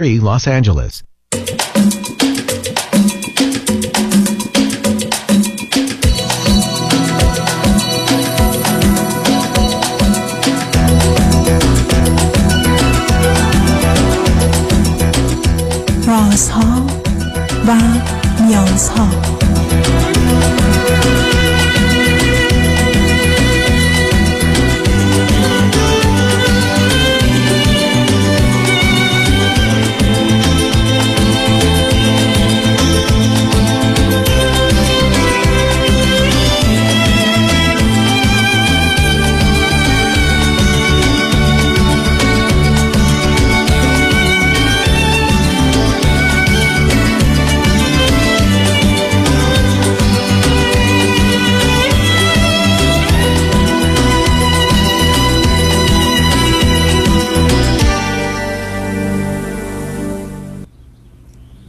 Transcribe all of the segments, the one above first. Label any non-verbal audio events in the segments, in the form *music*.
Los Angeles.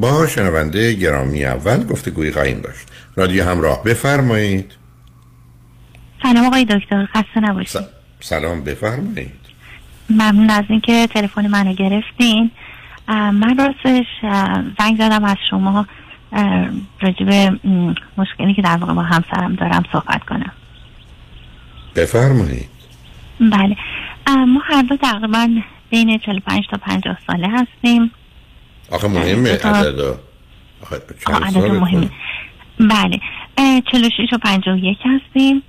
با شنونده گرامی اول گفتگوی خواهیم داشت. رادیو همراه بفرمایید. سلام آقای دکتر خسته نباشید. سلام بفرمایید. ممنون از اینکه تلفن منو گرفتین. من راستش زنگ زدم از شما. راجع به مشکلی که در واقع با همسرم دارم صحبت کنم. بفرمایید. بله. ما هر دو تقریبا بین 45 تا 50 ساله هستیم. آخه مهمه عدد عدد مهمه. بله 46 و 51 هستیم.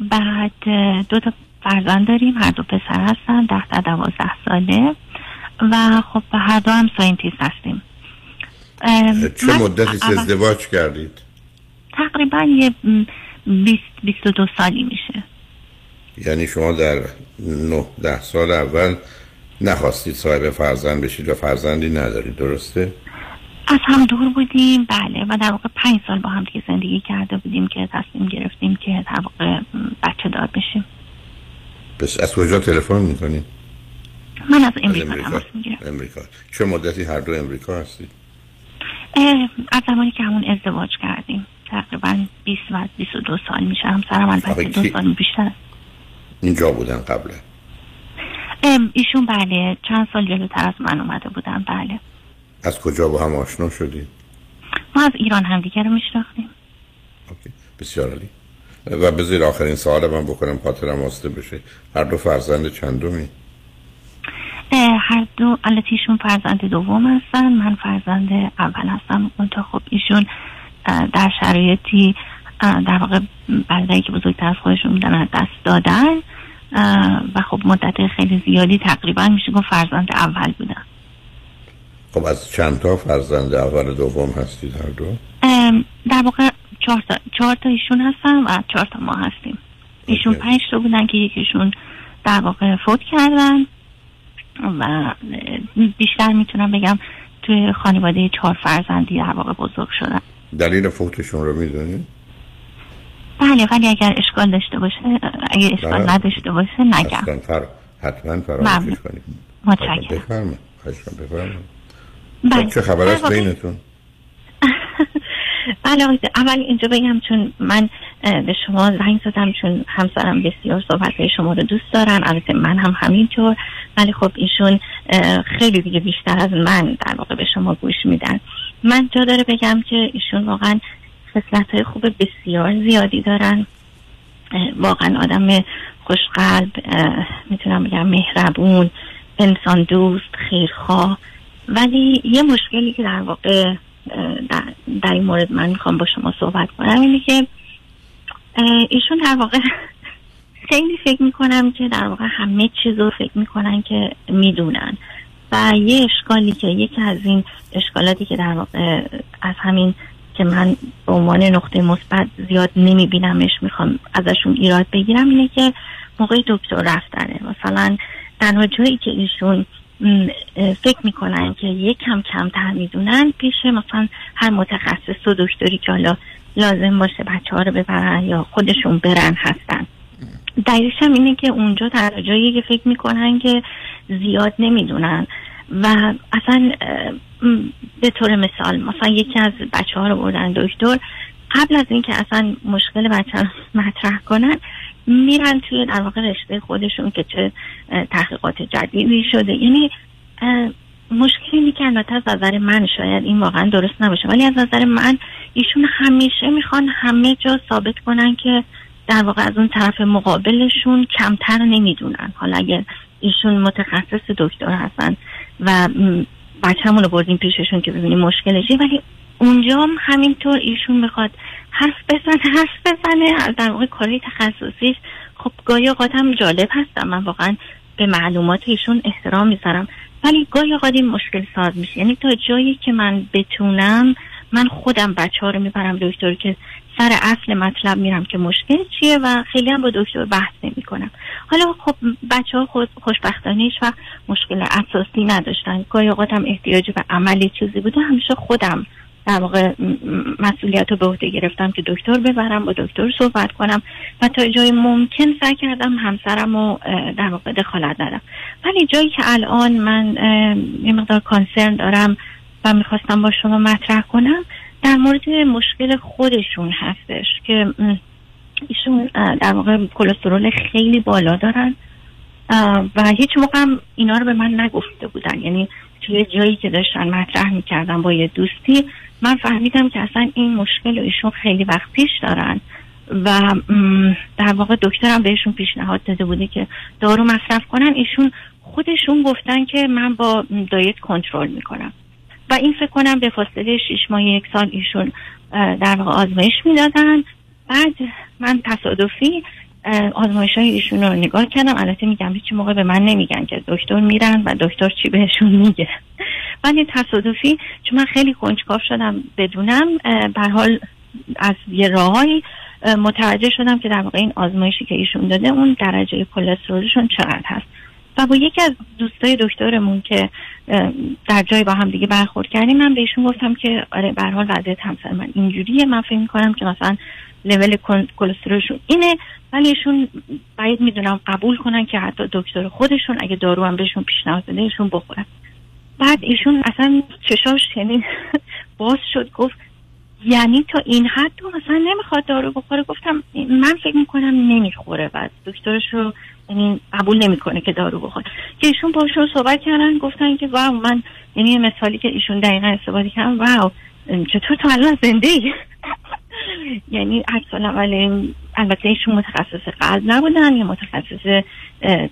بعد دو تا فرزند داریم. هر دو پسر هستن ده تا دوازده ساله. و خب هر دو هم ساینتیست هستیم. چه مدتی ازدواج کردید؟ تقریبا یه 20 22 سالی میشه. یعنی شما در 9 ده سال اول نخواستید صاحب فرزند بشید و فرزندی ندارید درسته؟ از هم دور بودیم بله و در واقع پنج سال با هم دیگه زندگی کرده بودیم که تصمیم گرفتیم که در واقع بچه دار بشیم. پس از کجا تلفن می‌کنید؟ من از امریکا تماس می‌گیرم. امریکا. چه مدتی هر دو امریکا هستید؟ از زمانی که همون ازدواج کردیم. تقریبا 20 و 22 سال میشه. همسرم البته دو سال بیشتر اینجا بودن قبله. ایشون بله چند سال جلوتر از من اومده بودن بله. از کجا با هم آشنا شدید؟ ما از ایران همدیگه رو میشناختیم. بسیار عالی. و بذیر آخرین سوال من بکنم خاطرم واسطه بشه. هر دو فرزند چندمی؟ هر دو البته ایشون فرزند دوم هستن من فرزند اول هستم. منتها خب ایشون در شرایطی در واقع بلدهی که بزرگتر از خودشون بودن از دست دادن. و خب مدت خیلی زیادی تقریبا میشه گفت فرزند اول بودن خب از چند تا فرزند اول دوم هستید هر دو؟ در واقع چهار تا, چهار تا ایشون هستن و چهار تا ما هستیم ایشون پنج تا بودن که یکیشون در واقع فوت کردن و بیشتر می‌تونم بگم توی خانواده چهار فرزندی در واقع بزرگ شدن دلیل فوتشون رو می‌دونید؟ بله ولی اگر اشکال داشته باشه اگر اشکال نداشته باشه نگم فر... حتما فراموشش کنید متشکرم. بفرمایید. بفرمایید. بله. چه خبر است بینتون؟ *laughs* بله اول اینجا بگم چون من به شما زنگ زدم چون همسرم بسیار صحبت شما رو دوست دارن. البته من هم همینطور. ولی خب ایشون خیلی دیگه بیشتر از من در واقع به شما گوش میدن. من جا داره بگم که ایشون واقعا خصلت های خوب بسیار زیادی دارن. واقعا آدم خوشقلب می‌تونم بگم مهربون انسان دوست خیرخواه. ولی یه مشکلی که در واقع در این مورد من می‌خوام با شما صحبت کنم اینه که ایشون در واقع *laughs* خیلی فکر می‌کنم که در واقع همه چیز رو فکر می‌کنن که می‌دونن. و یه اشکالی که یکی از این اشکالاتی که در واقع از همین که من به عنوان نقطه مثبت زیاد نمیبینمش می‌خوام ازشون ایراد بگیرم اینه که موقع دکتر رفتنه. مثلا تنها جایی که ایشون فکر می‌کنن که یک کم کمتر می‌دونن پیش مثلا هر متخصص و دکتری که حالا لازم باشه بچه ها رو ببرن یا خودشون برن هستن. دلیلش هم اینه که اونجا در جایی که فکر می‌کنن که زیاد نمی‌دونن و اصلا به طور مثال مثلا یکی از بچه ها رو بردن دکتر قبل از اینکه اصلا مشکل بچه *laughs* مطرح کنن میرن توی در واقع رشته خودشون که چه تحقیقات جدیدی شده. یعنی مشکلی که البته از نظر من شاید این واقعا درست نباشه ولی از نظر من ایشون همیشه می‌خوان همه جا ثابت کنن که در واقع از اون طرف مقابلشون کمتر نمی‌دونن. حالا اگر ایشون متخصص دکتر هستن و بچه‌مون رو بردیم پیششون که ببینیم مشکلشی ولی اونجا هم همینطور ایشون می‌خواد حرف بزنه حرف بزنه. در واقع کاری تخصصیش خب گاهی اوقات هم جالب هستم. من واقعا به معلومات ایشون احترام می‌ذارم. ولی گاهی اوقات این مشکل ساز میشه. یعنی تا جایی که من بتونم من خودم بچه ها رو می‌برم دکتر که سر اصل مطلب میرم که مشکل چیه و خیلی هم با دکتر بحث نمی کنم حالا خب بچه ها خود خوشبختانه و مشکل اساسی نداشتن. گاهی اوقات هم احتیاج به عملی چیزی بوده. همیشه خودم در واقع مسئولیت رو به عهده گرفتم که دکتر ببرم با دکتر صحبت کنم و تا جای ممکن سعی کردم همسرم رو در واقع دخالت ندم. ولی جایی که الان من یه مقدار کانسرن دارم و می‌خواستم با شما مطرح کنم در مورد مشکل خودشون هستش که ایشون در واقع کلسترول خیلی بالا دارن و هیچ موقع هم اینا رو به من نگفته بودن. یعنی توی جایی که داشتن مطرح می‌کردن با یه دوستی من فهمیدم که اصلا این مشکل رو ایشون خیلی وقت پیش دارن و در واقع دکترم بهشون پیشنهاد داده بوده که دارو مصرف کنن. ایشون خودشون گفتن که من با دایت کنترل می‌کنم. و این فکر کنم به فاصله شیش ماه یک سال ایشون در واقع آزمایش می‌دادن. بعد من تصادفی آزمایش های ایشون رو نگاه کردم. البته میگم هیچ موقع به من نمیگن که دکتر میرن و دکتر چی بهشون میگه. ولی تصادفی چون من خیلی کنجکاف شدم بدونم به حال از یه راههایی متوجه شدم که در واقع این آزمایشی که ایشون داده اون درجه کلسترولشون چقدر هست. و با یکی از دوستای دکترمون که در جای با هم دیگه برخورد کردیم. من بهشون گفتم که آره به حال وضعیت همسر من اینجوریه. من فکر می‌کنم که مثلا لول کلسترولشون اینه ولی ایشون باید می‌دونم قبول کنن که حتی دکتر خودشون اگه دارو هم بهشون پیشنهاد بده ایشون بخورن. بعد ایشون اصلا چشاش یعنی *laughs* باز شد گفت یعنی تا این حد تو مثلا نمی‌خواد دارو بخوره. گفتم من فکر می‌کنم نمی‌خوره بعد دکترش رو یعنی قبول نمی‌کنه که دارو بخوره. که ایشون باشون صحبت کردن گفتن که واو من یعنی مثالی که ایشون دقیقا استفاده کردن واو چطور تو الان زنده ای *laughs* یعنی اصلا اول البته ایشون متخصص قلب نبودن یا متخصص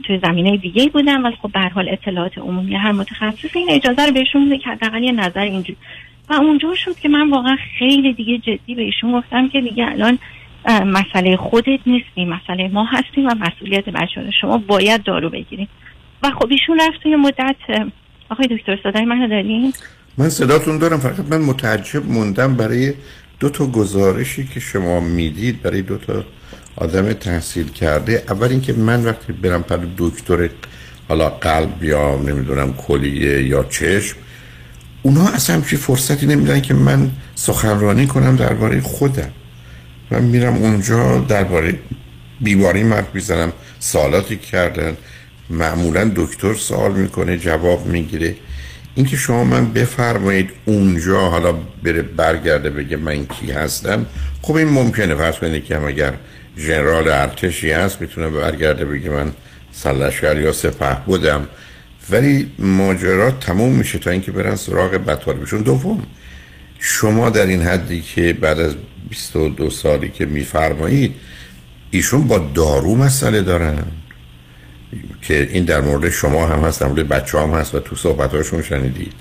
توی زمینه دیگه بودن ولی خب به حال اطلاعات عمومی هر متخصص این اجازه رو بهشون میده که حداقل یه نظر اینجوری و اونجا شد که من واقعا خیلی دیگه جدی به ایشون گفتم که دیگه الان مسئله خودت نیستی مسئله ما هستیم و مسئولیت بچه شما باید دارو بگیریم و خب ایشون رفت توی مدت آقای دکتر صدای منو دارین؟ من صداتون دارم فقط من متعجب موندم برای دو تا گزارشی که شما می‌دید برای دو تا آدم تحصیل کرده. اول اینکه من وقتی برم پر دکتر حالا قلب یا نمی‌دونم کلیه یا چشم اونها اصلا چی فرصتی نمیدن که من سخنرانی کنم درباره خودم. من میرم اونجا درباره بیماری مرد می‌زنم سالاتی کردن معمولا دکتر سوال می‌کنه جواب می‌گیره. اینکه شما من بفرمایید اونجا حالا بره برگرده بگه من کی هستم خب این ممکنه. فرض کنید که هم اگر ژنرال ارتشی هست می‌تونه برگرده بگه من سلشگر یا سپه بودم. ولی ماجرا تموم میشه تا اینکه برن سراغ بطال بشون دوم شما در این حدی که بعد از 22 سالی که میفرمایید ایشون با دارو مسئله دارن که این در مورد شما هم هست در مورد بچه هم هست و تو صحبتاشون شنیدید.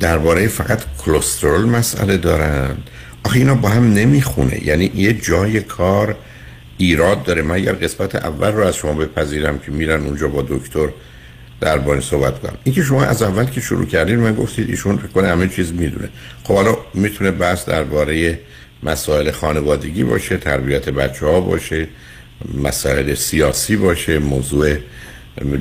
درباره فقط کلسترول مسئله دارن. آخه اینا با هم نمی‌خونه. یعنی یه جای کار ایراد داره. من اگر قسمت اول رو از شما بپذیرم که میرن اونجا با دکتر درباره صحبت کنم. اینکه شما از اول که شروع کردین من گفتید ایشون کنه همه چیز می‌دونه. خب حالا می‌تونه بحث درباره مسائل خانوادگی باشه تربیت بچه ها باشه مسائل سیاسی باشه موضوع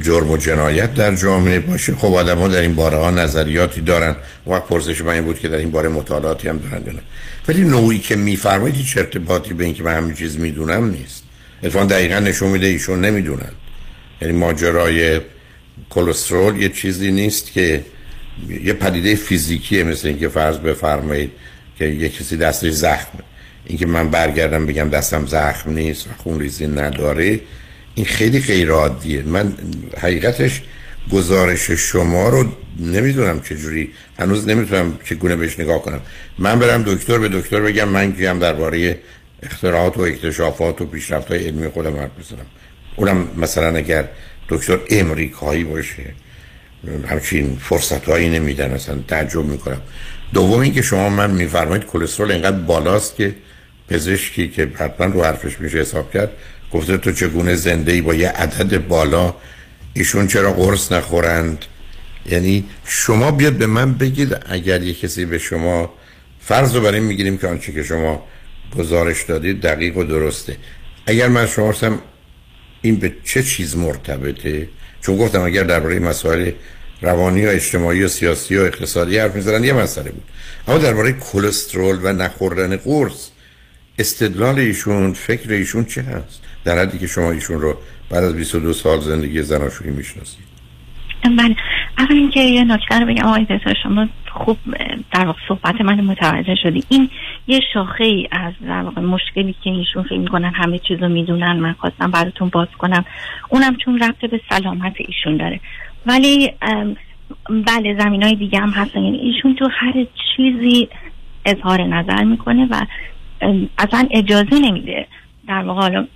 جرم و جنایت در جامعه باشه. خب آدم ها در این باره ها نظریاتی دارن وقت پرسش من این بود که در این باره مطالعاتی هم دارن دارن ولی نوعی که میفرمایید هیچ ارتباطی به اینکه من همین چیز می‌دونم نیست. اتفاقا دقیقا نشون میده ایشون نمی‌دونن. یعنی ماجرای کلسترول یه چیزی نیست که یه پدیده فیزیکیه مثل اینکه فرض بفرمایید که یه کسی دستش زخمه اینکه من برگردم بگم دستم زخم نیست و خون ریزی نداره این خیلی غیر عادیه من حقیقتش گزارش شما رو نمی‌دونم چجوری هنوز نمی‌تونم چگونه بهش نگاه کنم. من برم دکتر به دکتر بگم من کیم درباره اختراعات و اکتشافات و پیشرفت های علمی خودم حرف بزنم. اونم مثلا اگر دکتر امریکایی باشه. همچین فرصت هایی نمیدن اصلا تعجب می‌کنم. دوم اینکه شما من میفرمایید کلسترول اینقدر بالاست که پزشکی که حتما رو حرفش میشه حساب کرد گفته تو چگونه زنده ای با یه عدد بالا ایشون چرا قرص نخورند؟ یعنی شما بیاد به من بگید اگر یه کسی به شما فرض رو برای می‌گیریم که آنچه که شما گزارش دادید دقیق و درسته. اگر من شما این به چه چیز مرتبطه؟ چون گفتم اگر درباره مسائل روانی و اجتماعی و سیاسی و اقتصادی حرف می‌زنن یه مسئله بود. اما درباره کلسترول و نخوردن قرص استدلال ایشون فکر ایشون چه هست؟ در حدی که شما ایشون رو بعد از 22 سال زندگی زناشویی می‌شناسید. بله. اول اینکه یه نکته رو بگم. آقای شما خوب در واقع صحبت من متوجه شدی. این یه شاخه ای از در واقع مشکلی که ایشون فکر می‌کنن همه چیز رو می‌دونن من خواستم براتون باز کنم. اونم چون ربط به سلامت ایشون داره. ولی بله زمین های دیگه هم هستن. یعنی ایشون تو هر چیزی اظهار نظر می‌کنه و اصلا اجازه نمیده در واقع حالا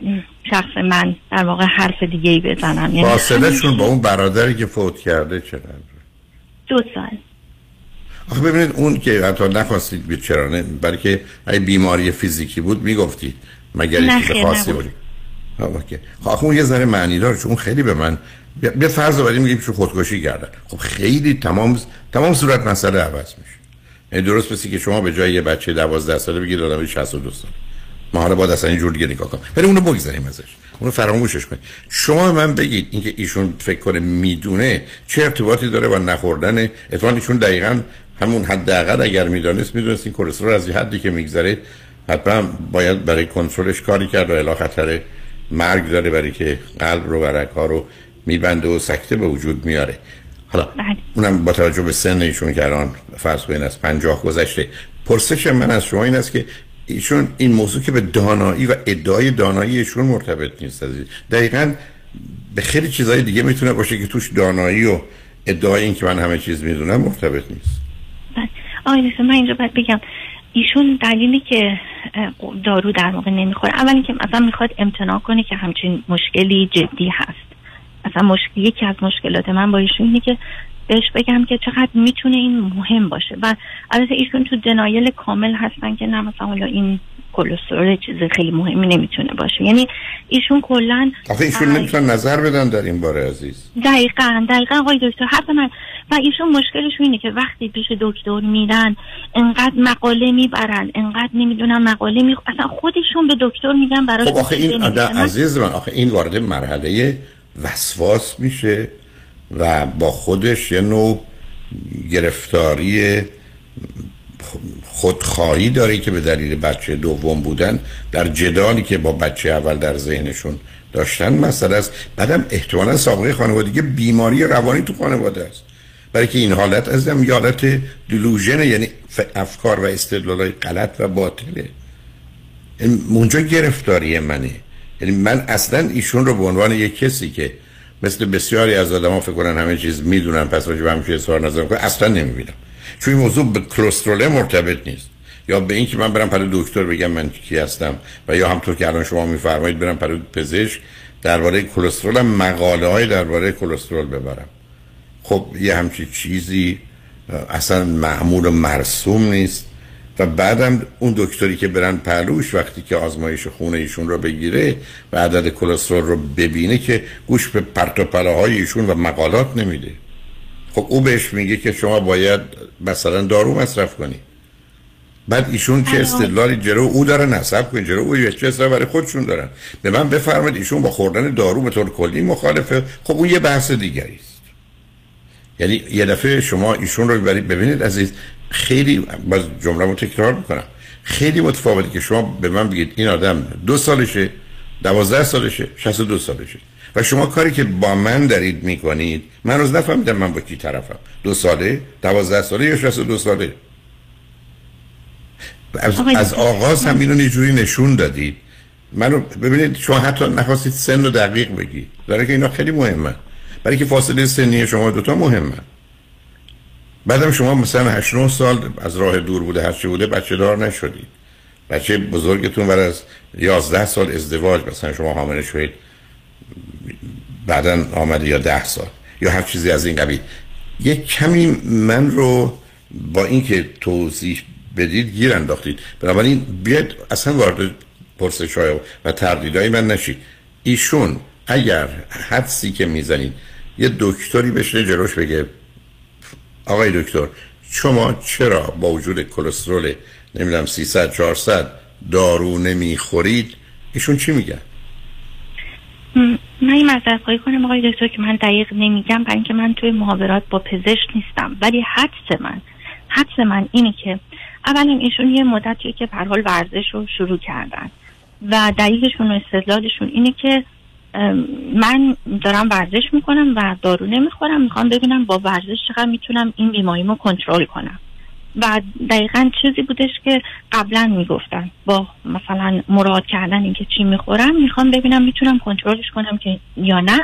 شخص من در واقع حرف دیگه ای بزنم. یعنی با اون برادری که فوت کرده چقدر دو سال. آخه ببینید اون که حتی نخواستید بید چرا نه برای که اگه بیماری فیزیکی بود می‌گفتید مگر چیز خاصی بود. خب اون یه ذره معنی داره چون خیلی به من بیا فرض رو میگیم که خودکشی کردن. خب خیلی تمام تمام صورت مسئله عوض میشه. یعنی درست پسی که شما به جای یه بچه 12 ساله بگید آدم 62 ساله. ما حالا باید اصلا اینجور دیگه نگاه کنیم. ولی اونو بگذاریم ازش. اونو فراموشش کنیم. شما من بگید اینکه ایشون فکر کنه می‌دونه چه ارتباطی داره با نخوردن اتفاقا ایشون دقیقا همون حداقل اگر می‌دانست می‌دونست این کلسترول از حدی که میگذره حتما باید برای کنترلش کاری کرد و الا خطر مرگ داره برای که قلب رو و رگها رو میبنده و سکته به وجود میاره. حالا بله. اونم با توجه به سن ایشون که الان فرض کنید از 50 گذشته پرسش من از شما این است که ایشون این موضوع که به دانایی و ادعای دانایی ایشون مرتبط نیست دقیقا به خیلی چیزهای دیگه می‌تونه باشه که توش دانایی و ادعای این که من همه چیز می‌دونم مرتبط نیست. آقای من اینجا باید بگم ایشون دلیلی که دارو در موقع نمی‌خوره. اولی که مثلا می‌خواد امتناع کنه که همچین مشکلی جدی هست. مثلا مشکل یکی از مشکلات من با ایشون اینه که بهش بگم که چقدر می‌تونه این مهم باشه. و البته ایشون تو دنایل کامل هستن که نه مثلا حالا این کلسترول چیز خیلی مهمی نمی‌تونه باشه. یعنی ایشون کلا آخه ایشون نمی‌تونن نظر بدن در این باره عزیز. دقیقا دقیقا آقای دکتر حرف من و ایشون مشکلشون اینه که وقتی پیش دکتر میرن انقدر مقاله می‌برن انقدر نمی‌دونم مقاله می اصلا خودشون به دکتر میگن برای خب آخه این عزیز من آخه این وارد مرحله وسواس میشه. و با خودش یه نوع گرفتاری خودخواهی داره که به دلیل بچه دوم بودن در جدالی که با بچه اول در ذهنشون داشتن مسئله است. بعدم احتمالا سابقه خانوادگی بیماری روانی تو خانواده است. برای که این حالت از هم حالت دلوژن یعنی افکار و استدلال های غلط و باطله. اونجا گرفتاری منه. یعنی من اصلا ایشون رو به عنوان یک کسی که مثل بسیاری از آدما فکر کنن همه چیز می‌دونن پس راجع به همه چیز اظهار نظر کنن اصلا نمی‌بینم. چون این موضوع به کلسترول مرتبط نیست. یا به اینکه من برم پر دکتر بگم من کی هستم و یا همطور که الان شما میفرمایید برم پر پزشک درباره کلسترول هم مقاله های درباره کلسترول ببرم. خب یه همچی چیزی اصلا معمول و مرسوم نیست. و بعدم اون دکتری که برن پهلوش وقتی که آزمایش خونه ایشون رو بگیره و عدد کلسترول رو ببینه که گوش به پرت و ایشون و مقالات نمیده. خب او بهش میگه که شما باید مثلا دارو مصرف کنی. بعد ایشون چه استدلالی جلو او داره نصب کنید جلو او چه استدلال برای خودشون دارن. به من بفرمایید ایشون با خوردن دارو به طور کلی مخالفه. خب اون یه بحث دیگری است. یعنی یه دفعه شما ایشون رو ببینید عزیز خیلی باز جمله رو تکرار می‌کنم. خیلی متفاوتی که شما به من بگید این آدم دو سالشه دوازده سالشه شست دو سالشه. و شما کاری که با من دارید می‌کنید من روز نفهمیدم من با کی طرفم. دو ساله دوازده ساله یا شست دو ساله؟ از, از آغاز هم اینو یه نشون دادید. منو ببینید شما حتی نخواستید سن رو دقیق بگید. داره که اینا خیلی مهمه. برای که فاصله سنی شما دوتا مهمه. بعدم شما مثلا 8 9 سال از راه دور بوده هر چی بوده بچه دار نشدید. بچه بزرگتون بعد از 11 سال ازدواج مثلا شما حامله شدید بعدا آمده یا 10 سال یا هر چیزی از این قبیل. یک کمی من رو با اینکه توضیح بدید گیر انداختید. بنابراین بیاید اصلا وارد پرسش های و تردیدهای من نشید. ایشون اگر حدسی که می‌زنید یه دکتری بشه جلوش بگه آقای دکتر شما چرا با وجود کلسترول نمی‌دونم 300 400 دارو نمی‌خورید؟ ایشون چی میگن من این مذرد خواهی کنم آقای دکتر که من دقیق نمیگم برای اینکه من توی محاورات با پزشک نیستم. ولی حدس من حدس من اینه که اولا ایشون یه مدتیه که پر حال ورزش رو شروع کردن و دلیلشون و استدلالشون اینه که من دارم ورزش می‌کنم و دارو نمی‌خورم. می‌خوام ببینم با ورزش چقدر می‌تونم این بیماریمو کنترل کنم. و دقیقا چیزی بودش که قبلا می‌گفتن. با مثلا مراد کردن اینکه چی می‌خورم می‌خوام ببینم می‌تونم کنترلش کنم که یا نه.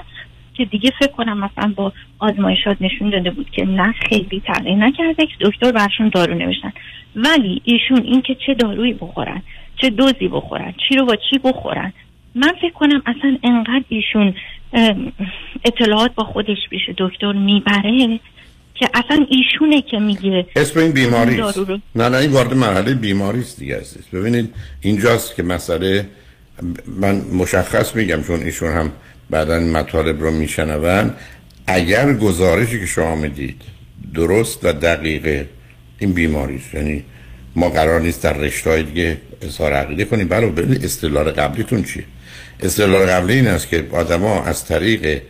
که دیگه فکر کنم مثلا با آزمایشات نشون داده بود که نه خیلی تغییر نکرده که دکتر برشون دارو نوشتن. ولی ایشون اینکه چه دارویی بخورن چه دوزی بخورن چی رو با چی بخورن. من فکر کنم اصلا انقدر ایشون اطلاعات با خودش بیشه دکتر می‌بره که اصلا ایشونه که میگه اسم این بیماری است نه نه این وارد مرحله بیماری است دیگه عزیز. ببینید اینجاست که مسئله من مشخص میگم چون ایشون هم بعدا مطالب رو میشنون. اگر گزارشی که شما می‌دید درست و دقیقه این بیماری است یعنی ما قرار نیست در رشته دیگه اظهار عقیده کنیم. بله ببینید استدلال قبلیتون چیه؟ استدلال قبلی این است که آدما از طریق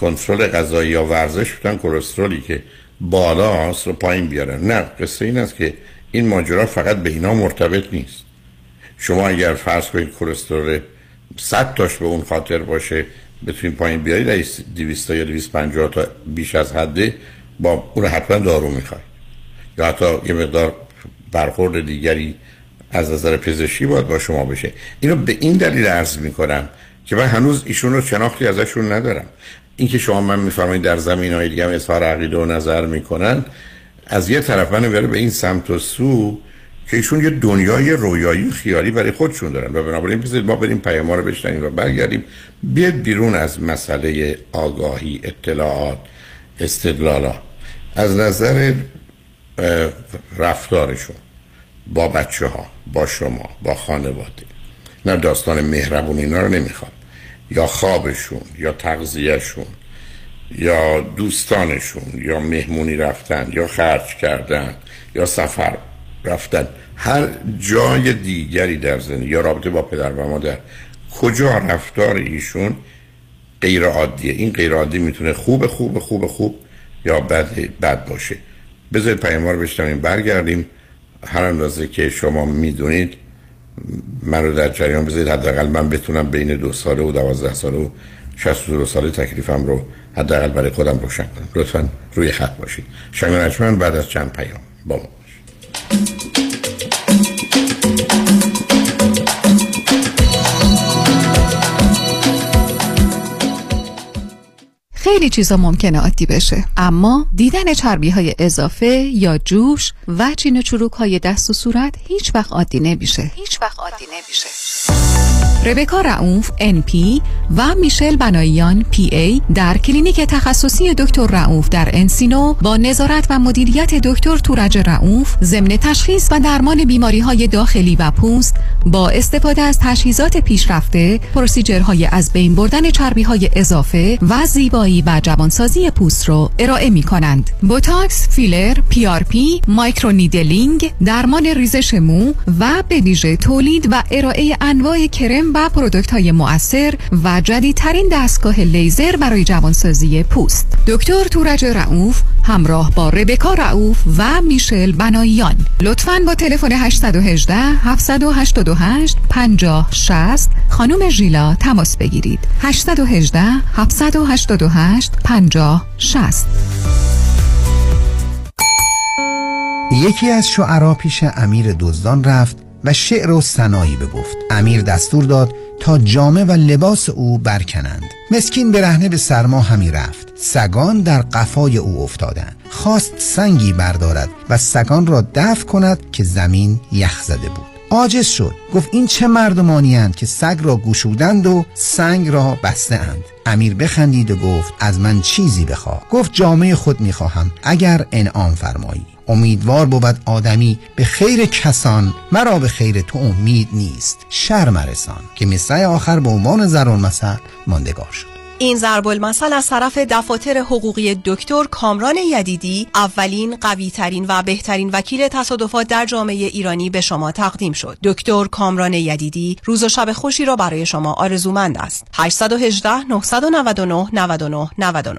کنترل غذایی یا ورزش بودن کلسترولی که بالا رو پایین بیارن. نه قصه این است که این ماجرا فقط به اینا مرتبط نیست. شما اگر فرض کنید کلسترول 100 تاش به اون خاطر باشه بتونید پایین بیارید 200 یا 250 تا بیش از حده با اون حتما دارو می‌خواد یا حتی یه مقدار برخورد دیگری از نظر پزشکی باید با شما بشه اینو به این دلیل عرض می‌کنم که من هنوز ایشون رو شناختی ازشون ندارم. اینکه شما من میفرمایید در زمین های دیگه هم اظهار عقیده و نظر می‌کنن از یه طرف من به این سمت و سو که ایشون یه دنیای رویایی خیالی برای خودشون دارن. و بنابراین بذارید ما بریم پیام رو بشنیم و برگردیم. بیاد بیرون از مسئله آگاهی اطلاعات استدلالا. از نظر رفتارشون. با بچه ها با شما با خانواده. نه داستان مهربون اینا رو نمی‌خوام. یا خوابشون یا تغذیهشون یا دوستانشون یا مهمونی رفتن یا خرج کردن یا سفر رفتن. هر جای دیگری در زندگی یا رابطه با پدر و مادر. کجا رفتار ایشون غیر عادیه این غیر عادی می‌تونه خوب خوب خوب خوب یا بد بد باشه. بذارید پیام رو بشنویم. برگردیم. هر اندازه که شما می‌دونید من رو در جریان بذارید. حداقل من بتونم بین دو ساله و دوازده ساله و شست دو ساله تکلیفم رو حداقل برای خودم روشن کنم. لطفا روی خط باشید. شنگ بعد از چند پیام با ما. خیلی چیزا ممکنه عادی بشه. اما دیدن چربی های اضافه یا جوش و چین چروک های دست و صورت هیچ وقت عادی نمیشه. هیچ وقت عادی نمیشه. ربکا رعوف NP و میشل بناییان PA در کلینیک تخصصی دکتر رعوف در انسینو با نظارت و مدیریت دکتر تورج رعوف ضمن تشخیص و درمان بیماری های داخلی و پوست با استفاده از تجهیزات پیشرفته procedure های از بین بردن چربی های اضافه و زیبایی و جوانسازی پوست رو ارائه می کنند Botox، filler، PRP، microneedling درمان ریزش مو و به تولید و ارائه انواع کرم و پرودکت های مؤثر و جدیدترین دستگاه لیزر برای جوانسازی پوست. دکتر تورج رعوف همراه با ربکا رعوف و میشل بناییان لطفاً با تلفن 818 788 50 60 خانم ژیلا تماس بگیرید. 818 788 50 60 یکی از شعرا پیش امیر دزدان رفت و شعر و سنایی بگفت. امیر دستور داد تا جامه و لباس او برکنند. مسکین برهنه به سرما همی رفت. سگان در قفای او افتادند. خواست سنگی بردارد و سگان را دفع کند که زمین یخ زده بود. عاجز شد. گفت این چه مردمانی که سگ را گوشودند و سنگ را بسته اند امیر بخندید و گفت از من چیزی بخواه. گفت جامعه خود می‌خواهم اگر انعام فرمایی. امیدوار بود آدمی به خیر کسان مرا به خیر تو امید نیست. شرم رسان که مصرع آخر به عنوان زرون مثل ماندگار شد. این ضرب المثل از طرف دفاتر حقوقی دکتر کامران یدیدی اولین قویترین و بهترین وکیل تصادفات در جامعه ایرانی به شما تقدیم شد. دکتر کامران یدیدی روز و شب خوشی را برای شما آرزومند است. 818 999 99 99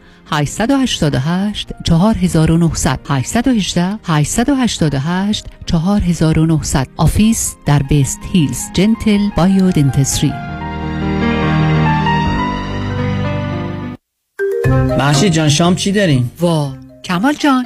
888 4900 818 888 4900 office در West Hills Gentle Biodentistry مهشید جان شام چی داریم؟ وا کمال جان.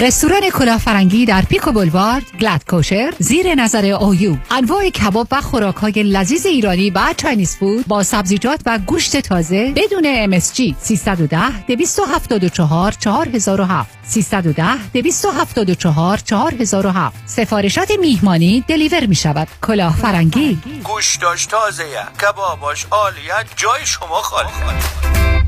رستوران کلاه فرنگی در Pico Boulevard glatt kosher زیر نظر OU انواع کباب و خوراک های لذیذ ایرانی و Chinese food با سبزیجات و گوشت تازه بدون ام 310 274 4007 310 274 4007 سفارشات میهمانی deliver می شود کلاه فرنگی گوشتاش تازه کباباش عالیه جای شما خالی.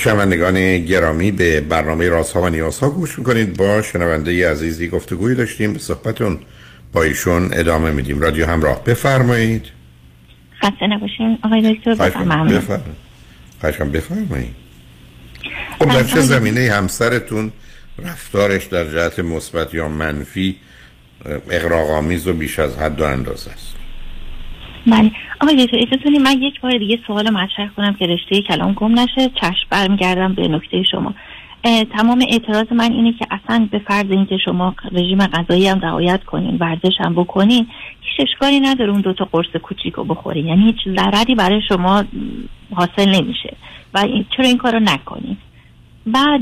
شنوندگان گرامی به برنامه رازها و نیازها گوش می‌کنید. با شنونده عزیزی گفتگوی داشتیم. به صحبتون با ایشون ادامه میدیم. رادیو همراه. بفرمایید. خسته نباشین. آقای دکتر بفرمایید. بفرمایید. خب در چه زمینه همسرتون رفتارش در جهت مثبت یا منفی اقراغامیز و بیش از حد و اندازه است؟ بله. آقای دکتر اجازه من یک بار دیگه سوال مطرح کنم که رشته کلام گم نشه. چشم برمیگردم به نکته شما. تمام اعتراض من اینه که اصلا به فرض اینکه شما رژیم غذایی هم رعایت کنین ورزش هم بکنین هیچ اشکالی نداره اون دوتا قرص کوچیک رو بخورین. یعنی هیچ ضرری برای شما حاصل نمیشه و چرا این کار رو نکنین؟ بعد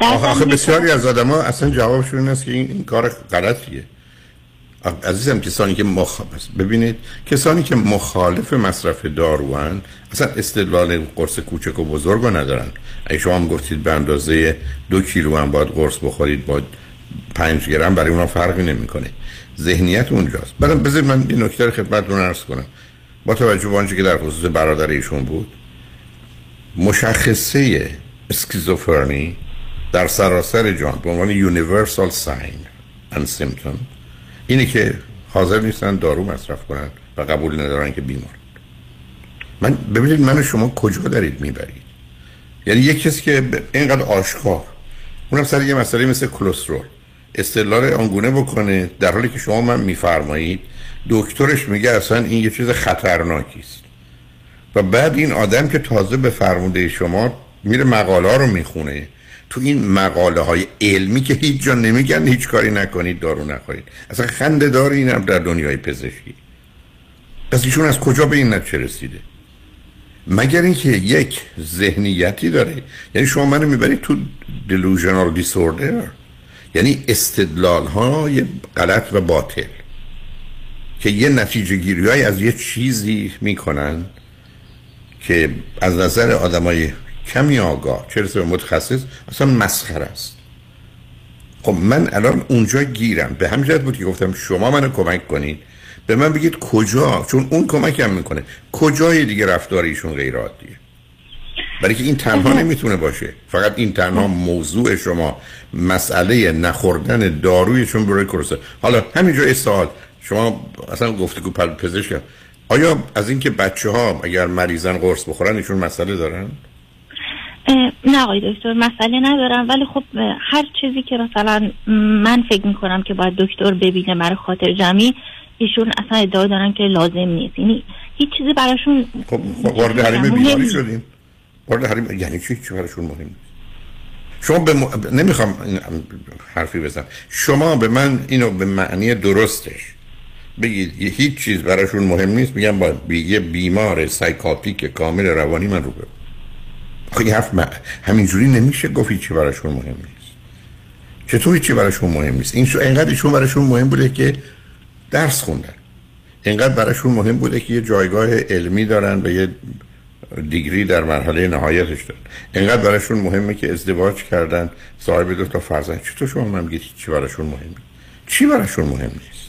در آخه بسیاری از آدم ها اصلا جوابشون این است که این, کار غلطیه. عزیزم کسانی که مخ... ببینید کسانی که مخالف مصرف داروان اصلا استدلال قرص کوچک و بزرگ رو ندارن. اگه شما هم گفتید به اندازه دو کیلو هم باید قرص بخورید با پنج گرم برای اونا فرقی نمی‌کنه. ذهنیت اونجاست. بعدم بذارید من این نکته خدمتتون عرض کنم. با توجه به آنچه که در خصوص برادر ایشون بود مشخصه اسکیزوفرنی در سراسر جان به عنوان یونیورسال ساین and symptom اینه که حاضر نیستن دارو مصرف کنن و قبول ندارن که بیمار. من ببینید من شما کجا دارید می‌برید؟ یعنی یک کسی که اینقدر آشکار اونم سر یه مسئله مثل کلسترول استدلال آنگونه بکنه در حالی که شما من میفرمایید دکترش میگه اصلا این یه چیز خطرناکی و بعد این آدم که تازه به فرموده شما میره مقاله رو می‌خونه تو این مقاله های علمی که هیچ جا نمیگن هیچ کاری نکنید دارو نخورید. اصلا خنده دار این در دنیای پزشکی. پس ایشون از کجا به این نتیجه رسیده؟ مگر اینکه یک ذهنیتی داره؟ یعنی شما منو می‌برید تو delusional disorder یعنی استدلال های غلط و باطل که یه نتیجه گیری های از یه چیزی می‌کنن که از نظر آدمای کمی آگاه چه به متخصص اصلا مسخره است. خب من الان اونجا گیرم. به همین بود که گفتم شما منو کمک کنید به من بگید کجا؟ چون اون کمکم می‌کنه. کجای دیگه رفتار ایشون غیر عادیه برای که این تنها نمی‌تونه باشه. فقط این تنها موضوع شما مسئله نخوردن دارویشون برای کرسه حالا همینجا سوال. شما اصلا گفته که پزشک آیا از اینکه بچه ها اگر مریضن قرص بخورن ایشون مسئله دارن؟ نه آقای دکتر مسئله ندارم ولی خب هر چیزی که مثلا من فکر می‌کنم که باید دکتر ببینه برای خاطر جمعی ایشون اصلا ادعا دارن که لازم نیست. یعنی هیچ چیزی براشون خب وارد حریم بیماری شدیم. وارد حریم یعنی چی؟ چی براشون مهم نیست؟ شما به م... نمی‌خوام حرفی بزنم. شما به من اینو به معنی درستش بگید. هیچ چیز براشون مهم نیست. میگم با یه بیمار سایکاتیک کامل روانی من رو خیلی حرف همینجوری نمیشه گفت چی براشون مهم نیست. چطور چی براشون مهم نیست؟ این شو اینقدر براشون مهم بوده که درس خوندن. اینقدر براشون مهم بوده که یه جایگاه علمی دارن و یه دیگری در مرحله نهایتش دارن. اینقدر براشون مهمه که ازدواج کردن صاحب دو تا فرزند. چطور شما من چی براشون مهمه چی براشون مهم نیست؟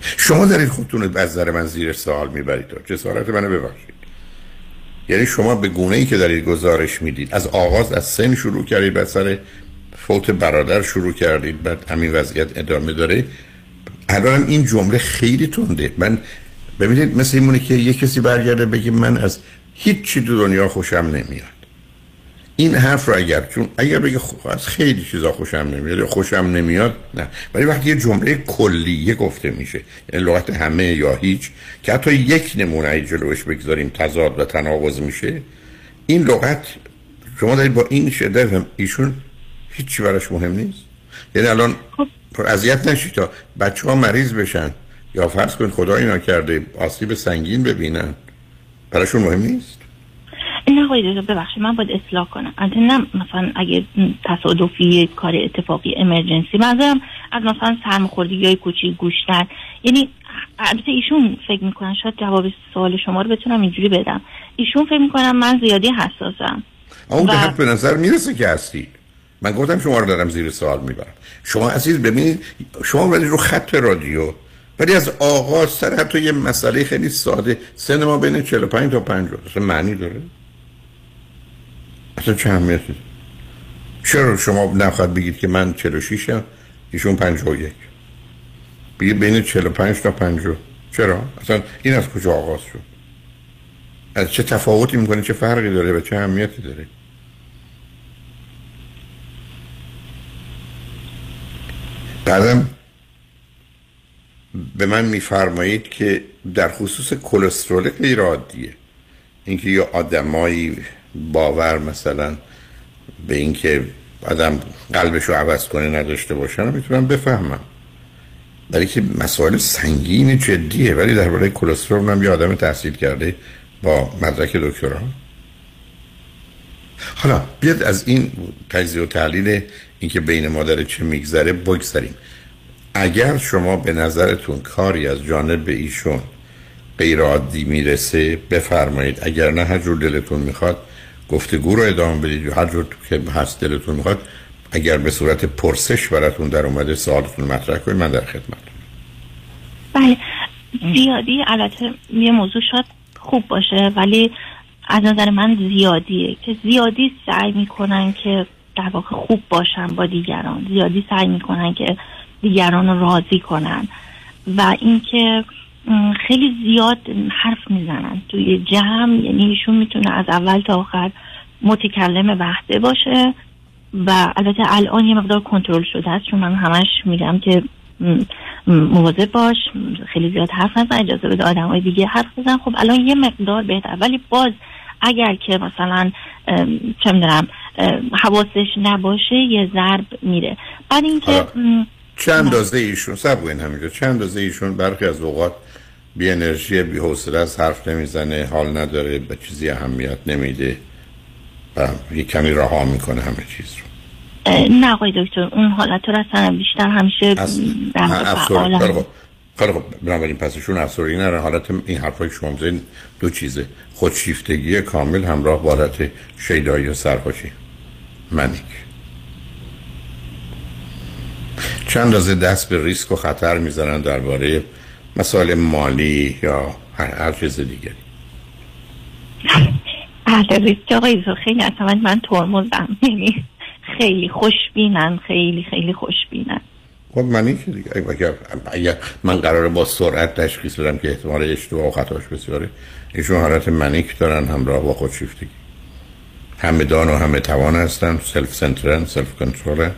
شما دارید خودتون رو از من زیر سوال می‌برید. جسارت منو ببخشید. یعنی شما به گونه ای که دارید گزارش می‌دید از آغاز از سن شروع کردید بعد سر فوت برادر شروع کردید بعد همین وضعیت ادامه داره. الان این جمله خیلی تونده من ببینید مثل اینمونه که یه کسی برگرده بگه من از هیچ چی تو دنیا خوشم نمیاد. این حرف رو اگر چون اگر بگه از خیلی چیزا خوشم نمیاد یا خوشم نمیاد نه. ولی وقتی یه جمله کلیه گفته میشه یعنی لغت همه یا هیچ که حتی یک نمونه جلوش بگذاریم تضاد و تناقض میشه این لغت شما دارید با این شدت ایشون هیچی براش مهم نیست. یعنی الان خب. اذیت نشید تا بچه ها مریض بشن یا فرض کنید خدا اینا کرده آسیب سنگین ببینن براشون مهم نیست. نه آقای ببخشید من باید اصلاح کنم. نه مثلا اگه تصادفی کار اتفاقی امرجنسی منظورم از مثلا سرماخوردگی های کوچیک گوشتن یعنی البته ایشون فکر می‌کنن شاید جواب سوال شما رو بتونم اینجوری بدم. ایشون فکر می‌کنم من زیادی حساسم. اون و... به نظر می‌رسه که هستی. من گفتم شما رو دارم زیر سوال می‌برم. شما عزیز ببینید شما ولی رو خط رادیو ولی از آغاز سر حتی یه مسئله خیلی ساده. سن ما بین 45 تا 50 معنی داره؟ اصلا چه اهمیتی؟ چرا شما نخواهد بگید که من 46 هم ایشون 51 بگید بین 45 تا 50 چرا؟ اصلا این از کجا آغاز شد؟ از چه تفاوتی می‌کنه؟ چه فرقی داره و چه اهمیتی داره؟ بعدم به من میفرمایید که در خصوص کلسترول غیر عادیه اینکه یه آدمایی باور مثلا به اینکه آدم قلبش رو عوض کنه نداشته باشن می‌تونم بفهمم. برای که مسائل سنگین جدیه ولی درباره کلسترول من یه آدم تحصیل کرده با مدرک دکترا. حالا بیاد از این تجزیه و تحلیل اینکه بین ما داره چه میگذره بگذاریم اگر شما به نظرتون کاری از جانب ایشون غیر عادی می‌رسه بفرمایید. اگر نه هر جور دلتون می‌خواد گفتگو رو ادامه بدید. هر جور که هست دلتون می‌خواد. اگر به صورت پرسش براتون در اومده سوالتون مطرح کنید من در خدمت بله. زیادی البته یه موضوع شاید خوب باشه ولی از نظر من زیادیه که زیادی سعی می‌کنن که در واقع خوب باشن با دیگران. زیادی سعی می‌کنن که دیگران رو راضی کنن. و اینکه خیلی زیاد حرف می‌زنن توی جمع یعنی ایشون می‌تونه از اول تا آخر متکلم وحده باشه و البته الان یه مقدار کنترل شده است چون من همش میگم که مواظب باش خیلی زیاد حرف نزن اجازه بده آدم های دیگه حرف بزن. خب الان یه مقدار بهتر ولی باز اگر که مثلا چه می‌دونم حواسش نباشه یه ضرب میره. بعد اینکه چند اندازه ایشون سب همینجا چند اندازه ایشون برخی از اوقات بی انرژی بی حوصله از حرف نمی‌زنه حال نداره به چیزی اهمیت نمیده و یه کمی رها می‌کنه همه چیز رو. نه آقای دکتر اون حالت رو اصلا بیشتر همیشه خیلی خب بنابراین پسشون افسوری نره حالت این حرفای شما دو چیزه. خودشیفتگی کامل همراه با حالت شیدایی و سرخوشی. منیک. چند از دست به ریسک و خطر می‌زنن درباره مسائل مالی یا هر, چیز دیگری بله ریسک آقای خیلی اصلا من ترمزم. یعنی خیلی خوشبینن خیلی خیلی خوشبینن خب من که دیگه. اگر, اگر من قراره با سرعت تشخیص بدم که احتمال اشتباه و خطاش بسیاره ایشون حالت manic دارن همراه با خودشیفتگی همه دان و همه توان هستن. self center ن self control ن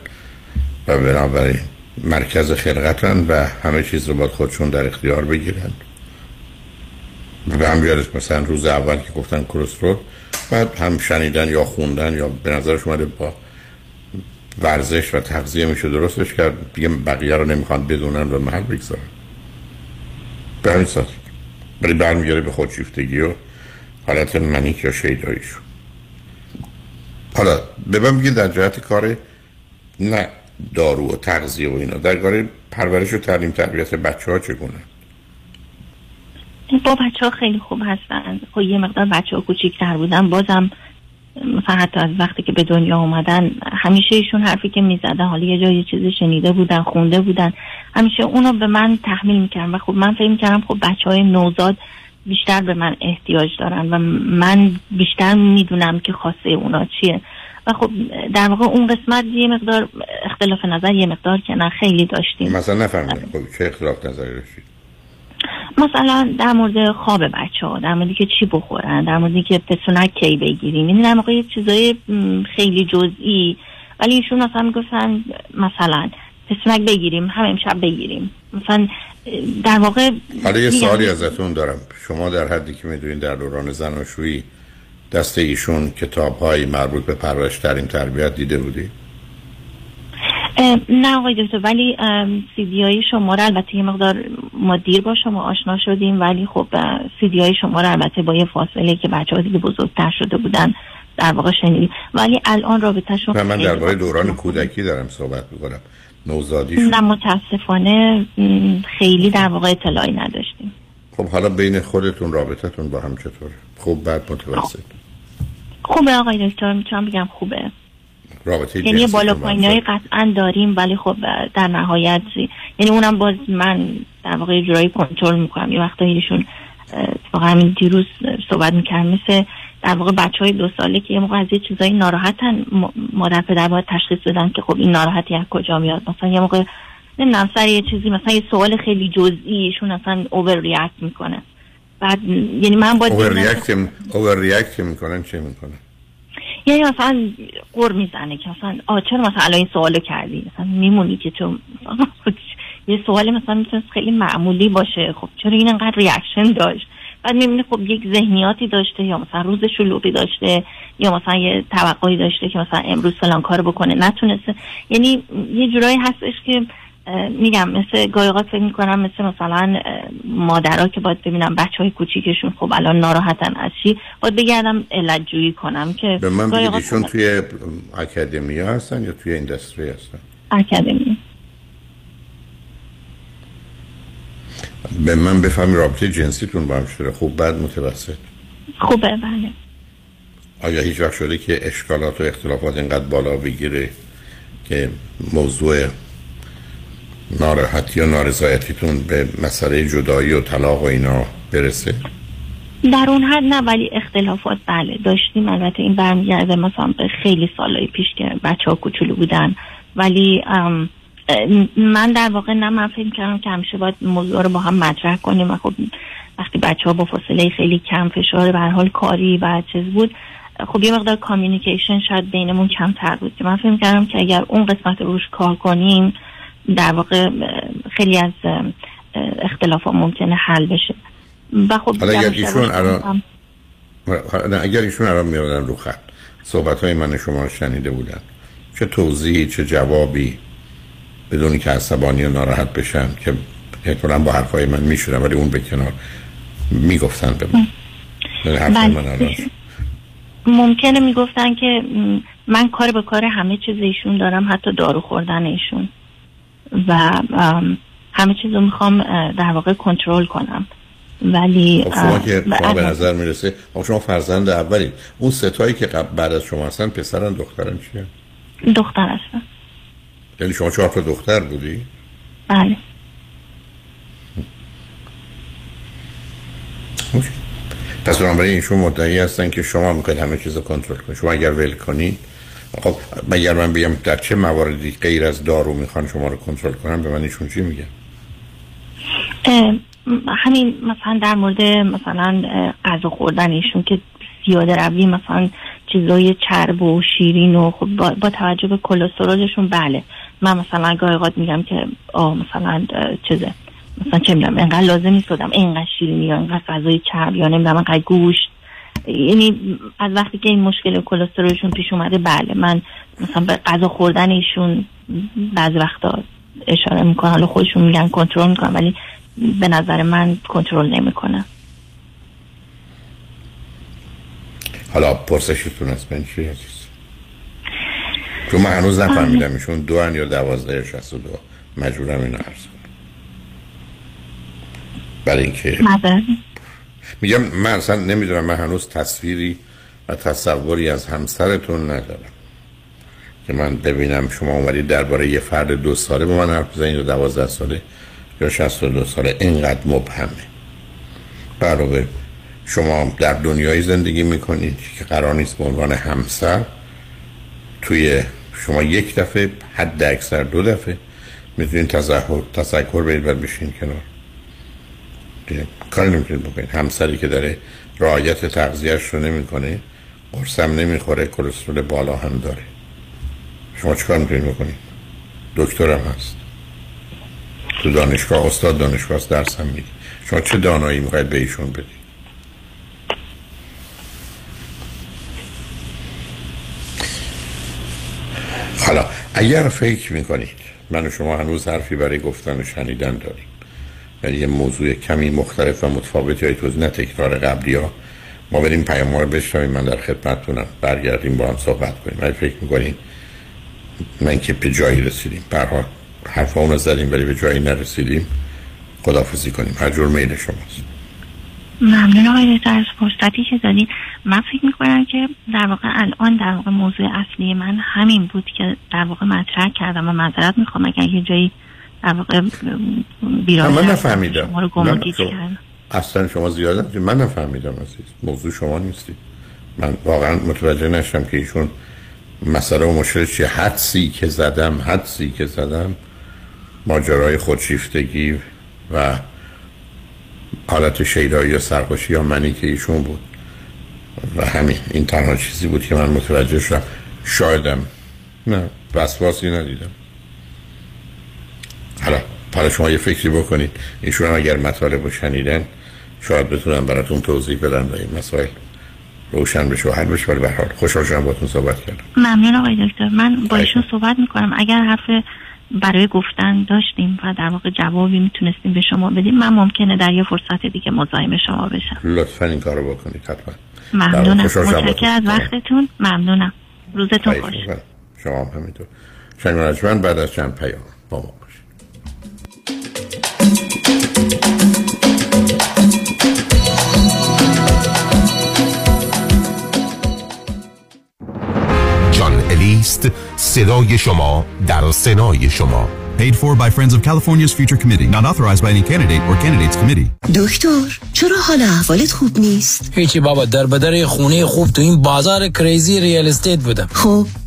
و بنابراین مرکز خلقتن و همه چیز رو باید خودشون در اختیار بگیرن. و هم بیارش مثلا روز اول که گفتن کلسترول بعد هم شنیدن یا خوندن یا به نظرش اومده با ورزش و تغذیه میشه درستش کرد دیگه بقیه رو نمی‌خوان بدونن و محل بگذارن. به همین ساعت ولی برمیگره به خودشیفتگی و حالت منیک یا شیداییشون. حالا به من در جهت کار نه. دارو و تغذیه و اینا. در کار پرورش و تعلیم تربیت بچه ها چگونه؟ با بچه ها خیلی خوب هستن. خب یه مقدار بچه ها کوچیکتر بودن. بازم حتی از وقتی که به دنیا اومدن همیشه ایشون حرفی که می‌زدن حالا یه جایی چیزی شنیده بودن خونده بودن. همیشه اونو به من تحمیل می‌کردن و خب من فکر می‌کردم خب بچه های نوزاد بیشتر به من احتیاج دارن و من بیشتر می‌دونم که خواسته اونا چیه. و خب در واقع اون قسمت یه مقدار اختلاف نظر یه مقدار که نه خیلی داشتیم. مثلا نفهمیدم. خب چه اختلاف نظری داشتید مثلا در مورد خواب بچه ها در موردی که چی بخورن در موردی که پسونک کی بگیریم. این در واقع یه چیزای خیلی جزئی. ولی ایشون مثلا می‌گفتن مثلا پسونک بگیریم هم امشب بگیریم. مثلا در واقع حالا یه سوالی ازتون دارم. شما در حدی که می‌دونین در دوران زناشویی دست ایشون کتاب های مربوط به پرورش ترین تربیت دیده بودی؟ نه آقای دکتر ولی سیدی های شما رو البته یه مقدار ما دیر با شما آشنا شدیم ولی خب سیدی های شما رو البته با یه فاصله که بچه ها دیگه بزرگتر شده بودن در واقع شنیدیم. ولی الان رابطه شما من درباره دوران کودکی دارم صحبت می‌کنم. نوزادی نه متاسفانه خیلی در واقع اطلاعی نداشتیم. خب حالا بین خودتون رابطتون با هم چطوره؟ خوب بعد متوسط. خوبه آقای دکتر می‌تونم بگم خوبه. رابطه یعنی بالا پایین های قطعا داریم ولی خب در نهایت یعنی اونم باز من در واقع جورایی کنترل می‌کنم. یه وقتا ایشون واقعا همین دیروز صحبت میکرم مثل در واقع بچه های دو ساله که یه موقع از یه چیزایی ناراحتن مادر پدر باید تشخیص بدن که خب این ناراحتی از کجا میاد. مثلا یه موقع نمی‌دونم سر یه چیزی مثلا یه سوال خیلی جزئی ایشون اصلا overreact می‌کنه. بعد یعنی من باید overreact می‌کنن چه می‌کنن؟ یعنی مثلا غر می‌زنه که مثلا آ چرا مثلا الان این سوالو کردی؟ مثلا میمونی که تو *laughs* یه سوال مثلا می‌تونست خیلی معمولی باشه. خب چرا این انقدر reaction داشت؟ بعد می‌بینی خب یک ذهنیاتی داشته یا مثلا روز شلوغی داشته یا مثلا یه توقعی داشته که مثلا امروز فلان کار بکنه. نتونسته. یعنی یه جورایی هستش که میگم مثل گاهی اوقات فکر می‌کنم مثل مثلا مادرها که باید ببینم بچه های کوچیکشون خب الان ناراحتن از چی؟ باید بگردم علت جویی کنم که به من بگید ایشون توی اکادمی هستن یا توی اینداستری هستن؟ اکادمی. به من بفهمی رابطه جنسیتون با هم شده. خوب بد متوسط. خوبه بله. آیا هیچ وقت شده که اشکالات و اختلافات اینقدر بالا بگیره که موضوع ناراحتی و نارضایتیتون به مسئله جدایی و طلاق و اینا برسه؟ در اون حد نه ولی اختلافات بله داشتیم. البته این برمیگرده مثلا به خیلی سالهای پیش که بچه ها کوچولو بودن. ولی من در واقع نه من فکر کردم که همیشه باید موضوع رو با هم مطرح کنیم. و خب وقتی بچه ها با فاصله خیلی کم فشار به حال کاری و چیز بود خب یه مقدار کامیونیکیشن شاید بینمون کمتر بود. که من فکر کردم که اگر اون قسمت رو روش کار کنیم در واقع خیلی از اه، اختلافات ممکنه حل بشه. و خب حالا اگر ایشون الان اگر ایشون الان میادن رو خط صحبت های من شما شنیده بودن. چه توضیحی چه جوابی بدونی که عصبانی و ناراحت بشن که احتمالا با حرفای من میشونم ولی اون به کنار می‌گفتن به من. یعنی بله. ممکنه می‌گفتن که من کار به کار همه چیز ایشون دارم حتی دارو خوردن ایشون. و همه چیز رو می‌خوام در واقع کنترل کنم. ولی خب شما که شما به نظر می‌رسه شما فرزند اولی اون ستایی که قبل بعد از شما هستن پسرن دخترن چیه؟ دختر هستم یعنی شما چهار تا دختر بودی؟ بله. پس بنابراین ایشون مدعی هستن که شما می‌خواید همه چیز رو کنترل کنید. شما اگر ول کنید خب اگر من بگم در چه مواردی غیر از دارو می‌خوان شما رو کنترل کنن؟ به من ایشون چی میگن؟ همین مثلا در مورد مثلا غذا خوردن ایشون که زیاده روی مثلا چیزای چرب و شیرین و خب با, با توجه به کلسترولشون بله. من مثلا گاهی اوقات میگم که آه مثلا چیزه مثلا چه می‌دونم انقدر لازم نیست بدم اینقدر شیرینی یا اینقدر غذای چرب یا نمی‌دونم انقدر گوشت. یعنی از وقتی که این مشکل کلسترولشون پیش اومده بله من مثلا به غذا خوردن ایشون بعضی وقتا اشاره می‌کنم. حالا خودشون میگن کنترل می‌کنم ولی به نظر من کنترل نمی‌کنم حالا پرسشتون از من چی عزیز چون من هنوز نفهمیدم. ایشون دو یا دوازده یا شست و دو. مجبورم اینو عرض کنم. برای اینکه میگم من اصلا نمی‌دونم من هنوز تصویری و تصوری از همسرتون ندارم که من ببینم شما اومدید درباره یه فرد دو ساله به من حرف بزنید یا دوازده ساله یا شست و دو ساله. اینقدر مبهمه. علاوه شما در دنیایی زندگی می‌کنید که قرار نیست به عنوان همسر توی شما یک دفعه حد اکثر دو دفعه می‌تونید تذکر برید و بشین کنار. کاری نمی‌تونید بکنید. همسری که داره رعایت تغذیهش رو نمی‌کنه قرصم نمی‌خوره کلسترول بالا هم داره. شما چیکار می‌تونید بکنید؟ دکترم هست. تو دانشگاه استاد دانشگاه هست درس هم میدی شما چه دانایی می‌خواید به ایشون بدید؟ حالا اگر فکر می‌کنید من و شما هنوز حرفی برای گفتن و شنیدن داریم. یعنی یه موضوع کمی مختلف و متفاوت یا توضیح نه تکرار قبلی ها. ما بریم پیام ها رو من در خدمتتونم. برگردیم با هم صحبت کنیم. ولی فکر می‌کنیم من که به جایی رسیدیم. برها حرف رو زدیم ولی به جایی نرسیدیم. خدافزی کنیم. هر جور میل شماست. ممنون آقای از فرصتی که دادین. من فکر می‌کنم که در واقع الان در واقع موضوع اصلی من همین بود که در واقع مطرح کردم و معذرت می‌خوام. اگر یه جایی بیراه من نفهمیدم. شما رو کردم اصلا شما زیاد من نفهمیدم عزیز. موضوع شما نیستی. من واقعا متوجه نشم که ایشون مسئله و مشکل چیه. حدسی که زدم حدسی که زدم ماجرای خودشیفتگی و حالت شیدایی یا سرخوشی یا منی که ایشون بود. و همین این تنها چیزی بود که من متوجه شدم. شایدم. نه وسواسی ندیدم. حالا حالا شما یه فکری بکنید. ایشون اگر مطالب رو شنیدن شاید بتونم براتون توضیح بدن و این مسائل روشن بشه و حل بشه. ولی به حال خوشحال شدم باهاتون صحبت کردم. ممنون آقای دکتر. من با ایشون صحبت می‌کنم. اگر حرف برای گفتن داشتیم و در واقع جوابی می‌تونستیم به شما بدیم من ممکنه در یه فرصت دیگه مزاحم شما بشم. لطفا این کارو بکنید حتما. ممنونم. متشکرم. از. وقتتون ممنونم. روزتون خوش. خواهش شما هم همینطور. شنگ بعد از چند پیام. با ما. صدای شما در سنای شما Paid for by Friends of California's Future Committee, not authorized by any candidate or candidates committee. دکتر چرا حال احوالت خوب نیست؟ هیچی بابا در بدر خونه خوب تو این بازار کریزی ریال استیت بودم خب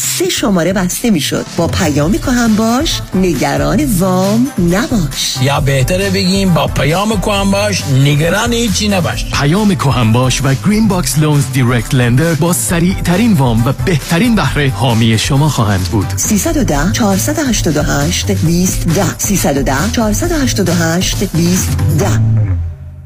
سه شماره بسته می‌شد. با پیام کهن باش نگران وام نباش. یا بهتره بگیم با پیام کهن باش نگران هیچی نباش. پیام کهن باش و Green Box Loans direct lender با سریع ترین وام و بهترین بهره حامی شما خواهند بود. 310 488 20 10 310 488 20 10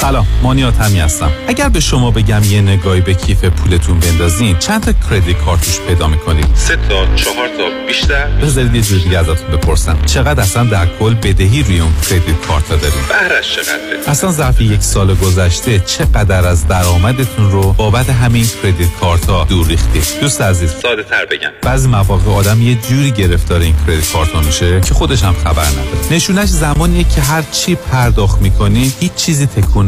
سلام مانیات همی هستم. اگر به شما بگم یه نگاهی به کیف پولتون بندازین چند تا کردیت کارت توش پیدا می‌کنید؟ سه تا چهار تا بیشتر؟ بذارید یه جور دیگه ازتون بپرسم. چقدر اصلا در کل بدهی روی اون کردیت کارت دارید بهرش چقدره؟ اصلا ظرف یک سال گذشته چقدر از درآمدتون رو بابت همین کردیت کارت ها دور ریختید؟ دوست عزیز. ساده تر بگم. بعضی مواقع آدم یه جوری گرفتار این کردیت کارت ها میشه که خودش هم خبر نداره. نشونش زمانیه که هر چی پرداخت می‌کنی هیچ چیزی تکون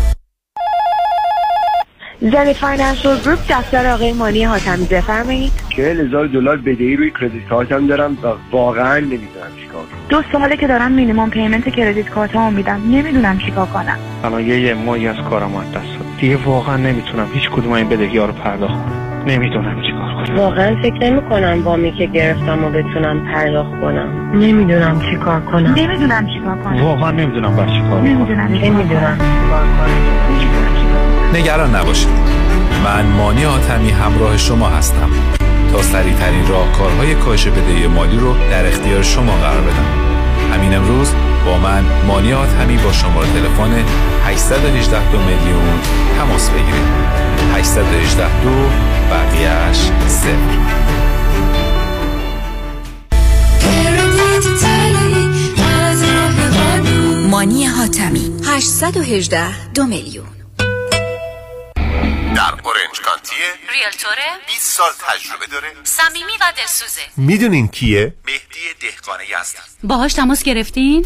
زنی Financial Group دفتر آقای مانی حاتمی بفرمایید. چهل هزار دلار بدهی روی credit card م دارم و واقعا نمی‌دونم چیکار کنم. دو ساله که دارم minimum payment credit card ها میدم. نمی‌دونم چیکار کنم. الان یه یه ماهی از کارم از دست داد دیگه واقعا نمی‌تونم هیچ کدوم این بدهی ها رو پرداخت کنم. نمی‌دونم چیکار کنم. واقعا فکر نمی کنم وامی که گرفتم و بتونم پرداخت کنم. نمی‌دونم چیکار کنم. نمی‌دونم چیکار کنم. واقعا نمی‌دونم بر چیکار کنم نمی‌دونم نمی‌دونم چیکار کنم. نگران نباشید. من مانی آتمی همراه شما هستم تا سریع ترین راهکارهای کاهش بدهی مالی رو در اختیار شما قرار بدم. همین امروز با من مانی آتمی با شماره تلفن 818 دو میلیون تماس بگیرید. 818 دو بقیهش صفر. مانی حاتمی 818 دو میلیون. در اورنج کانتیه ریلتوره 20 سال تجربه داره. صمیمی و دلسوزه. می‌دونین کیه؟ مهدی دهقان یزدی باهاش تماس گرفتین؟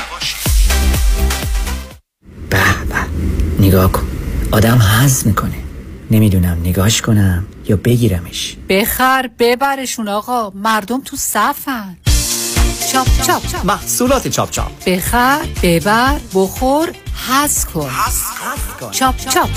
نگاه کن. آدم حز می‌کنه. نمی‌دونم نگاش کنم یا بگیرمش. بخر ببرشون آقا. مردم تو صفن. چاپ چاپ محصولات چاپ چاپ. بخر ببر بخور حز کن. چاپ چاپ.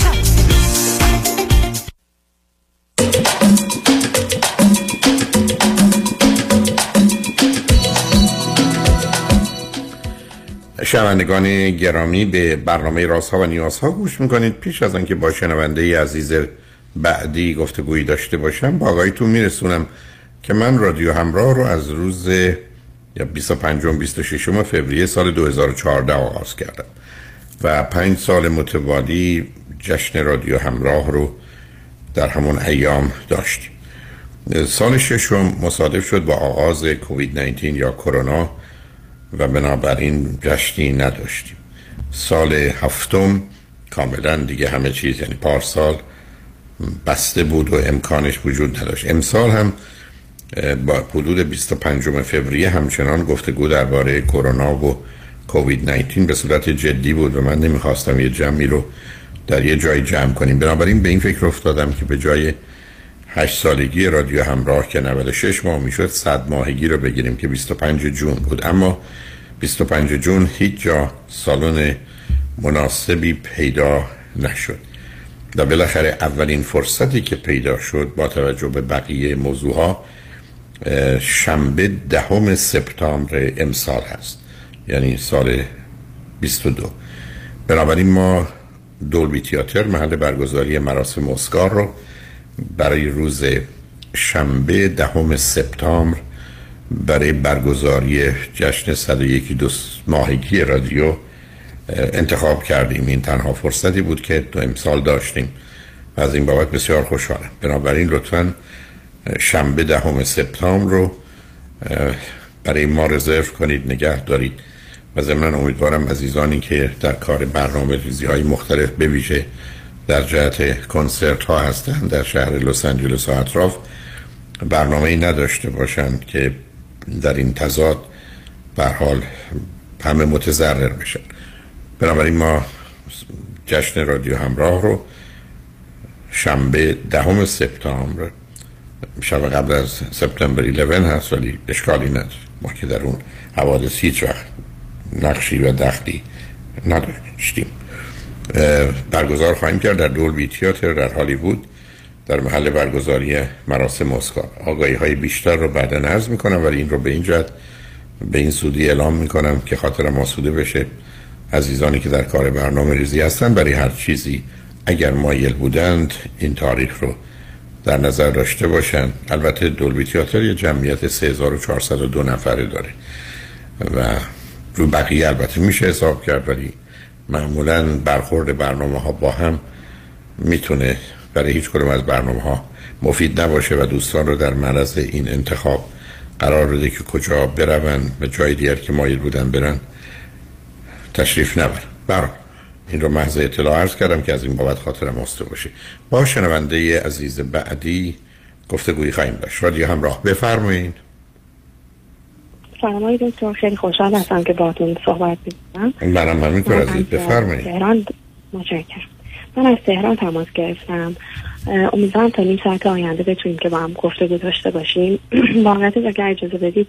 شنوندگان گرامی به برنامه رازها و نیازها گوش می‌کنید. پیش از آنکه با شنونده عزیز بعدی گفتگویی داشته باشم با آقایتون میرسونم که من رادیو همراه رو از روز یا 25 و 26 فوریه سال 2014 آغاز کردم و پنج سال متوالی جشن رادیو همراه رو در همون ایام داشتیم. سال ششم مصادف شد با آغاز کووید 19 یا کرونا. و بنابراین جشنی نداشتیم. سال هفتم کاملا دیگه همه چیز یعنی پارسال بسته بود و امکانش وجود نداشت. امسال هم با حدود 25 فوریه همچنان گفتگو درباره کرونا و کووید 19 به صورت جدی بود و من نمی‌خواستم یه جمعی رو در یه جای جمع کنیم. بنابراین به این فکر افتادم که به جای 8 سالگی رادیو همراه که 96 ماه می‌شد 100 ماهگی رو بگیریم که 25 جون بود. اما 25 جون هیچ جا سالن مناسبی پیدا نشد. و بالاخره اولین فرصتی که پیدا شد با توجه به بقیه موضوع ها شنبه دهم سپتامبر امسال هست. یعنی سال 22 بنابراین ما دولبی تیاتر محل برگزاری مراسم اسکار رو برای روز شنبه دهم سپتامبر برای برگزاری جشن 101 دو ماهگی رادیو انتخاب کردیم. این تنها فرصتی بود که تو امسال داشتیم و از این بابت بسیار خوشحالم. بنابراین لطفا شنبه دهم سپتامبر رو برای ما رزرو کنید نگه دارید و ضمن امیدوارم عزیزانی که در کار برنامه ریزی های مختلف بویژه در جهت کنسرت ها هستند در شهر لس آنجلس و اطراف. برنامه ای نداشته باشند که در این تضاد بر حال همه متضرر بشن. بنابراین ما جشن رادیو همراه رو شنبه دهم سپتامبر شب قبل از سپتامبر 11 هست ولی اشکالی نداره. ما که در اون حوادث هیچ وقت نقشی و دخلی نداشتیم. برگزار خواهیم کرد در دولبی تیاتر در هالیوود در محل برگزاری مراسم اسکار. آگاهی های بیشتر رو بعدا عرض می‌کنم ولی این رو به این جهت به این سودی اعلام می‌کنم که خاطر آسوده بشه. عزیزانی که در کار برنامه ریزی هستن برای هر چیزی اگر مایل بودند این تاریخ رو در نظر داشته باشند. البته دولبی تیاتر یه جمعیت 3402 نفره داره و رو بقیه البته میشه حساب کرد ولی معمولا برخورد برنامه ها با هم می‌تونه برای هیچ کدوم از برنامه ها مفید نباشه و دوستان رو در معرض این انتخاب قرار بده که کجا برون و جای دیگر که مایل بودن برن تشریف نبرن. برای این رو محض اطلاع عرض کردم که از این بابت خاطرم آسته باشه. با شنونده عزیز بعدی گفتگویی خواهیم داشت. رادیو همراه. بفرمایید. سلام آقای دکتر خیلی خوشحال هستم که باهاتون صحبت می‌کنم. منم همینطور عزیز بفرمایید. تهران متشکرم. من از تهران تماس گرفتم. امیدوارم تا نیم ساعت آینده بتونیم که با هم گفتگو داشته باشیم. *clears throat* واقعیتش اگر اجازه بدید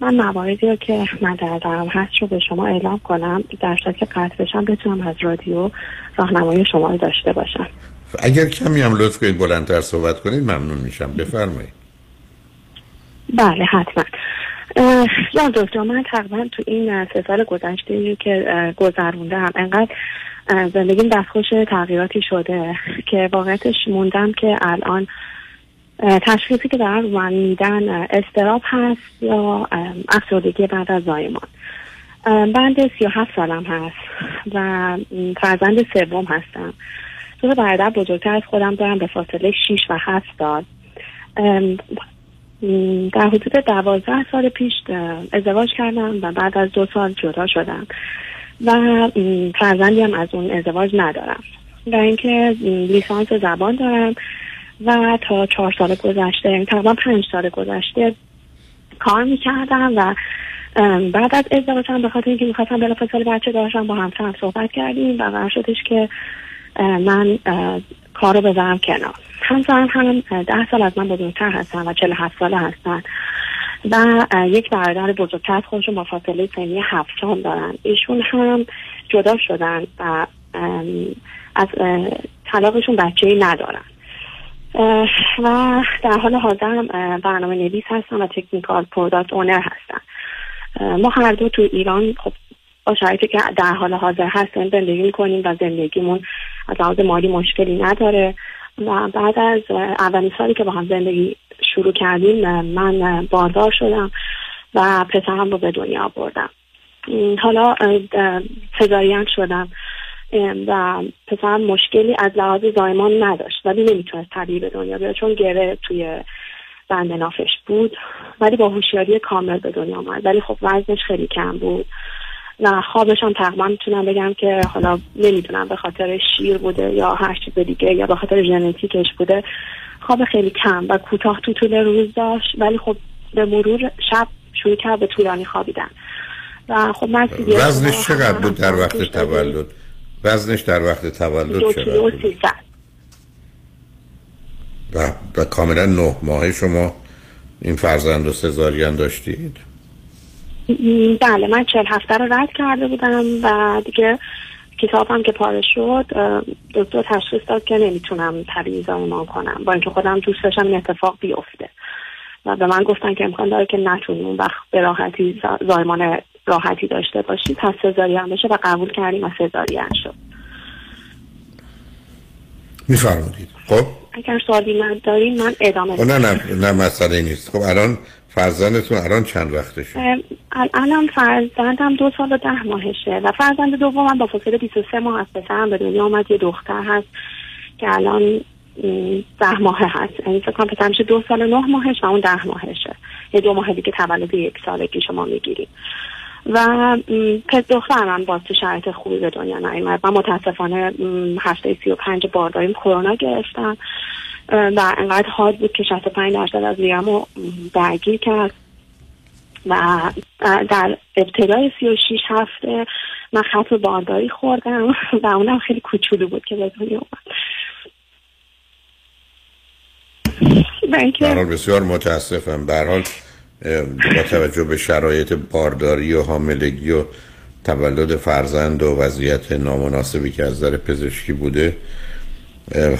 من مواردی رو که من در دارم هست رو به شما اعلام کنم. در صورت که قطع بشم بتونم از رادیو راهنمای شما رو داشته باشم. اگر کمی هم لطف کنید بلندتر صحبت کنید ممنون میشم. بفرمایید. بله حتما. یا دکتر من تقریبا تو این سه سال گذشته که گذروندم انقدر زندگیم دستخوش تغییراتی شده که واقعیتش موندم که الان تشخیصی که رو من میدن استراب هست یا افسردگی بعد از زایمان. بند سی و هفت سالم هست و فرزند سوم هستم. دو برادر بزرگتر از خودم دارم به فاصله 6 و 7 سال. در حدود دوازده سال پیش ازدواج کردم و بعد از دو سال جدا شدم و فرزندی هم از اون ازدواج ندارم. و اینکه لیسانس زبان دارم و تا چهار سال گذشته یعنی تقریبا پنج سال گذشته کار می‌کردم و بعد از ازدواجم به خاطر اینکه می‌خواستم بلافاصله بچه داشتم با همسرم صحبت کردیم و قرار شدش که من کار رو بذارم کنار. همسرم هم ده سال از من بزرگتر هستن و چل هفت ساله هستن. و یک برادر بزرگتر از خودشون با فاصله سنی هفت سال دارن. ایشون هم جدا شدن و از طلاقشون بچه ای ندارن و در حال حاضر برنامه نویس هستم و technical product owner هستم ما هر دو تو ایران خب با شرایطی که در حال حاضر هستیم زندگی می‌کنیم و زندگیمون از لحاظ مالی مشکلی نداره. و بعد از اولین سالی که با هم زندگی شروع کردیم من باردار شدم و پسرم رو به دنیا بردم حالا سزارین شدم. و پسرم مشکلی از لحاظ زایمان نداشت ولی نمی‌تونست طبیعی به دنیا بیاد چون گره توی بند نافش بود. ولی با هوشیاری کامل به دنیا آمد. ولی خب وزنش خیلی کم بود. و خوابش هم تقریبا می‌تونم بگم که حالا نمی‌دونم به خاطر شیر بوده یا هر چیز دیگه یا به خاطر ژنتیکش بوده. خواب خیلی کم و کوتاه تو طول روز داشت ولی خب به مرور شب شروع کرد به طولانی خوابیدن. و خب من وزنش چقدر بود در وقت تولد؟ وزنش در وقت تولد چقدر بود؟ و, و کاملا نه ماهه شما این فرزند و سزارین داشتید؟ بله من چهل هفته رو رد کرده بودم و دیگه کتابم که پاره شد دکتر تشخیص داد که نمی‌تونم طبیعی زایمان کنم با اینکه خودم دوست داشتم این اتفاق بیفته. و به من گفتن که امکان داره که نتونی اون وقت به راحتی زایمان راحتی داشته باشی پس سزارین بشه و قبول کردیم و سزارین شد. میفرمودید خب؟ اگر سوالی ندارین من ادامه خب نه نه نه مسئله نیست. خب الان فرزندتون الان چند وقتشه؟ ام، الانم فرزندم دو سال و ده ماهشه و فرزند دومم با فاصله 23 ماه از پسرم به دنیا آمد یه دختر هست که الان ده ماهه هست. یعنی فکر کنم پسرم میشه دو سال و نه ماهش و اون ده ماهشه. یه دو ماه دیگه تولد یک سالگی شما می‌گیریم و دخترم باز تو شرایط خوبی به دنیا نیومد. من متاسفانه هفته سی و پنج بارداریم کرونا گرفتم. و انقدر حاد بود که 65 درصد از ریمو درگیر کرد. و در ابتدای 36 هفته من خط بارداری خوردم و اونم خیلی کوچولو بود که به دنیا اومد. و اینکه در حال بسیار متاسفم. به هر حال اه، با توجه به شرایط بارداری و حاملگی و تولد فرزند و وضعیت نامناسبی که از نظر پزشکی بوده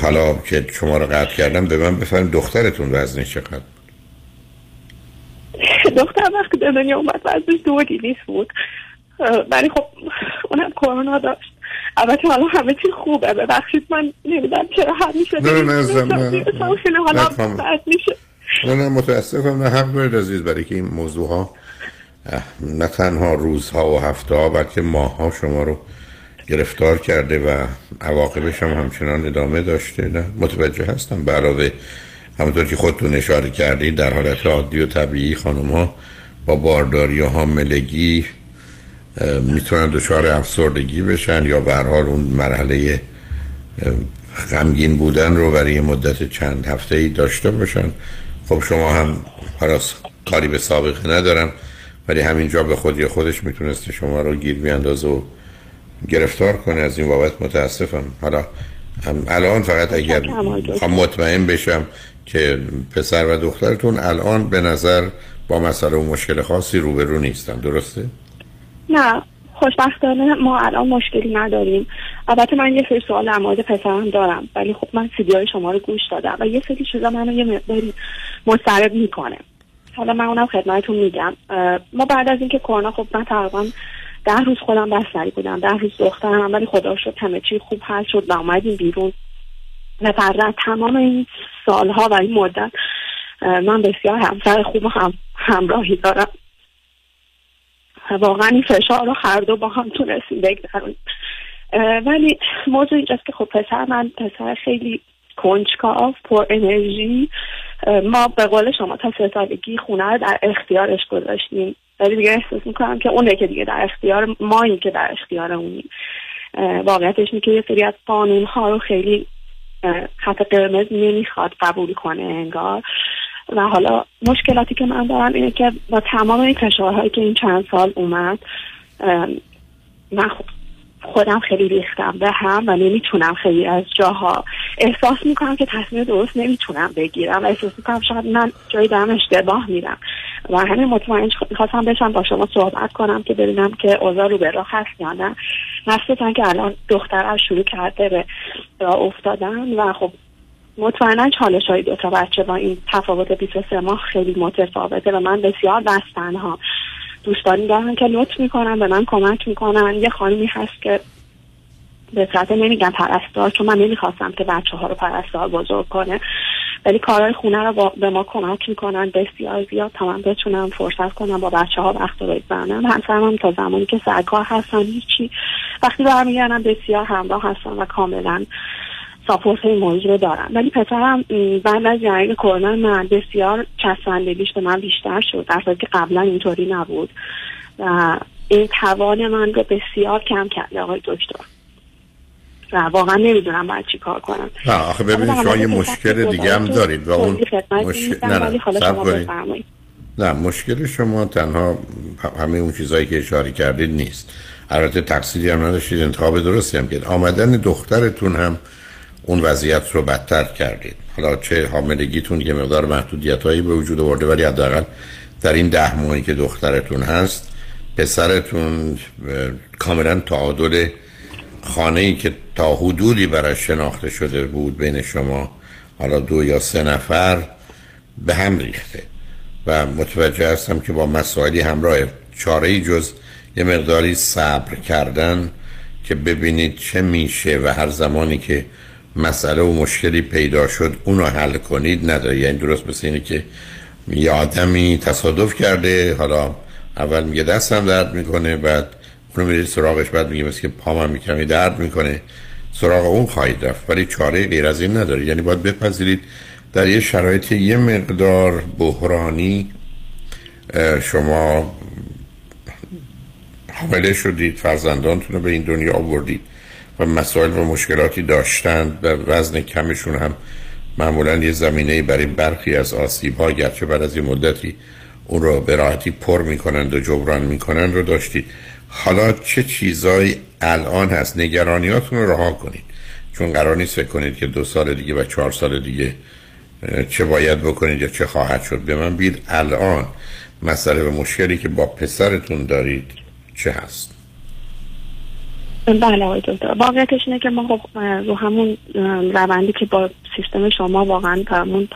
حالا که شما رو قطع کردم به من بفرمایید دخترتون وزنش چقدر دختر وقتی به دنیا اومد وزنش دو دیویس بود. ولی خب اونم کرونا داشت. البته حالا همه چی خوبه ببخشید من نمی‌دونم چرا همیشه نه، نه، نه. نه، نه نه متاسفم نه حق دارید عزیز برای که این موضوع ها نه تنها روزها و هفته ها بلکه ماه ها شما رو گرفتار کرده و عواقبش هم همچنان ادامه داشته. نه متوجه هستم. علاوه همونطور که خودتون اشاره کردید در حالت عادی و طبیعی خانم ها با بارداری و حاملگی می‌تونن دچار افسردگی بشن یا به حال اون مرحله غمگین بودن رو برای مدت چند هفته ای داشته باشن. خب شما هم حراس کاری به سابقه ندارم ولی همینجا به خودی خودش می‌تونسته شما رو گیر بیاندازه و گرفتار کنه. از این بابت متاسفم. حالا هم الان فقط اگر مطمئن بشم که پسر و دخترتون الان به نظر با مسئله و مشکل خاصی روبرو نیستن. درسته؟ نه. خوشبختانه ما الان مشکلی نداریم. البته من یه سری سوال در مورد پسرم دارم ولی خب من سیدی های شما رو گوش دادم و یه سری چیزا منو یه مقداری مضطرب می‌کنه. حالا من اونم خدمتتون میگم. ما بعد از اینکه کرونا خب من تقریبا ده روز خودم بستری بودم ده روز دخترم ولی خدا شد همه چی خوب حل شد و اومدیم بیرون. و بعد تمام این سالها و این مدت من بسیار همسر خوب و هم همراهی دارم. واقعا این فشار رو هر دو با هم تونستیم بگذرونیم. ولی موضوع اینجاست که خب پسر من پسر خیلی کنجکاو پر انرژی. ما به قول شما تا سه سالگی خونه رو در اختیارش گذاشتیم. ولی دیگه احساس می‌کنم که اونه که دیگه در اختیار ماییم که در اختیار اونیم. واقعیتش اینه که یه سری از قانون ها رو خیلی خط قرمز نمی‌خواد قبول کنه انگار. و حالا مشکلاتی که من دارم اینه که با تمام این فشارهایی که این چند سال اومد من خودم خیلی ریختم به هم و نمی‌تونم خیلی از جاها احساس می‌کنم که تصمیم درست نمی‌تونم بگیرم و احساس می‌کنم شاید من جایی دارم اشتباه میرم. و همین مطمئن می‌خواستم بشم با شما صحبت کنم که ببینم که اوضاع رو به راه هست یا نه. مخصوصا که الان دخترم شروع کرده به راه افتادن و خب مطمئنا چالش های دو تا بچه با این تفاوت 23 ماه خیلی متفاوته و من بسیار بستن ها. دوستانی دارن که لطف می‌کنن به من کمک می‌کنن. یه خانمی هست که به صورت نمیگم پرستار چون من نمی‌خواستم که بچه ها رو پرستار بزرگ کنه. ولی کارهای خونه رو به ما کمک می‌کنن بسیار زیاد. تا من بتونم فرصت کنم با بچه ها وقت رو بگذرونم. همسرم هم تا زمانی که سرکار هستن هیچی. وقتی برمیگردم بسیار همراه هستن و کاملا ساپورت این موضوع رو دارم. ولی پسرم بعد از جنگ کرونا من بسیار چسبندگیش به من بیشتر شد. در حالی که قبلا اینطوری نبود. و این توان من رو بسیار کم کرده آقای دکتر. و واقعا نمی‌دونم باید چی کار کنم. آخه ببینید شما یه مشکل دیگه هم دارید و اون مشکل نه نه نه مشکل شما تنها همه اون چیزهایی که اشاره کردید نیست. البته تقصیری هم نداشتید انتخاب درستی هم کرد. آمدن دخترتون هم اون وضعیت رو بدتر کردید. حالا چه حاملگیتون یه مقدار محدودیت هایی به وجود آورده ولی حداقل در این ده ماهی که دخترتون هست پسرتون کاملا تعادل خانه ای که تا حدودی براش شناخته شده بود بین شما حالا دو یا سه نفر به هم ریخته. و متوجه هستم که با مسائلی همراه چاره جز یه مقداری صبر کردن که ببینید چه میشه و هر زمانی که مسئله و مشکلی پیدا شد اونو حل کنید نداره. یعنی درست مثل اینه که یه آدمی تصادف کرده حالا اول میگه دستم درد می‌کنه بعد اونو میرید سراغش بعد میگه مثل که پامم می‌کنه درد می‌کنه. سراغ اون خواهید رفت ولی چاره غیر از این نداره. یعنی باید بپذیرید در یه شرایط یه مقدار بحرانی شما حامله شدید فرزندانتون رو به این دنیا آوردید. و مسائل و مشکلاتی داشتند و وزن کمشون هم معمولا یه زمینه برای برخی از آسیب ها گرچه بعد از یه مدتی اون رو به راحتی پر می‌کنند و جبران می‌کنند رو داشتید. حالا چه چیزایی الان هست؟ نگرانیاتون رو رها کنید. چون قرار نیست فکر کنید که دو سال دیگه و چهار سال دیگه چه باید بکنید یا چه خواهد شد. به من بید الان مسئله و مشکلی که با پسرتون دارید چه هست؟ بله آقای دکتر. واقعیتش اینه که ما خب رو همون روندی که با سیستم شما واقعا همون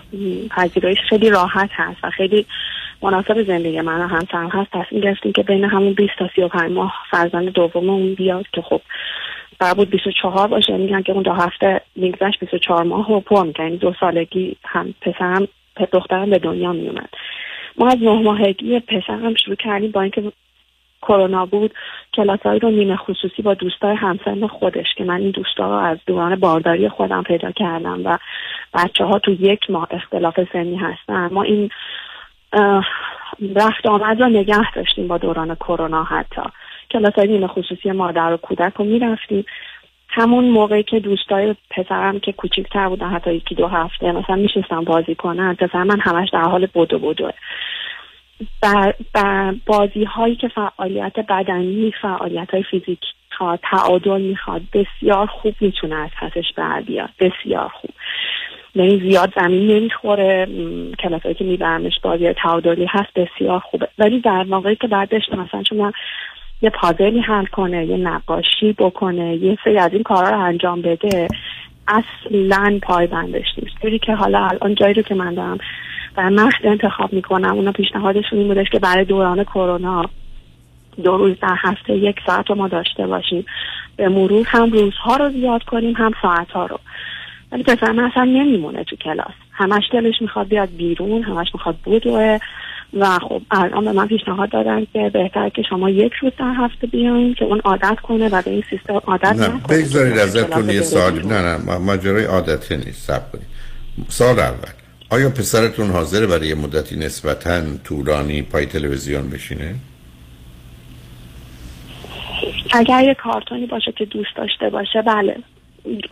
پذیرایش خیلی راحت هست و خیلی مناسب زندگی من و همسرم هست. تصمیم گرفتیم که بین همون 20 تا 35 ماه فرزند دوممون بیاد که خب قرار بود 24 باشه. میگن که اون دو هفته میگذشت 24 ماه رو پر می‌کنه. یعنی دو سالگی هم پسرم دخترم به دنیا میومد. ما از نه ماهگی پسرم شروع کردیم با اینکه کرونا بود کلاسایی رو نیمه خصوصی با دوستای همسن خودش که من این دوستا رو از دوران بارداری خودم پیدا کردم و بچه ها تو یک ماه اختلاف سنی هستن. ما این رفت آمد رو نگه داشتیم با دوران کرونا حتی. کلاسای نیمه خصوصی مادر و کودک رو می‌رفتیم. همون موقعی که دوستای پسرم که کوچیکتر بودن حتی یکی دو هفته مثلا میشستم بازی کنن پسر من همش در حال بدو بدوه. بر, بازی هایی که فعالیت بدنی فعالیت های فیزیک می‌خواد تعادل می‌خواد بسیار خوب می‌تونه از پسش بر بیاد بسیار خوب. یعنی زیاد زمین نمی‌خوره کلاسایی که میبرمش بازی تعادلی هست بسیار خوبه. ولی در موقعی که بعد داشته مثلا شما یه پازلی حل کنه یه نقاشی بکنه یه سری از این کارا رو انجام بده اصلا پایبندش نیست. جوری که حالا الان جایی رو که من دارم و مشت انتخاب می‌کنم. اونا پیشنهادشون این بودش که برای دوران کرونا دو روز در هفته یک ساعت رو ما داشته باشیم. به مرور هم روزها رو زیاد کنیم هم ساعتها رو. ولی پسر من اصلا نمیمونه تو کلاس. همش دلش می‌خواد بیاد بیرون همش می‌خواد بدوه. و خب الان به من پیشنهاد دادن که بهتر که شما یک روز در هفته بیاین که اون عادت کنه و به این سیستم عادت نه نکنه. بگذارید ازتون یه سال. نه نه ما- ماجرای عادتی نیست سب کنید. سال اول. آیا پسرتون حاضر برای یه مدتی نسبتا طولانی پای تلویزیون بشینه؟ اگر یه کارتونی باشه که دوست داشته باشه بله.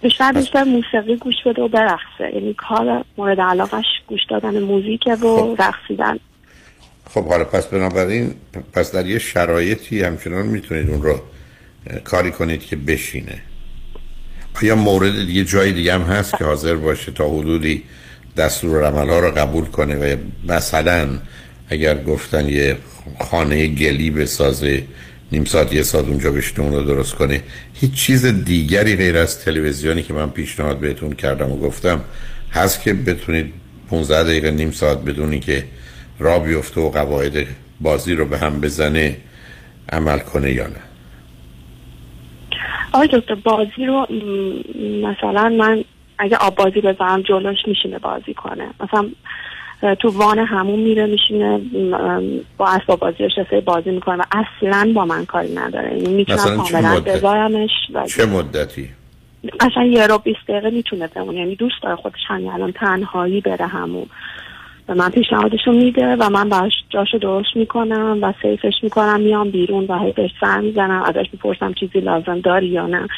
بیشتر بیشتر موسیقی گوش بده و برقصه. یعنی کار مورد علاقش گوش دادن موزیکه و رقصیدن. خب حالا پس بنابراین پس در یه شرایطی همچنان می‌تونید اون رو کاری کنید که بشینه. آیا مورد دیگه جای دیگه هم هست که حاضر باشه تا حدودی دستور ها رو قبول کنه و مثلا اگر گفتن یه خانه گلی بسازه نیم ساعت یه ساعت اونجا بشینه اون رو درست کنه هیچ چیز دیگری غیر از تلویزیونی که من پیشنهاد بهتون کردم و گفتم هست که بتونید 15 دقیقه نیم ساعت بدونی که را بیفته و قواعد بازی رو به هم بزنه عمل کنه یا نه. آقای دکتر بازی رو مثلا من اگه آب بازی بذارم جلوش میشینه بازی کنه. مثلا تو وان همون میره میشینه با اسباب بازیش رسه بازی می‌کنه و اصلا با من کاری نداره. یعنی می‌تونم کاملا؟ بذارمش چه مدتی؟ قشنگ یه رو بیست دقیقه می‌تونه بمونه. یعنی دوست داره خودش همین الان تنهایی بره همون. و من پیشنهادشو میده و من براش جاشو درست می‌کنم و سیفش می‌کنم میام بیرون و هی بهش سر می‌زنم ازش می‌پرسم چیزی لازم داری یا نه.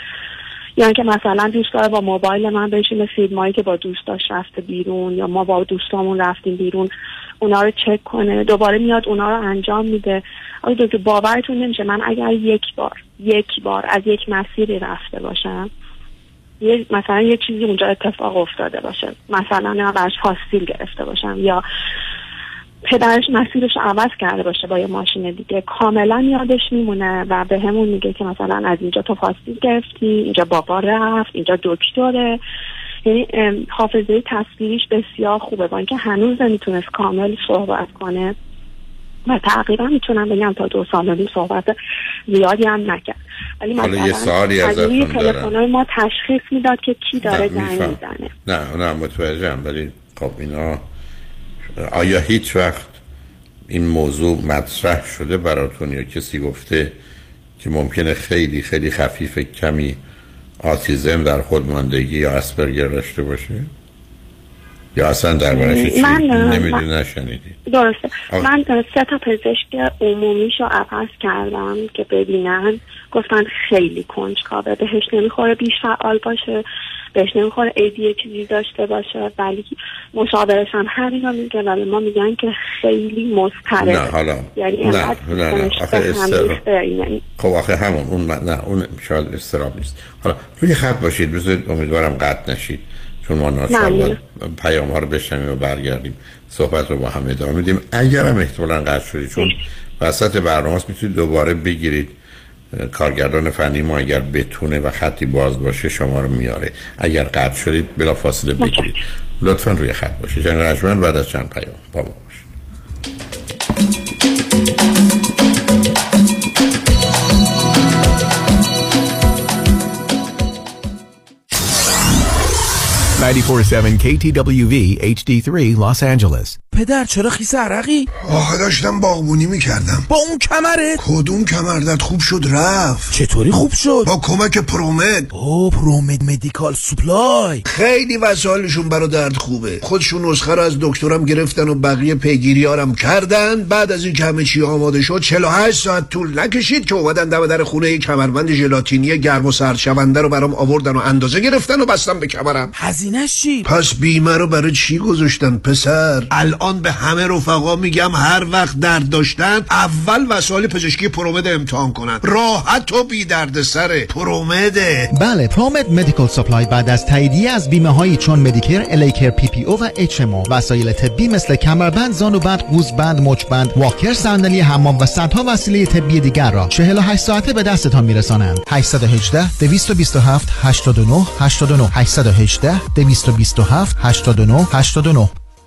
یا اینکه مثلا دوست داره با موبایل من بشینه فیلمایی که با دوستاش رفته بیرون یا ما با دوستامون رفتیم بیرون اونا رو چک کنه دوباره میاد اونا رو انجام میده. آقای دکتر باورتون نمیشه من اگر یک بار یک بار از یک مسیری رفته باشم یه مثلا یه چیزی اونجا اتفاق افتاده باشه. مثلا من براش پاستیل گرفته باشم یا پدرش مسیرش عوض کرده باشه با یه ماشین دیگه. کاملا یادش میمونه و به همون میگه که مثلا از اینجا تو پاستیل گرفتی اینجا بابا رفت اینجا دکتره. یعنی حافظه تصویریش بسیار خوبه. با اینکه هنوز نمی‌تونست کامل صحبت کنه و تقریبا می‌تونم بگم تا دو سال و صحبت زیادی هم نکرد. ولی حالا یه مثلا سوالی از. تلفن‌های ما تشخیص می‌داد که کی داره زنگ. می‌زنه. نه نه متوجهم. ولی خب اینا آیا هیچ وقت این موضوع مطرح شده براتون یا کسی گفته که ممکنه خیلی خیلی خفیف کمی آتیزم در خودماندگی یا اسپرگر داشته باشه؟ یا اصلا دربارش چی نمی‌دونی نشنیدی؟ درسته. آه. من سه تا پزشک عمومیشو عوض کردم که ببینن. گفتن خیلی کنجکاوه بهش نمی‌خوره بیش فعال باشه بهش نمی‌خوره ایدی چیزی داشته باشه ولی مشاورش هم همینا میگه و به ما میگن که خیلی مضطربه. نه حالا یعنی نه نه نه آخه به هم استرا- ریخته، یعنی خب آخه همون اون نه اون شاید استراب نیست. حالا روی خط باشید بذارید امیدوارم قطع نشید. چون ما پیام ها رو بشنویم و برگردیم. صحبت رو با هم ادامه میدیم. اگر هم احتمالا قطع شدید چون وسط برنامه می‌تونید دوباره بگیرید. کارگردان فنی ما اگر بتونه و خطی باز باشه شما رو میاره. اگر قطع شدید بلا فاصله بگیرید. لطفا روی خط باشید. جنگ رجمن بعد از چند پیام با ما باشید. 947 KTWV HD3 Los Angeles. پدر چرا خیس عرقی؟ آخه داشتم باغبونی می‌کردم. با اون کمرت؟ کدوم کمردت خوب شد رفت؟ چطوری خوب شد؟ با کمک پرومد. او پرومد مدیکال سوپلای. خیلی وسایلشون برا درد خوبه. خودشون نسخه رو از دکترم گرفتن و بقیه پیگیریارم کردن. بعد از این که همه چی آماده شد 48 ساعت طول نکشید که اومدن دم در خونه یک کمربند ژلاتینی گرم و سرد شونده رو برام آوردن و اندازه گرفتن و بستن به کمرم. هزینهش چی؟ پس بیمه رو برای چی گذاشتن پسر؟ الان به همه رفقا میگم هر وقت درد داشتن اول وسایل پزشکی ProMed امتحان کنن. راحت و بی درد سره ProMed ه بله ProMed Medical Supply بعد از تاییدیه از بیمه هایی چون Medicare، L.A. Care، PPO و HMO وسایل طبی مثل کمربند، زانوبند، قوزبند، مچبند، واکر، صندلی حمام و صدها وسیله طبی دیگر را 48 ساعته به دستتان میرسانند. 818 227 89 89 818 227 89 89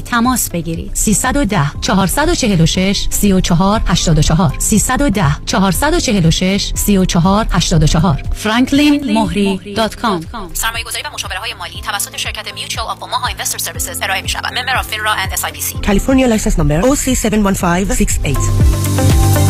تماس بگیرید. 310 446 34 84 310 446 34 84 franklinmohri.com سرمایه گذاری و مشاوره های مالی توسط شرکت Mutual of Omaha Investor Services ارائه می شود member of FINRA and SIPC California license number OC71568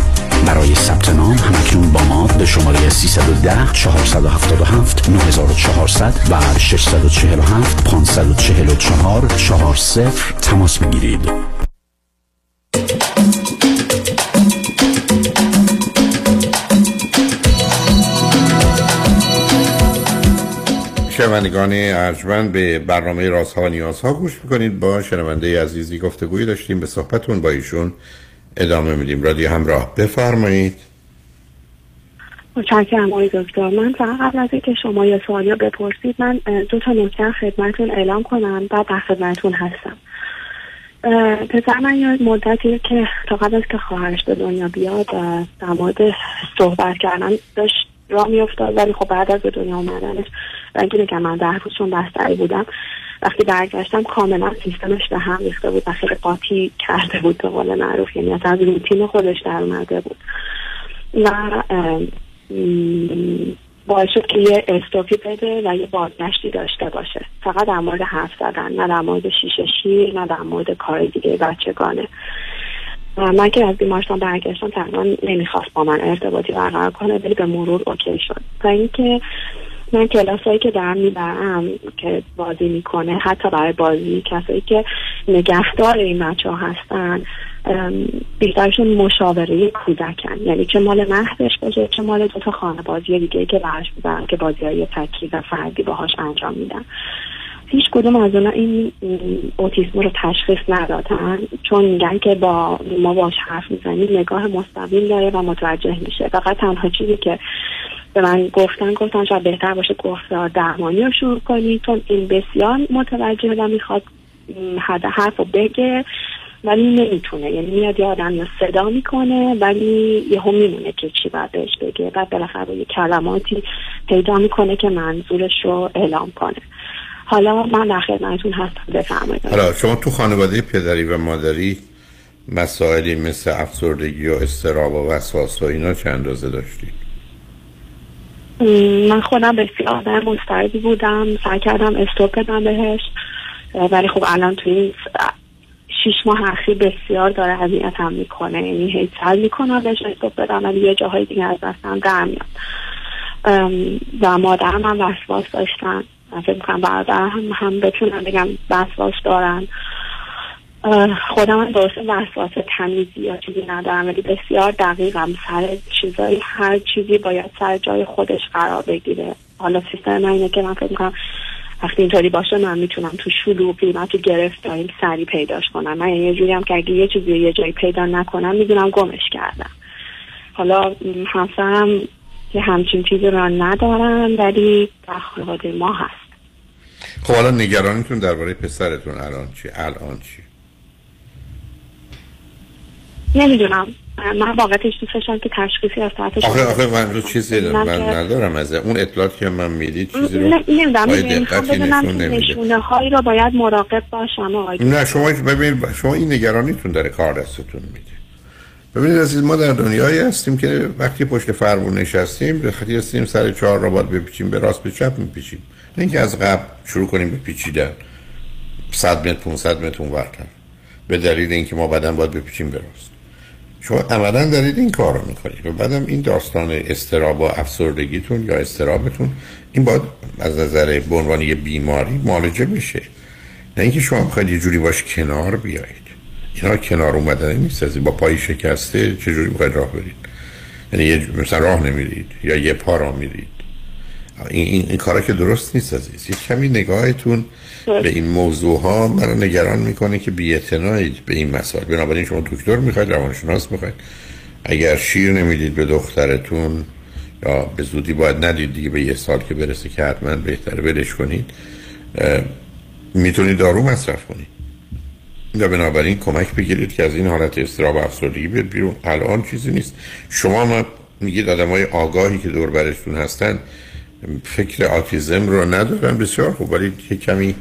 برای ثبت نام همکنون با ما به شماره 310 477 9400 و 647 544 40 تماس بگیرید. شنوندگان ارجمند به برنامه رازها و نیازها گوش می‌کنید. با شنونده عزیزی گفتگوی داشتیم. به صحبتون با ایشون ادامه میدیم. رادیو همراه. بفرمایید. متشکرم آقای دکتر. من فقط قبل از اینکه شما یه سوالی بپرسید من دو تا نکته خدمتتون اعلام کنم بعد در خدمتتون هستم. پسر من یه مدتی که تا قبل از که خواهرش به دنیا بیاد در مورد صحبت کردن داشت راه میافتاد ولی خب بعد از به دنیا اومدنش اینکه که من ده روز چون بستری بودم وقتی برگشتم کاملا سیستمش به هم ریخته بود و خیلی قاطی کرده بود به قول معروف یعنی از روتین خودش در اومده بود. و باعث شد که یه استوپی بده و یه بازگشتی داشته باشه. فقط در مورد حرف زدن نه در مورد شیشه شیر نه در مورد کار دیگه بچگانه. من که از بیمارستان برگشتم تقریبا نمی‌خواست با من ارتباطی برقرار کنه ولی به مرور اوکی شد. و اینکه من کلاس هایی که دارم می‌برم که بازی می‌کنه حتی برای بازی کسایی که نگهدار این بچه ها هستن بیشترشون مشاوره کودکن. یعنی چه مال مهدش باشه چه مال دو تا خانه بازی دیگه که برش می‌برن که بازی های تکی و فردی باهاش انجام میدن. هیچ کدوم از اونا این اوتیسم رو تشخیص ندادن چون میگن که با ما باش حرف می‌زنیم نگاه مستقیم داره و متوجه میشه. فقط تنها چیزی که به من گفتن گفتن شاید بهتر باشه گفتار درمانی رو شروع کنید چون این بسیار متوجه و می‌خواد حرف رو بگه ولی نمی‌تونه. یعنی میاد یه آدم یا صدا می‌کنه ولی یهو میمونه که چی باید بهش بگه. بعد بالاخره یه کلماتی پیدا می‌کنه که منظورش رو اعلام کنه. حالا من در خدمتتون هستم بفرمایید. حالا شما تو خانواده پدری و مادری مسائلی مثل افسردگی و استراب و وسواس و اینا چه اندازه داشتید من خودم بسیار آدم مضطربی بودم سعی کردم استوب بدم بهش. ولی خب الان توی شیش ماه اخیر بسیار داره اذیتم می‌کنه یعنی هی سعی می‌کنم بهش استوب بدم ولی یه جاهای دیگه از دستم در میاد. و مادرم هم وسواس داشتن. فکر می‌کنم برادر هم, هم بتونم بگم وسواس دارن. خودم هم درست وسواس تمیزی یا چیزی ندارم ولی بسیار دقیقم سر چیزایی هر چیزی باید سر جای خودش قرار بگیره. حالا سیستم من اینه که من فکر می‌کنم وقتی اینطوری باشه من می‌تونم تو شلوغی من تو گرفتاری سری پیداش کنم. من یه جوری هم که اگه یه چیزی یه جایی پیدا نکنم می‌دونم گمش کردم. حالا همسرم یه همچین چیزی رو ندارن ولی در ما هست. خب حالا نگرانیتون درباره پسرتون الان چی؟ الان چی؟ نمی‌دونم. من واقعتش دوست داشتم که تشخیصی از طرف آخه آخه من رو چیزی من من ندارم از اون اطلاعاتی که من می‌دید چیزی رو نمی‌دونم. نمیده. نشونه هایی رو باید مراقب باشم آقای نه شما ببینید شما این نگرانیتون داره کار دستتون میده. ببینید عزیز ما در دنیایی هستیم که وقتی پشت فرمون نشستیم به خاطر هستیم سر چهار را باید بپیچیم به راست به چپ میپیچیم. نه اینکه از قبل شروع کنیم به پیچیدن. 100 متر 500 متر اونورتر به دلیل اینکه ما بعدا باید بپیچیم به راست. شما عملا دارید این کار رو می‌کنید. و بعدم این داستان استراب و افسردگیتون یا استرابتون این باید از نظر به عنوان یه بیماری معالجه بشه. نه اینکه شما بخواید یه جوری باش کنار بیایید. اینا کنار اومدن نیست. با پای شکسته چجوری بخواید راه برید. یعنی مثلا راه نمیرید یا یه پا راه میرید. این, این, این کارا که درست نیست عزیز. یه کمی نگاهتون به این موضوع ها منو نگران می‌کنه که بی به این مسائل. بنابراین شما دکتر می‌خواید روانشناس می‌خواید. اگر شیر نمی‌دید به دخترتون یا به زودی باید ندید دیگه به یه سال که برسه که حتما بهتره ولش کنید می‌تونید دارو مصرف کنید. یا بنابراین کمک بگیرید که از این حالت استراب و افسردگی بیاد بیرون. الان چیزی نیست. شما ما میگید آدم های آگاهی که دور برشتون هستن فکر آتیزم رو ندارن بسیار خوب. ولی یه کمی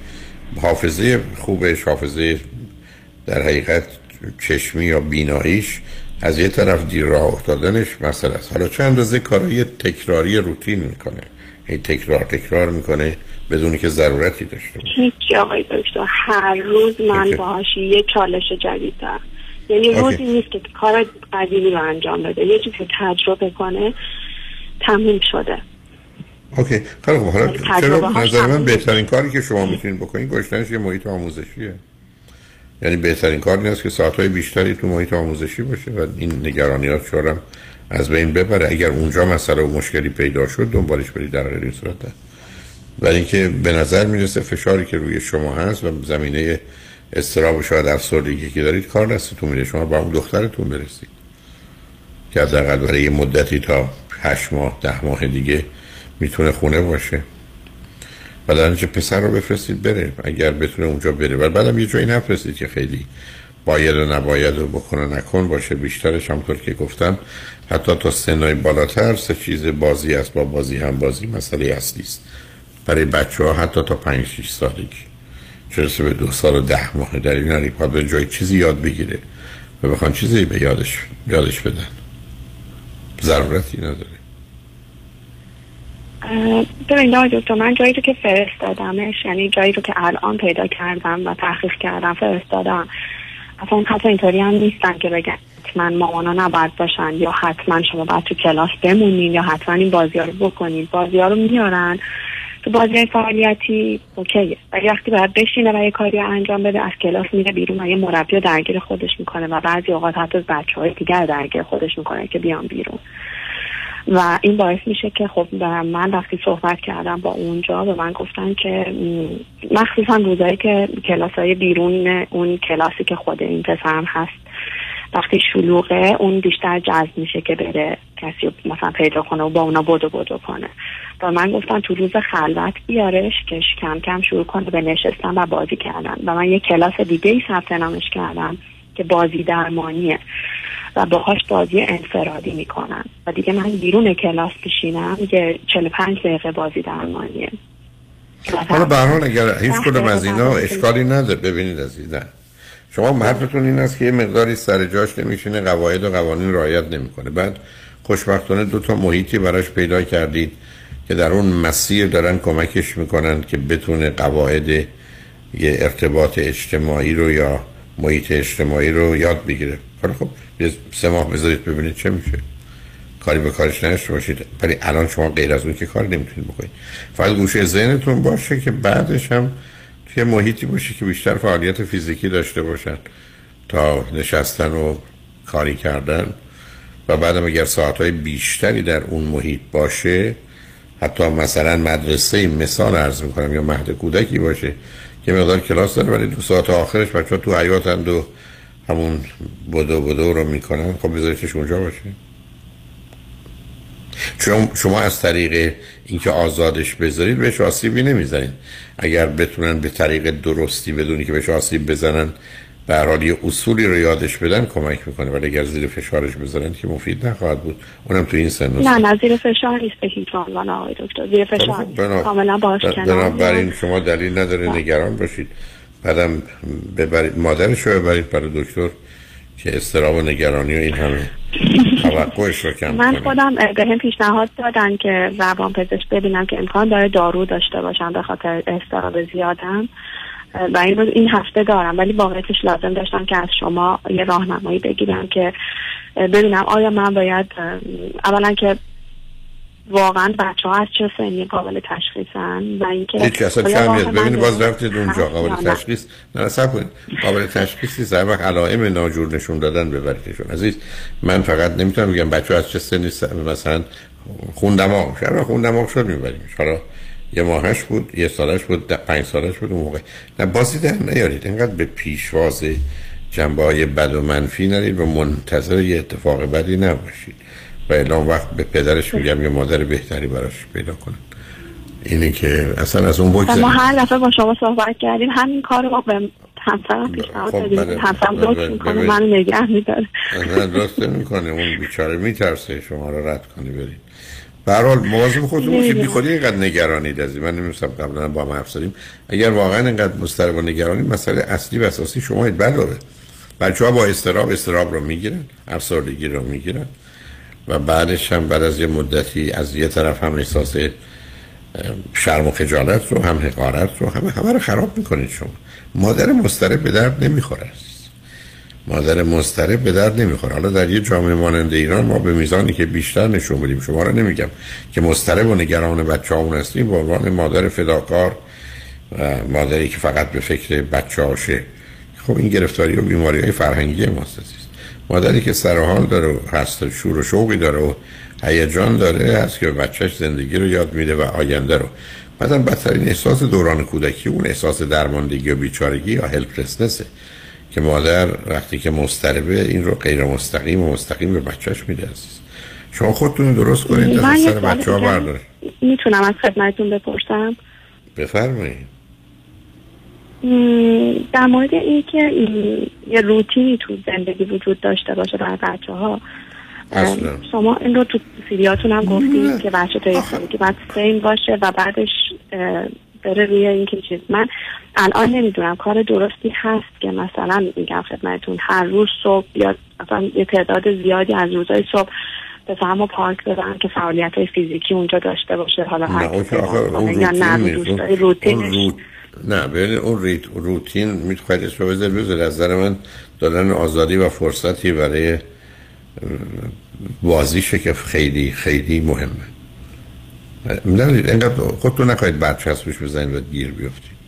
حافظه خوبش حافظه در حقیقت چشمی یا بیناییش از یه طرف دیر راه افتادنش مسئله است. حالا چند اندازه کارهای تکراری روتین می‌کنه. هی تکرار تکرار می‌کنه بدونی که ضرورتی داشته باشه. هیچی آقای دکتر هر روز من. باهاش یه چالش جدید دارم یعنی. روزی نیست که کار قدیمی رو انجام بده. یه چیزی تجربه کنه تموم شده. اوکی. خیلی خوب. حالا چرا نظر من بهترین کاری که شما می‌تونید بکنید گذاشتنش یه محیط آموزشیه. یعنی بهترین کار این است که ساعتهای بیشتری تو محیط آموزشی باشه و این نگرانیات شورم از بین ببره. اگر اونجا مسئله و مشکلی پیدا شد دنبالش برید در غیر این صورت. ولی اینکه به نظر می‌رسه فشاری که روی شما هست و زمینه استراب و شاید افسردگی که دارید کار دستتون میده شما با اون دخترتون برسید. که حداقل برای یه مدتی تا هشت ماه ده ماه دیگه می‌تونه خونه باشه. و در پسر رو بفرستید بره. اگر بتونه اونجا بره. و بعدم یه جایی نفرستید که خیلی باید و نباید و بکن و نکن باشه. بیشترش همطور که گفتم حتی تا سنهای بالاتر سه چیز بازی است. با بازی هم بازی مسئله اصلی است. برای بچه ها حتی تا پنج شیش سالگی. چه به دو سال و ده ماه در این باید به جای چیزی یاد بگیره؟ و بخوان چیزی به یادش یادش بدن. ضرورتی نداره. ببینید آقای دکتر من جایی رو که فرستادمش یعنی جایی رو که الان پیدا کردم و تحقیق کردم فرستادم. اصلا حتی اینطوری هم نیستن که بگن حتما مامانا نباید باشن یا حتما شما باید تو کلاس بمونین یا حتما این بازی ها رو بکنید بازی ها رو میارن. تو بازی فعالیتی اوکیه. ولی وقتی باید بشینه و یه کاری انجام بده از کلاس میره بیرون و یه مربی درگیر خودش می‌کنه و بعضی اوقات حتی بچه های دیگر درگیر خودش می‌کنه که بیان بیرون. و این باعث میشه که خب من وقتی صحبت کردم با اونجا به من گفتن که مخصوصا روزایی که کلاس های بیرون اون کلاسی که خود این پسرم هست وقتی شلوغه اون بیشتر جذب میشه که بره کسی مثلا پیدا کنه و با اونا بدو بدو کنه. و من گفتم تو روز خلوت بیارش که کم کم شروع کنه به نشستن و بازی کردن. و من یه کلاس دیگه ای ثبت نامش کردم. که بازی درمانیه و باهاش بازی انفرادی می‌کنن. و دیگه من بیرون کلاس بشینم که 45 دقیقه بازی درمانیه. حالا به هر حال اگر هیچ کدوم از اینا اشکالی نداره. ببینید عزیزم شما حرفتون این است که یه مقداری سر جاش نمیشینه قواعد و قوانین رعایت نمی‌کنه. بعد خوشبختانه دو تا محیطی براش پیدا کردید که در اون مسیر دارن کمکش می‌کنن که بتونه قواعد یه ارتباط اجتماعی رو یا محیط اجتماعی رو یاد بگیره. حالا خب سه ماه بذارید ببینید چه میشه. کاری به کارش نشته باشید. ولی الان شما غیر از اون که کار نمی‌تونید بکنید. فقط گوشه ذهنتون باشه که بعدش هم توی محیطی باشه که بیشتر فعالیت فیزیکی داشته باشن. تا نشستن و کاری کردن. و بعدم اگر ساعتهای بیشتری در اون محیط باشه حتی مثلا مدرسه مثال عرض می‌کنم یا مهد کودکی باشه که مقدار کلاس داره ولی دو ساعت آخرش بچه تو حیاتند و همون بدو بدو رو می‌کنن. خب بذاریدش اونجا باشه. چون شما از طریق اینکه آزادش بذارید بهش آسیبی نمی‌زنید. اگر بتونن به طریق درستی بدونی که بهش آسیب بزنن به هر حال یه اصولی رو یادش بدن کمک می‌کنه ولی اگر زیر فشارش بذارن که مفید نخواهد بود. اونم تو این سن نه. نه زیر فشار نیست به هیچ عنوان آقای دکتر. زیر فشار نیست. بنا- کاملا باش بنابراین شما دلیل نداره نگران باشید. بعدم ببرید مادرش رو ببرید برای دکتر که استراب و نگرانی و این همه توقعش رو کم من خودم به هم پیشنهاد دادن که زبان پزشک ببینم که امکان داره دارو داشته باشم به خاطر استراب زیادم. و این روز این هفته دارم ولی واقعیتش لازم داشتم که از شما یه راهنمایی بگیرم که ببینم آیا من باید اولا که واقعا بچه ها از چه سنی قابل تشخیصن و اینکه هیچ اصلا آیا کم راه نیست من ببینید باز رفتید اونجا قابل؟ تشخیص. نه کنید. قابل تشخیص نیست. هر وقت علائم ناجور نشون دادن ببریدشون. عزیز من فقط نمی‌تونم بگم بچه از چه سنی مثلا خون دماغ وقت خون دماغ شد میبریمش حالا یه ماهش بود یه سالش بود ده- پنج سالش بود اون موقع. نه بازی در نیارید. اینقدر به پیشواز جنبه های بد و منفی نرید و منتظر یه اتفاق بدی نباشید. و اعلام وقت به پدرش میگم یه مادر بهتری براش پیدا کنن اینه که اصلا از اون و ما هر دفعه با شما صحبت کردیم. همین کار رو به همسرم پیشنهاد خب، دادیم. بله. همسرم لطف می‌کنه بله. منو نگه میداره. نه می‌کنه. اون بیچاره میترسه شما رو رد کنی برید. به هر حال مواظب خودتون. بی خودی اینقدر نگرانید از این. من نمیستم قبلا با هم حرف زدیم. اگر واقعا اینقدر مضطرب و نگرانی مسئله اصلی و اساسی شما علاوه بچه ها با استراب استراب رو می‌گیرن افسردگی رو می‌گیرن. و بعدش هم بعد از یه مدتی از یه طرف هم احساس شرم و خجالت رو هم حقارت رو همه همه رو خراب می‌کنید شما. مادر مضطرب به درد نمی‌خوره. مادر مضطرب به درد نمی‌خوره. حالا در یه جامعه مانند ایران ما به میزانی که بیشتر نشون بدیم. شما رو نمیگم که مضطرب و نگران بچه همون هستیم. به عنوان مادر فداکار و مادری که فقط به فکر بچه هاشه. خب این گرفتاری و بیماری های فرهنگی ماست عزیز. مادری که سر و حال داره و هست شور و شوقی داره و هیجان داره هست که بچهش زندگی رو یاد میده و آینده رو. بعدم بدترین احساس دوران کودکی اون احساس درماندگی و بیچارگی یا هلپلسنسه که مادر وقتی که مضطربه این رو غیر مستقیم و مستقیم به بچهش میده عزیز. شما خودتون درست کنید یه سر بچه ها برداره می‌تونم از خدمتتون بپرسم؟ بفرمایید. در مورد این یه روتینی تو زندگی وجود داشته باشه برای بچه ها اصلا. شما این رو تو سیریاتون هم گفتید که بچه تا سالگی بعد سین باشه و بعدش بره روی اینکه چیز من الان نمی‌دونم کار درستی هست که مثلا میگم خدمتتون هر روز صبح یا مثلا یه تعداد زیادی از روزهای صبح به فهم و پارک ببرن که فعالیت های فیزیکی اونجا داشته باشه. حالا نه هر اون که یا نه روتینش. رو... نه ببینید اون ریت روتین می‌خواید اسم بذار بذار از نظر من دادن آزادی و فرصتی برای بازیشه که خیلی خیلی مهمه. نمی‌دونید اینقدر خودتون نخواهید برچسبش بزنید و گیر بیفتید.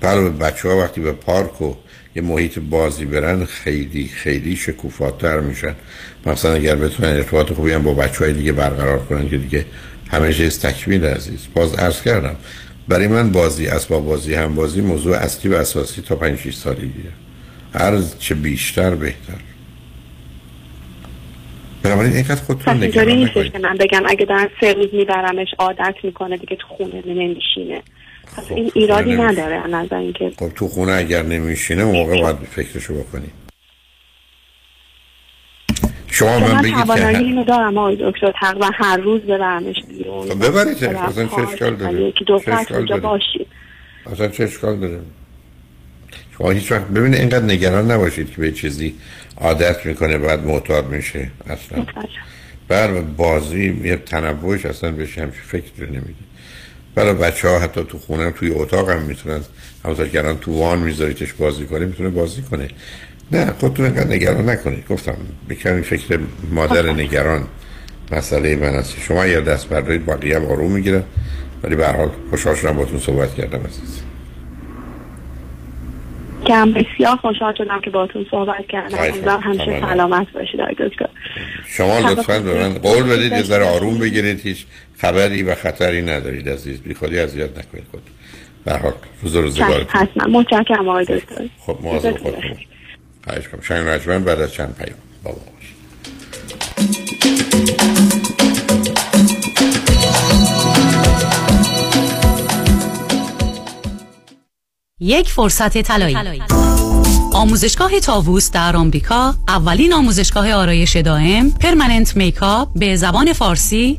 بله بچه ها وقتی به پارک و یه محیط بازی برن خیلی خیلی شکوفاتر میشن. مثلا اگر بتونن ارتباط خوبی هم با بچه های دیگه برقرار کنن که دیگه همه چیز تکمیل عزیز. باز عرض کردم برای من بازی اسباب بازی هم بازی موضوع اصلی و اساسی تا 5 6 سالگیه. هر چه بیشتر بهتر. بنابراین اینقدر خودتون نگران نیستش نکنید. که من بگم اگه در سه روز میبرمش عادت می‌کنه دیگه تو خونه نمیشینه پس این ایرادی. نداره نظر اینکه خب تو خونه اگر نمیشینه موقع باید فکرشو بکنید شما که من بگید که اینو دارم آقای دکتر. تقریبا هر روز ببرمش بیرون. خب ببرید اصلا چه اشکال داره؟ یکی دو اونجا؟ باشیم. اصلا چه اشکال داره؟ شما هیچ وقت ببینید اینقدر نگران نباشید که به چیزی عادت می‌کنه بعد معتاد میشه. اصلا. بر بازی یه تنوعش اصلا بهش همچین فکر رو نمیده. برای بچه ها حتی تو خونه توی اتاق هم می‌تونن همونطور که الان تو وان میذاریتش بازی کنه می‌تونه بازی کنه. نه خودتون اینقدر نگران نکنید. گفتم بکنید فکر مادر نگران مسئله من هستی شما یا دست بردارید بقیه هم آروم می‌گیرن. ولی به هر حال خوشحال شدم صحبت کردم عزیز. که هم بسیار خوشحال شدم که باتون صحبت کردم. امیدوارم. همیشه سلامت. باشید آقای دکتر. شما شب لطفا. به من قول بدید یه ذره آروم بگیرید هیچ خبری و خطری ندارید. عزیز بی خودی اذیت نکنید خود به هر حال روز و روزگارتون حتما متشکرم آقای دکتر. خب مواظب خودتون. خواهش کنم شنگ رجمن بعد از چند پیام. بابا یک فرصت طلایی. آموزشگاه طاووس در آمریکا اولین آموزشگاه آرایش دائم permanent makeup به زبان فارسی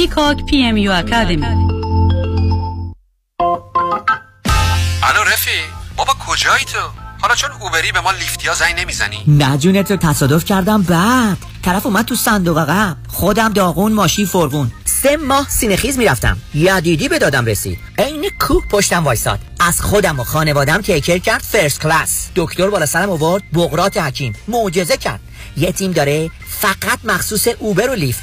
Peacock PMU Academy الو رفی بابا کجایی تو؟ حالا چون Uber ی به ما Lyft یا زنگ نمی‌زنی؟ نه جون تو تصادف کردم بعد. طرف اومد تو صندوق عقب. خودم داغون ماشین فرغون. سه ماه سینه‌خیز می‌رفتم. یدیدی به دادم رسید. عین کوه پشتم وایساد. از خودم و خانوادم take care کرد first class دکتر بالا سرم آورد بقراط حکیم. معجزه کرد. یه تیم داره فقط مخصوص Uber و Lyft.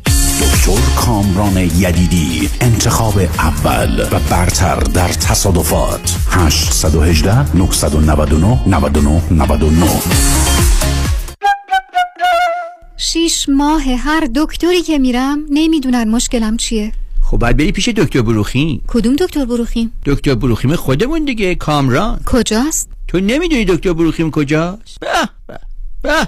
دکتر کامران یدیدی انتخاب اول و برتر در تصادفات. 818 999 99 99 شیش ماه هر دکتری که میرم نمی‌دونن مشکلم چیه. خب باید بری پیش دکتر بروخیم کدوم دکتر بروخیم دکتر بروخیم خودمون دیگه کامران. کجاست؟ تو نمی‌دونی دکتر بروخیم کجاست؟ به به به.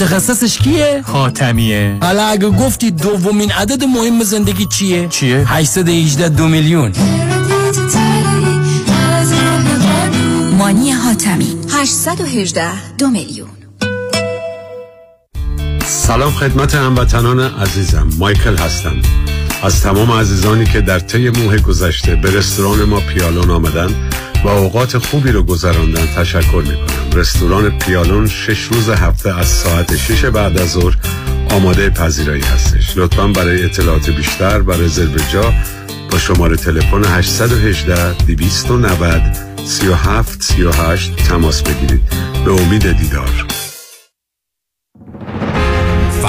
متخصصش کیه؟ حاتمیه حالا اگه گفتی دومین عدد مهم زندگی چیه؟ چیه؟ 818 دو میلیون. مانی حاتمی. 818 دو میلیون. سلام خدمت هموطنان عزیزم. مایکل هستم. از تمام عزیزانی که در طی ماه گذشته به رستوران ما پیالون آمدن و اوقات خوبی رو گذراندن تشکر می کنم رستوران پیالون شش روز هفته از ساعت 6 بعد از ظهر آماده پذیرایی هستش. لطفا برای اطلاعات بیشتر و رزرو جا با شماره تلفن 818 290 37 38 تماس بگیرید. به امید دیدار.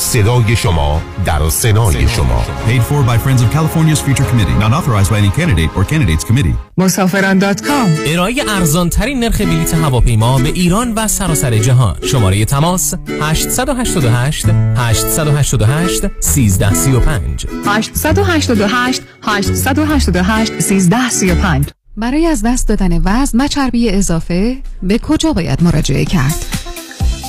صدای شما در سنای شما Paid for by Friends of California's Future Committee. Not authorized by any candidate or candidates committee. مسافران.com ارائه ارزان ترین نرخ بلیط هواپیما به ایران و سراسر جهان شماره تماس 888 888 1335 888 888 1335 برای از دست دادن وزن و چربی اضافه به کجا باید مراجعه کرد؟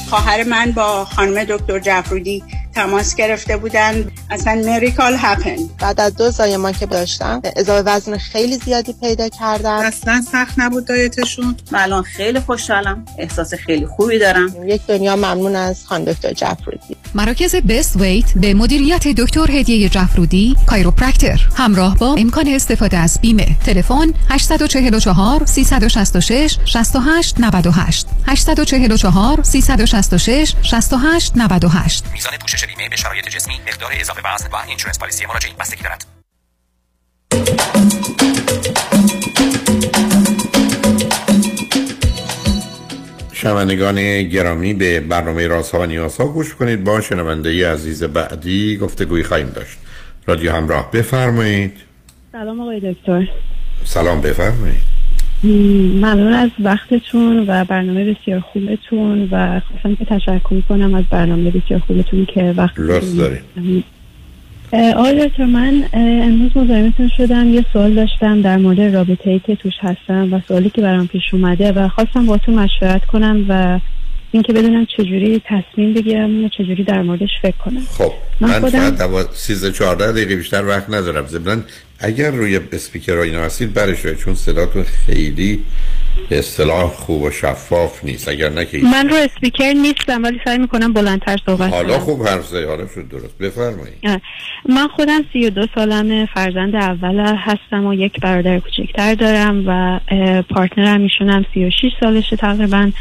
خواهر من با خانم دکتر جعفرودی تماس گرفته بودن. اصلا مریکال هپن بعد از دو زایمان که داشتم اضافه وزن خیلی زیادی پیدا کردم اصلا سخت نبود دایتشون. من الان خیلی خوشحالم. احساس خیلی خوبی دارم. یک دنیا ممنون از خانم دکتر جعفرودی. مراکز بست ویت به مدیریت دکتر هدیه جعفرودی کایروپرکتر همراه با امکان استفاده از بیمه. تلفن 844 366 68 98 844 366 68 98 میزان پوشش بیمه به شرایط جسمی مقدار اضافه وزن و اینشورنس پالیسی مراجعین بستگی دارد. شنوندگان گرامی به برنامه راست ها و نیاز ها گوش کنید. با شنونده عزیز بعدی گفتگوی خواهیم داشت. رادیو همراه بفرمایید. سلام آقای دکتر. سلام بفرمایید. ممنون از وقتتون و برنامه بسیار خوبتون و خواستم که تشکر کنم از برنامه بسیار خوبتون که وقت راست دارید. آقای دکتر من امروز مزاحمتون شدم یه سوال داشتم در مورد رابطه ای که توش هستم و سوالی که برام پیش اومده و خواستم با تو مشورت کنم و اینکه بدونم چجوری تصمیم بگیرم و چجوری در موردش فکر کنم. خب من, من خودم... فقط 13 14 دقیقه بیشتر وقت ندارم. ضمن اگر روی اسپیکر اینا هستید برش چون صداتون خیلی به اصطلاح خوب و شفاف نیست. اگر نه من رو اسپیکر نیستم ولی سعی می‌کنم بلندتر صحبت حالا خوب حرف زدی. حالا شد درست. بفرمایید. من خودم 32 سالم فرزند اول هستم و یک برادر کوچکتر دارم و پارتنرم ایشونم 36 سالشه تقریبا.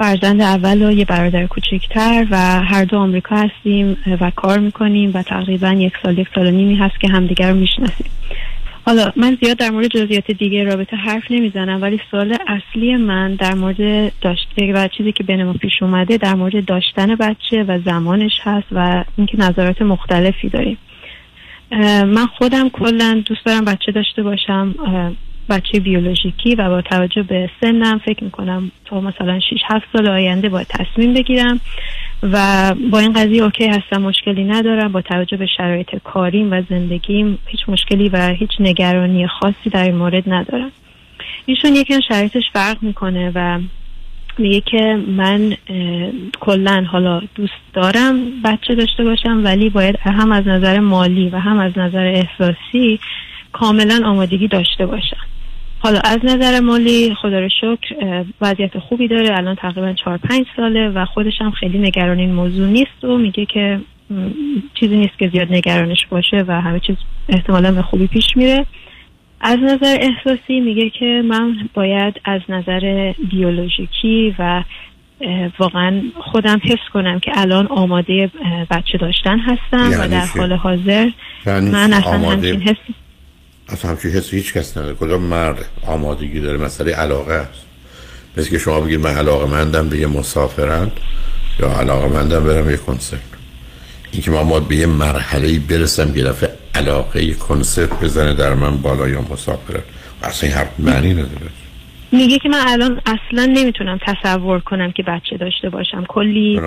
فرزند اول و یه برادر کوچکتر و هر دو آمریکا هستیم و کار می‌کنیم و تقریبا یک سال یک سال و نیمی هست که همدیگر رو می‌شناسیم. حالا من زیاد در مورد جزئیات دیگه رابطه حرف نمی‌زنم ولی سوال اصلی من در مورد داشته و چیزی که بین ما پیش اومده در مورد داشتن بچه و زمانش هست و اینکه نظرات مختلفی داریم. من خودم کلا دوست دارم بچه داشته باشم بچه بیولوژیکی و با توجه به سنم فکر می‌کنم تا مثلا 6 7 سال آینده باید تصمیم بگیرم و با این قضیه اوکی هستم مشکلی ندارم. با توجه به شرایط کاریم و زندگیم هیچ مشکلی و هیچ نگرانی خاصی در این مورد ندارم. ایشون یکم شرایطش فرق می‌کنه و میگه که من کلا حالا دوست دارم بچه داشته باشم ولی باید هم از نظر مالی و هم از نظر احساسی کاملا آمادگی داشته باشم. حالا از نظر مالی خدا رو شکر وضعیت خوبی داره. الان تقریبا چهار پنج ساله و خودش هم خیلی نگران این موضوع نیست و میگه که چیزی نیست که زیاد نگرانش باشه و همه چیز احتمالا به خوبی پیش میره. از نظر احساسی میگه که من باید از نظر بیولوژیکی و واقعا خودم حس کنم که الان آماده بچه داشتن هستم یعنی و در حال حاضر یعنی من اصلا همچین حس اصلا همچین حس هیچ کس نداره. کدام مرد آمادگی داره؟ مسئله علاقه است. مثل که شما بگید من علاقه مندم به یه مسافرند یا علاقه مندم برم یه کنسرت. این که من باید به یه مرحله برسم یه دفعه علاقه یه کنسرت بزنه در من بالا یا مسافرت اصلا این حرف معنی نداره. میگه که من الان اصلا نمی‌تونم تصور کنم که بچه داشته باشم. کلی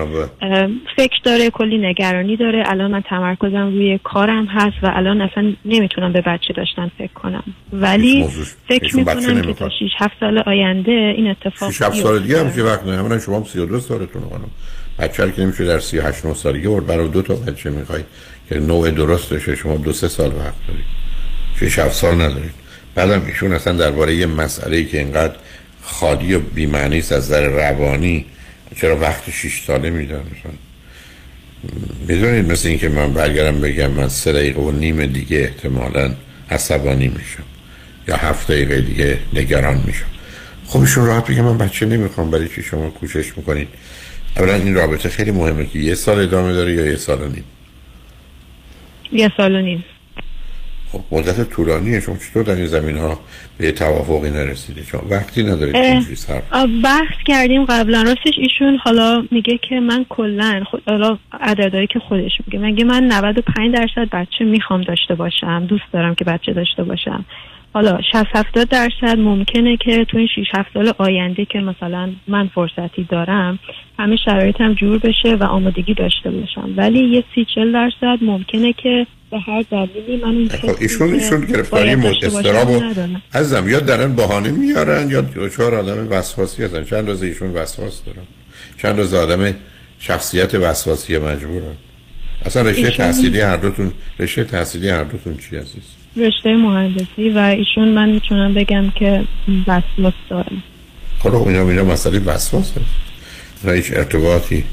فکر داره کلی نگرانی داره. الان من تمرکزم روی کارم هست و الان اصلا نمی‌تونم به بچه داشتن فکر کنم. ولی فکر می‌کنم که تا 6 7 سال آینده این اتفاق 6 7 سال دیگه هم که وقت نه شما 32 سالتون خانم. بچه که نمیشه در 38 9 سالگی ور برای دو تا بچه می‌خوای که نوع درستشه. شما دو سه سال وقت دارید 6 7 سال ندارید بعدم ایشون اصلا درباره یه مسئله که اینقدر خالی و بیمعنی است از در روانی چرا وقت شیش ساله میدن می‌دونید مثل اینکه من برگرم بگم من سه دقیقه و نیم دیگه احتمالا عصبانی میشم یا هفت دقیقه دیگه نگران میشم. خب ایشون راحت بگم من بچه نمی‌خوام برای چی شما کوشش می‌کنید؟ اولا این رابطه خیلی مهمه که یه سال ادامه داره یا یه سال و نیم؟ یه سال و نیم. خب مدت طولانیه. شما چطور در این زمین ها به توافقی نرسیده چون وقتی ندارید بحث کردیم قبلا. راستش ایشون حالا میگه که من کلا خود حالا عددهایی که خودش میگه. مگه من 95 درصد بچه می‌خوام داشته باشم؟ دوست دارم که بچه داشته باشم. حالا 60 70 درصد ممکنه که تو این 6 7 سال آینده که مثلا من فرصتی دارم همه شرایطم جور بشه و آمادگی داشته باشم. ولی یه 30 40 درصد ممکنه که به هر دلیلی من این خب ایشون ایشون گرفتاری استراب و ازم یا درن بهانه میارن یا چهار آدم وسواسی هستن. چند روز ایشون وسواس دارن چند روز آدم شخصیت وسواسی مجبورن؟ اصلا رشته تحصیلی هر دوتون رشته تحصیلی هر دوتون چی عزیز؟ رشته مهندسی و ایشون من می‌تونم بگم که وسواس دارم. خب اینا اینا مسئله وسواس نه هیچ ارتباطی.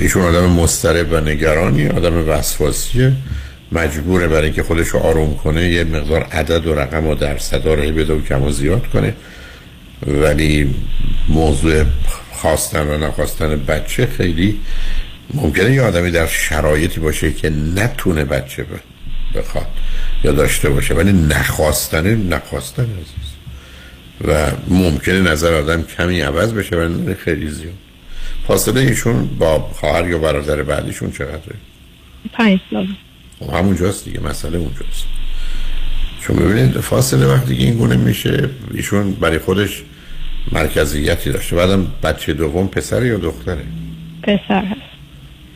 ایشون آدم مسترب و نگرانی آدم وسواسیه مجبوره برای اینکه خودش رو آروم کنه یه مقدار عدد و رقم و درصد رو بده و کم و زیاد کنه. ولی موضوع خواستن و نخواستن بچه خیلی ممکنه یه آدمی در شرایطی باشه که نتونه بچه بخواد یا داشته باشه. ولی نخواستنه نخواستن عزیز. و ممکنه نظر آدم کمی عوض بشه ولی خیلی زیاد. فاصله ایشون با خواهر یا برادر بعدیشون چقدره؟ پنج سال. خب همونجاست دیگه مسئله اونجاست چون ببینید فاصله وقتی که این گونه میشه ایشون برای خودش مرکزیتی داشته. بعدم بچه دوم پسر یا دختره؟ پسر هست.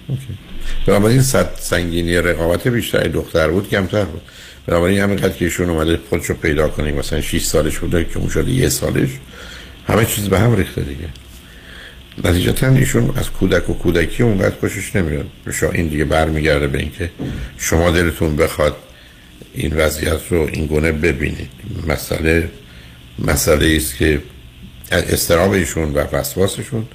اوکی. بنابراین صد سنگینی رقابت بیشتری دختر بود کمتر بود. بنابراین همینقدر که ایشون اومده خودشو پیدا کنه مثلا 6 سالش بوده که اون شده یه سالش همه چیز به هم ریخته دیگه. نتیجتا ایشون از کودک و کودکی اونقدر خوشش نمیاد. شما این دیگه برمیگرده به اینکه شما دلتون بخواد این وضعیت رو این گونه ببینید. مسئله مسئله است که استراب ایشون و وسواسشون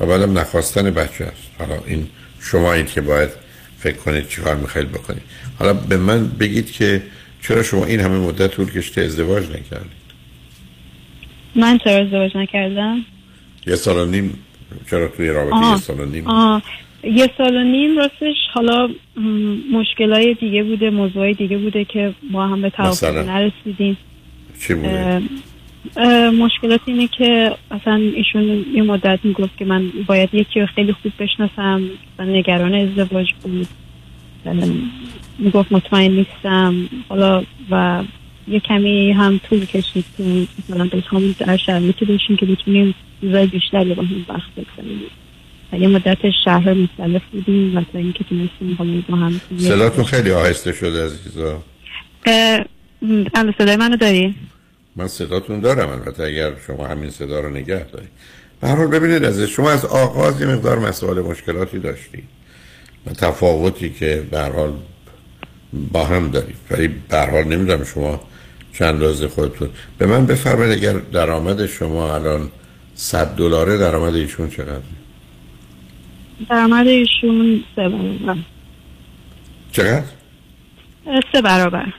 و بعدم نخواستن بچه است. حالا این شما این که باید فکر کنید چیکار می‌خواید بکنید. حالا به من بگید که چرا شما این همه مدت طول کشته ازدواج نکردید؟ من چرا ازدواج نکردم؟ یه سال و نیم چرا توی رابطه یه سال و نیم؟ یه سال و نیم راستش حالا مشکلای دیگه بوده موضوعای دیگه بوده که ما هم به توافق نرسیدیم. چی بوده؟ مشکلات اینه که اصلا ایشون یه مدت می‌گفت که من باید یکی رو خیلی خوب بشناسم و نگران ازدواج بود. می‌گفت مطمئن نیستم. حالا و یه کمی هم طول کشید که مثلا بخوام در شرایطی باشیم که بتونیم چیزای بیشتری با هم وقت بکنیم یه مدت شهر مختلف بودیم و تا اینکه تونستیم حالا با هم صداتون خیلی آهسته شده عزیزا. الان صدای منو داری؟ من صداتون دارم البته اگر شما همین صدا رو نگه دارید. به حال ببینید از شما از آغاز یه مقدار مسائل مشکلاتی داشتید و تفاوتی که به حال با هم دارید. ولی به حال نمی‌دونم شما چند روز خودتون. به من بفرمایید اگر درآمد شما الان 100 دلاره درآمد ایشون چقدر درآمد ایشون سه برابر. چقدر؟ سه برابر.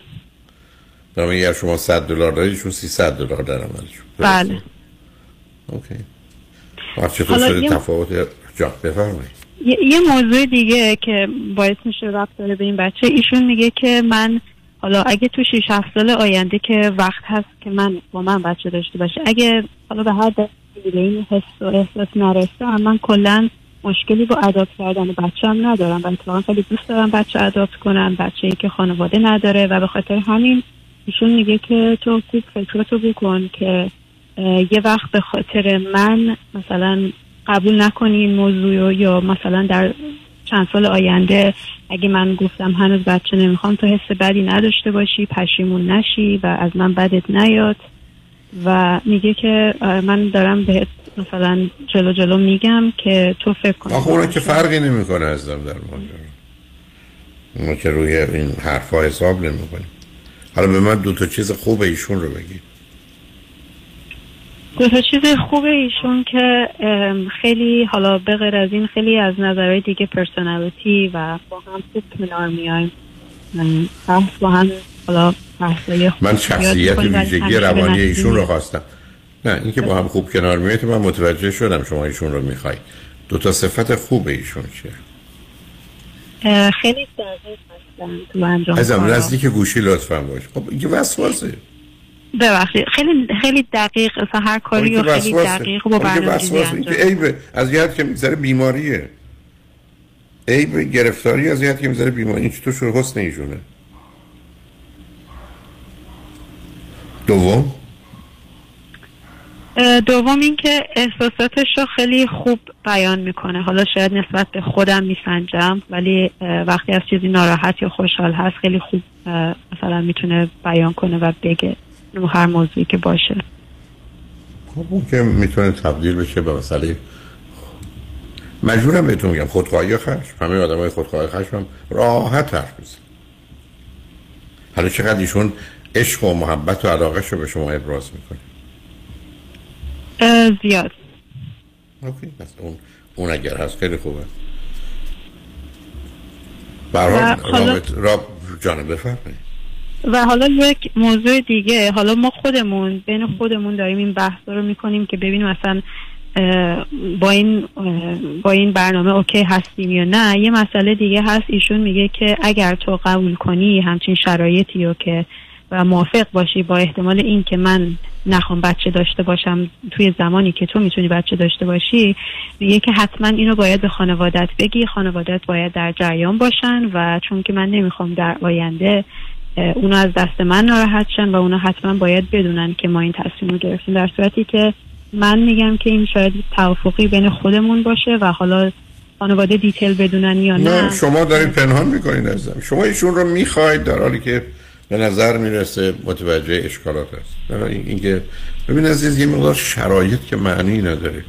درآمد اگر شما 100 دلار دارید ایشون 300 دلار درآمدشون بله. اوکی. چطور شده تفاوت؟ جا بفرمایید. یه موضوع دیگه که باعث میشه رفت داره به این بچه. ایشون میگه که من حالا اگه تو 6 7 سال آینده که وقت هست که من با من بچه داشته باشه اگه حالا به هر دلیل این حس و احساس نرسه من کلا مشکلی با اداپت کردن بچه هم ندارم. و اتفاقا خیلی دوست دارم بچه اداپت کنم بچه ای که خانواده نداره و به خاطر همین ایشون میگه که تو خوب فکراتو بکن که یه وقت به خاطر من مثلا قبول نکنی این موضوع یا مثلا در چند سال آینده اگه من گفتم هنوز بچه نمی‌خوام تو حس بدی نداشته باشی پشیمون نشی و از من بدت نیاد. و میگه که من دارم بهت مثلا جلو جلو میگم که تو فکر کن. آخه که فرقی نمی‌کنه ازم در ما که روی این حرفا حساب نمی‌کنیم حالا به من دو تا چیز خوب ایشون رو بگید دو تا چیز خوب ایشون که خیلی حالا به غیر از این خیلی از نظرهای دیگه پرسونالیتی و با هم خوب کنار میایم بحث با هم حالا من شخصیت ویژگی روانی ایشون رو خواستم. نه اینکه با هم خوب کنار میایید من متوجه شدم شما ایشون رو می‌خوای دو تا صفت خوب ایشون چیه؟ خیلی دقیق هستن تو انجام ازم نزدیک گوشی لطفا باش. خب این وسواسه ببخشید خیلی خیلی دقیق هر کاری رو خیلی دقیق با برنامه‌ریزی انجام عیب از یاد که می‌ذاره بیماریه. عیب گرفتاری از یاد که می‌ذاره بیماری. این چطور شروع حسن ایشونه. دوم؟ دوم اینکه احساساتش رو خیلی خوب بیان می‌کنه. حالا شاید نسبت به خودم میسنجم ولی وقتی از چیزی ناراحت یا خوشحال هست خیلی خوب مثلا می‌تونه بیان کنه و بگه هر موضوعی که باشه. خب اون که می‌تونه تبدیل بشه به مسئله مجبورم بهتون میگم خودخواهی خشم. همه آدم های خودخواهی خشم هم راحت حرف بزن حالا چقدر ایشون عشق و محبت و علاقه رو به شما ابراز می‌کنه. زیاد. اوکی پس اون اون اگر هست خیلی خوبه. برای رابط راب جانب بفرمایید. و حالا یک موضوع دیگه. حالا ما خودمون بین خودمون داریم این بحث رو می‌کنیم که ببینیم مثلا با این با این برنامه اوکی هستیم یا نه. یه مسئله دیگه هست ایشون میگه که اگر تو قبول کنی همچین شرایطی رو که و موافق باشی با احتمال این که من نخوام بچه داشته باشم توی زمانی که تو می‌تونی بچه داشته باشی میگه که حتما اینو باید به خانوادت بگی. خانوادت باید در جریان باشن و چون که من نمی‌خوام در آینده اونا از دست من ناراحت شن و اونا حتما باید بدونن که ما این تصمیم رو گرفتیم. در صورتی که من میگم که این شاید توافقی بین خودمون باشه و حالا خانواده دیتیل بدونن یا نه نه. شما دارید پنهان می‌کنید ازم. شما ایشون رو می‌خواید در حالی که به نظر می‌رسه متوجه اشکالات است. اینکه ببین عزیز یه مقدار شرایط که معنی نداره.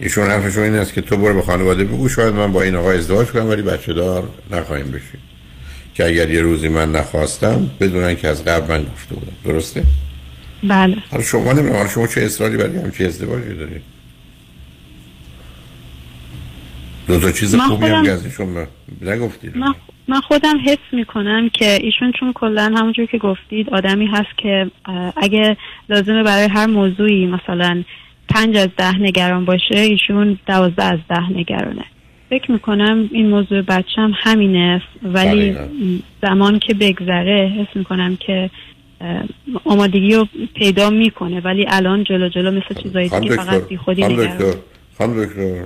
ایشون حرفشون این است که تو برو به خانواده بگو شاید من با این آقا ازدواج کنم ولی بچه دار نخواهیم بشیم که اگر یه روزی من نخواستم بدونن که از قبل من گفته بودم. درسته؟ بله. حالا شما نمی‌دونم شما چه اصراری برای همچه ازدواجی دارید دو تا چیز خوبی هم از ایشون نگفتید من خودم حس می‌کنم که ایشون چون کلا همونجور که گفتید آدمی هست که اگه لازمه برای هر موضوعی مثلا پنج از ده نگران باشه ایشون دوازده از ده نگرانه. فکر می‌کنم این موضوع بچم همینه ولی زمان که بگذره حس می‌کنم که آمادگی رو پیدا می‌کنه ولی الان جلو جلو مثل چیزایی که فقط بی خودی نگران. خانم دکتر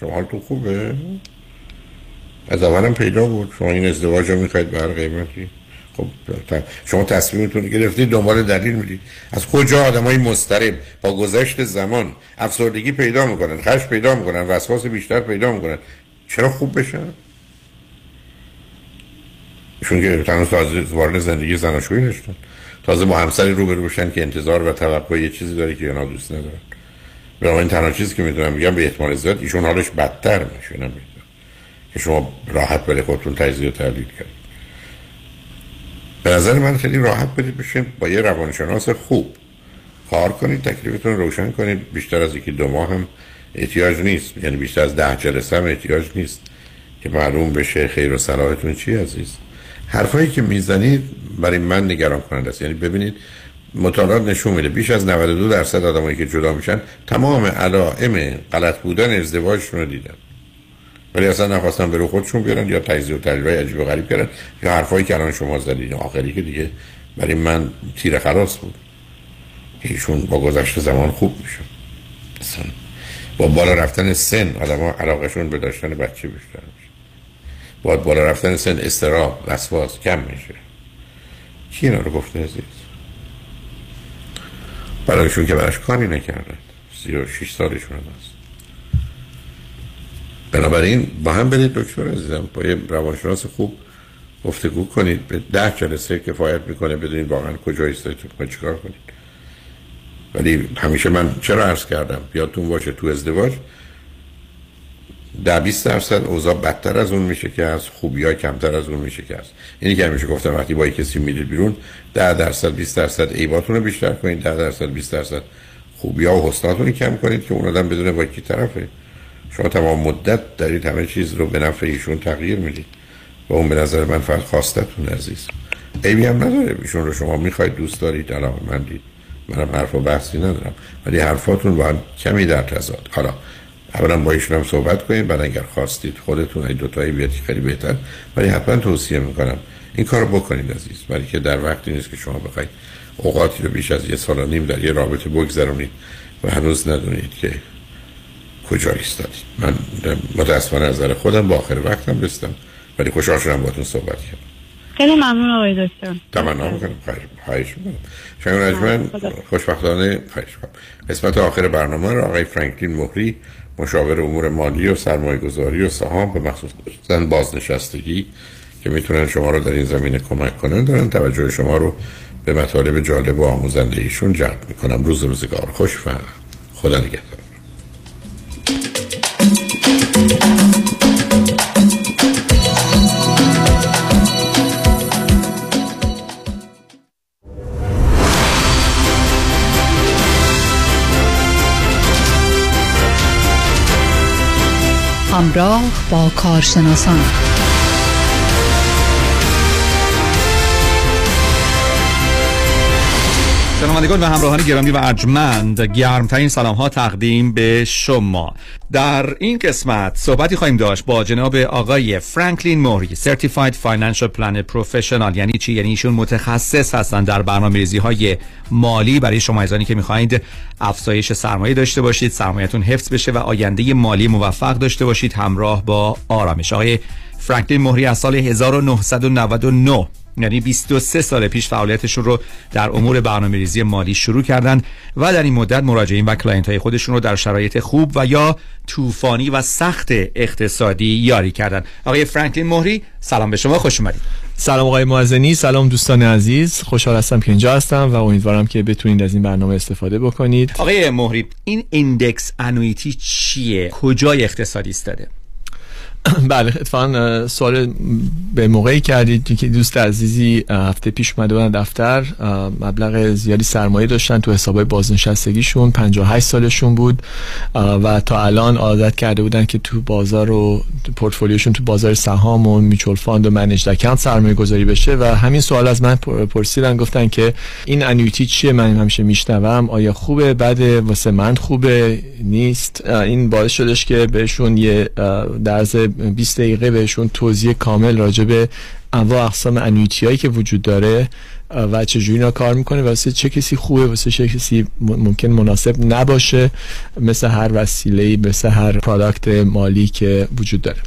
شما حالتون خوبه؟ از اولم پیدا بود. شما این ازدواج رو می‌خواید به هر قیمتی. خب شما تصمیمتون گرفتید دنبال دلیل می‌دید از کجا آدم های مسترب با گذشت زمان افسردگی پیدا می‌کنن خش پیدا می‌کنن وسواس بیشتر پیدا می‌کنن؟ چرا خوب بشن؟ چون که تنها تازه وارد زندگی زناشویی نشدن. تازه با همسری رو بروشن که انتظار و توقع یه چیزی داره که اینا دوست ندارن. برای این تنها چیزی که می‌دونم میگم به احتمال زیاد ایشون حالش بدتر میشه نمی‌دونم که شما راحت برای خودتون تجزیه و تحلیل کنید به نظر من خیلی راحت بدید بشین با یه روانشناس خوب کار کنید تکلیفتون روشن کنید. بیشتر از یکی دو ماه هم احتیاج نیست. یعنی بیشتر از ده جلسه هم احتیاج نیست که معلوم بشه خیر و صلاحتون چی عزیز. حرفایی که می‌زنید برای من نگران کننده است. یعنی ببینید مطالعات نشون میده بیش از 92 درصد آدمایی که جدا میشن تمام علائم غلط بودن ازدواجشون رو دیدن. ولی اصلا نخواستن رو خودشون بیارن یا تجزیه و تحلیل عجیب و غریب کردن. یا حرفایی که الان شما زدید آخری که دیگه برای من تیر خلاص بود. ایشون با گذشت زمان خوب میشن اصلا با بالا رفتن سن آدم ها علاقهشون به داشتن بچه بیشتر میشه. با بالا رفتن سن استراب وسواس کم میشه. کی رو گفته عزیز؟ برایشون که براش کاری نکردن. 36 سالشون هست. بنابراین با هم برید دکتر عزیزم با یه روانشناس خوب گفتگو کنید. به ده جلسه کفایت می‌کنه بدونید واقعا کجا ایستادید تو چیکار کنید. ولی همیشه من چرا عرض کردم؟ بیادتون باشه تو ازدواج در 20 درصد اوضاع بدتر از اون میشه که از خوبی های کمتر از اون میشه که از اینی که همیشه گفتم وقتی با کسی میرید بیرون 10 درصد 20 درصد ایباتون رو بیشتر کنید 10 درصد 20 درصد خوبی ها و حسناتون کم کنید که اون آدم بدونه با کی طرفه. شما تمام مدت دارید همه چیز رو به نفع ایشون تغییر می‌دید و اون به نظر من فقط خواستتون عزیز. عیبی هم نداره. ایشون رو شما می‌خواید دوست دارید علاقه مندید منم حرف و بحثی ندارم. ولی حرفاتون با هم کمی در تضاد. حالا اولا با ایشون هم صحبت کنید بعد اگر خواستید خودتون این دوتایی بیاد خیلی بهتر. ولی حتما توصیه می‌کنم. این کارو بکنید عزیز. ولی که در وقتی نیست که شما بخواید اوقاتی رو بیش از یه سال و نیم در یه رابطه بگذرونید و هنوز ندونید که کجا ایستادید من متاسفانه نظر خودم با آخر وقتم رسیدم. ولی خوشحال شدم باهاتون صحبت کردم. خیلی ممنون آقای دکتر. تمنا می‌کنم. خواهش می‌کنم. شنگ رجمن خوشبختانه خواهش کنم قسمت آخر برنامه را آقای فرانکلین مهری مشاور امور مالی و سرمایه گذاری و سهام به مخصوص بازنشستگی که می‌تونن شما رو در این زمینه کمک کنن دارن توجه شما رو به مطالب جالب و آموزنده ایشون جلب می‌کنم. روز روزگار خوش و خدا نگهدار. همراه با کارشناسان. شنوندگان و همراهان گرامی و ارجمند گرمترین سلام ها تقدیم به شما. در این قسمت صحبتی خواهیم داشت با جناب آقای فرانکلین موری Certified Financial Planner Professional. یعنی چی؟ یعنی ایشون متخصص هستند در برنامه‌ریزی های مالی. برای شما ایزانی که می‌خواهید افزایش سرمایه داشته باشید سرمایهتون حفظ بشه و آینده مالی موفق داشته باشید همراه با آرامش. آقای فرانکلین مهری از سال 1999 یعنی 23 سال پیش فعالیتشون رو در امور برنامه ریزی مالی شروع کردن و در این مدت مراجعین و client های خودشون رو در شرایط خوب و یا طوفانی و سخت اقتصادی یاری کردن آقای فرانکلین مهری سلام به شما خوش اومدید. سلام آقای معزنی سلام دوستان عزیز خوشحال هستم که اینجا هستم و امیدوارم که بتونید از این برنامه استفاده بکنید. آقای مهری این index annuity چیه؟ کجای اقتصادی استاده *coughs* بله اتفاقا سوال به موقعی کردید که دوست عزیزی هفته پیش اومده بودن دفتر مبلغ زیادی سرمایه داشتن تو حسابای بازنشستگیشون 58 سالشون بود و تا الان عادت کرده بودن که تو بازار و پورتفولیوشون تو بازار سهام و mutual fund و managed account سرمایه گذاری بشه و همین سوال از من پرسیدن گفتن که این annuity چیه؟ من همیشه میشنوم. آیا خوبه؟ بده. واسه من خوبه؟ نیست. این باعث شدش که بهشون یه درز 20 دقیقه بهشون توضیح کامل راجع به انواع اقسام انویتی هایی که وجود داره و چجوری اینا کار می‌کنه واسه چه کسی خوبه واسه چه کسی ممکن مناسب نباشه مثل هر وسیله مثل هر پرادکت مالی که وجود داره.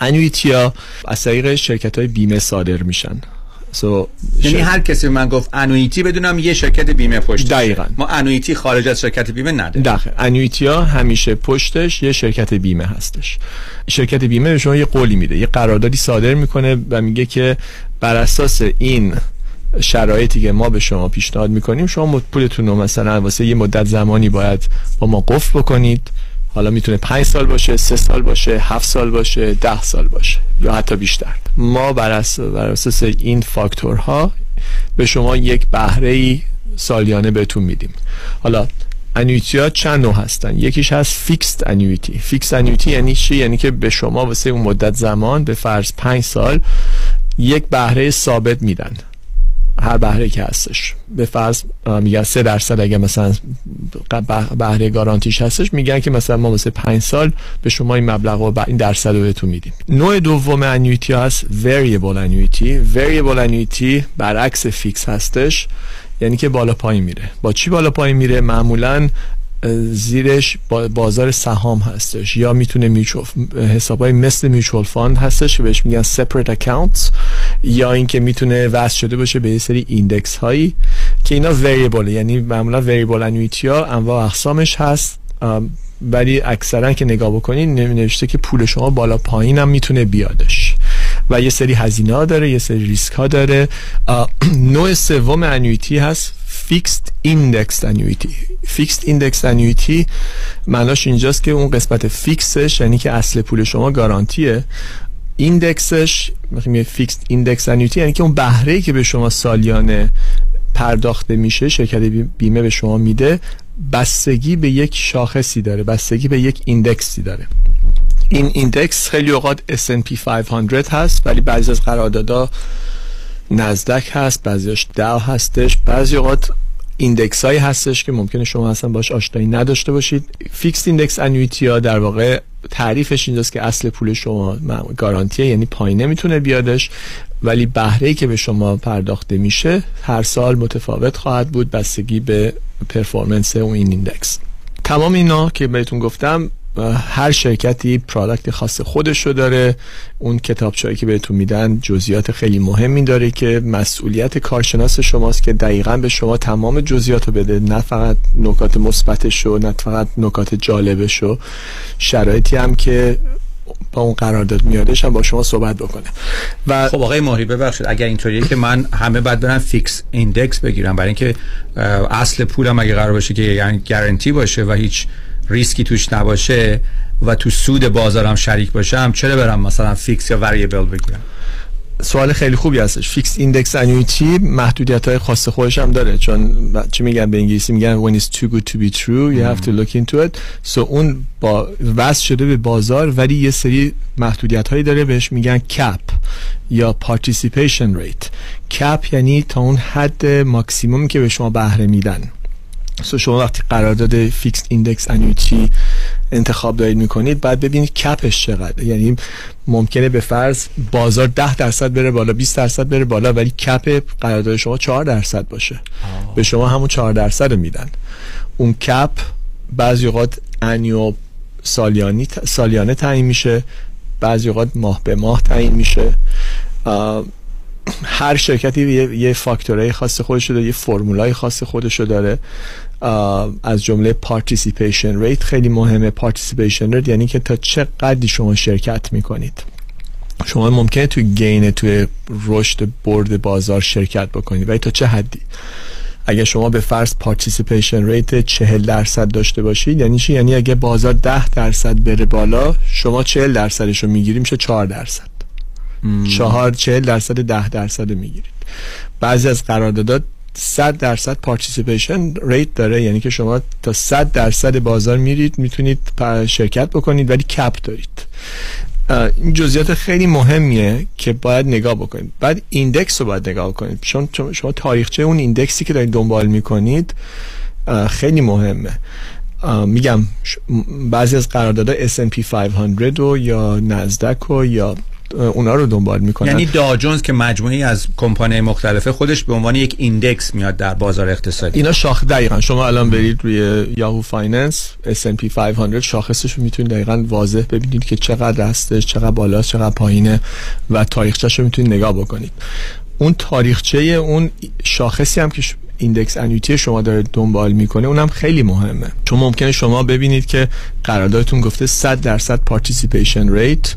انویتی ها از طریق شرکت های بیمه صادر میشن. So یعنی هر کسی من گفت انویتی بدونم یه شرکت بیمه پشت دقیقا. ما انویتی خارج از شرکت بیمه نداره دقیقا انویتی ها همیشه پشتش یه شرکت بیمه هستش. شرکت بیمه به شما یه قولی میده یه قراردادی صادر می‌کنه و میگه که بر اساس این شرایطی که ما به شما پیشنهاد می‌کنیم شما پولتون رو مثلا واسه یه مدت زمانی باید با ما قفل بکنید. حالا می‌تونه 5 سال باشه سه سال باشه هفت سال باشه ده سال باشه یا حتی بیشتر. ما بر اساس این فاکتورها به شما یک بهره سالیانه بهتون میدیم. حالا annuity ها چند نوع هستن؟ یکیش هست fixed annuity fixed annuity یعنی چی؟ یعنی که به شما واسه اون مدت زمان به فرض 5 سال یک بهره ثابت میدن. هر بهره که هستش. به فرض میگن سه درصد اگه مثلا بهره guarantee ش هستش میگن که مثلا ما مثلا پنج سال به شما این مبلغ و این درصد رو بهتون میدیم. نوع دوم annuity هست variable annuity variable annuity برعکس فیکس هستش یعنی که بالا پایین میره. با چی بالا پایین میره؟ معمولا زیرش بازار سهام هستش یا می‌تونه mutual حسابای مثل mutual fund هستش بهش میگن separate accounts یا اینکه می‌تونه وصل شده باشه به یه سری index هایی که اینا variable یعنی معمولا variable annuity ها انواع اقسامش هست. ولی اکثرا که نگاه بکنین نوشته که پول شما بالا پایین هم می‌تونه بیادش. و یه سری هزینه ها داره یه سری ریسک ها داره *clears throat* نوع سوم annuity هست fixed index annuity fixed index annuity معناش اینجاست که اون قسمت فیکسش یعنی که اصل پول شما guarantee ه. index ش میگه fixed index annuity یعنی که اون بهره که به شما سالیانه پرداخته میشه شرکت بیمه به شما میده بستگی به یک شاخصی داره بستگی به یک index ی داره. این index خیلی اوقات S&P 500 هست ولی بعضی از قراردادها نزدک هست بعضیش Dow هستش. بعضی اوقات index هایی هستش که ممکنه شما اصلا باش آشنایی نداشته باشید. fixed index annuity ها در واقع تعریفش اینجاست که اصل پول شما guarantee ه یعنی پایین نمی‌تونه بیادش. ولی بهره که به شما پرداخته میشه هر سال متفاوت خواهد بود بستگی به performance اون این index. تمام اینا که بهتون گفتم هر شرکتی product خاص خودش رو داره. اون کتابچه‌ای که بهتون میدن جزئیات خیلی مهمی داره که مسئولیت کارشناس شماست که دقیقا به شما تمام جزئیات رو بده. نه فقط نکات مثبتش رو نه فقط نکات جالبش رو شرایطی هم که با اون قرارداد میادش هم با شما صحبت بکنه. و خب آقای مهری ببخشید. اگر اینطوریه که من همه بعد برم fixed index بگیرم برای اینکه اصل پولم اگه قرار باشه که یعنی گارانتی باشه و هیچ ریسکی توش نباشه و تو سود بازارم شریک باشم چرا برم مثلا fixed یا variable بگیرم؟ سوال خیلی خوبی هستش. fixed index annuity محدودیت های خاص خودش هم داره. چون چی میگن به انگلیسی؟ میگن when it's too good to be true you have to look into it. So اون با وصل شده به بازار ولی یه سری محدودیت هایی داره. بهش میگن cap یا participation rate. cap یعنی تا اون حد ماکسیموم که به شما بهره میدن. so شما وقتی قرارداد fixed index annuity انتخاب دارید می‌کنید بعد ببینید cap ش چقدر یعنی ممکنه به فرض بازار 10 درصد بره بالا 20 درصد بره بالا ولی cap قرارداد شما 4 درصد باشه. آه. به شما همون 4 درصد رو میدن. اون cap بعضی اوقات annual سالیانی سالیانه تعیین میشه بعضی اوقات ماه به ماه تعیین میشه. هر شرکتی یه, یه فاکتورهای خاص خودش داره یه فرمولای خاص خودش داره. از جمله participation rate خیلی مهمه. participation rate یعنی که تا چه قدری شما شرکت می‌کنید. شما ممکنه توی gain توی رشد برد بازار شرکت بکنید ولی تا چه حدی؟ اگه شما به فرض participation rate 40 درصد داشته باشید یعنی چی؟ یعنی اگه بازار 10 درصد بره بالا شما 40 درصدش رو می‌گیریم میشه 4 درصد؟ چهار چهل درصد ده درصد می‌گیرید. بعضی از قراردادات 100 درصد participation rate داره. یعنی که شما تا 100 درصد بازار میرید می‌تونید شرکت بکنید ولی cap دارید. این جزئیات خیلی مهمیه که باید نگاه بکنید. بعد index رو باید نگاه کنید. چون شما تاریخچه اون index ی که دارید دنبال می‌کنید خیلی مهمه. میگم بعضی از قراردادها S&P 500 و یا نزدک و یا اونا رو دنبال می‌کنن. یعنی Dow Jones که مجموعی از کمپانی مختلفه خودش به عنوان یک index میاد در بازار اقتصادی. اینا شاخ دقیقا شما الان برید روی Yahoo Finance S&P 500 شاخصش رو می‌تونید دقیقا واضح ببینید که چقدر هستش چقدر بالاست چقدر پایینه و تاریخچه‌ش رو می‌تونید نگاه بکنید. اون تاریخچه اون شاخصی هم که index annuity شما داره دنبال می‌کنه اونم خیلی مهمه. چون ممکنه شما ببینید که قراردادتون گفته 100 درصد participation rate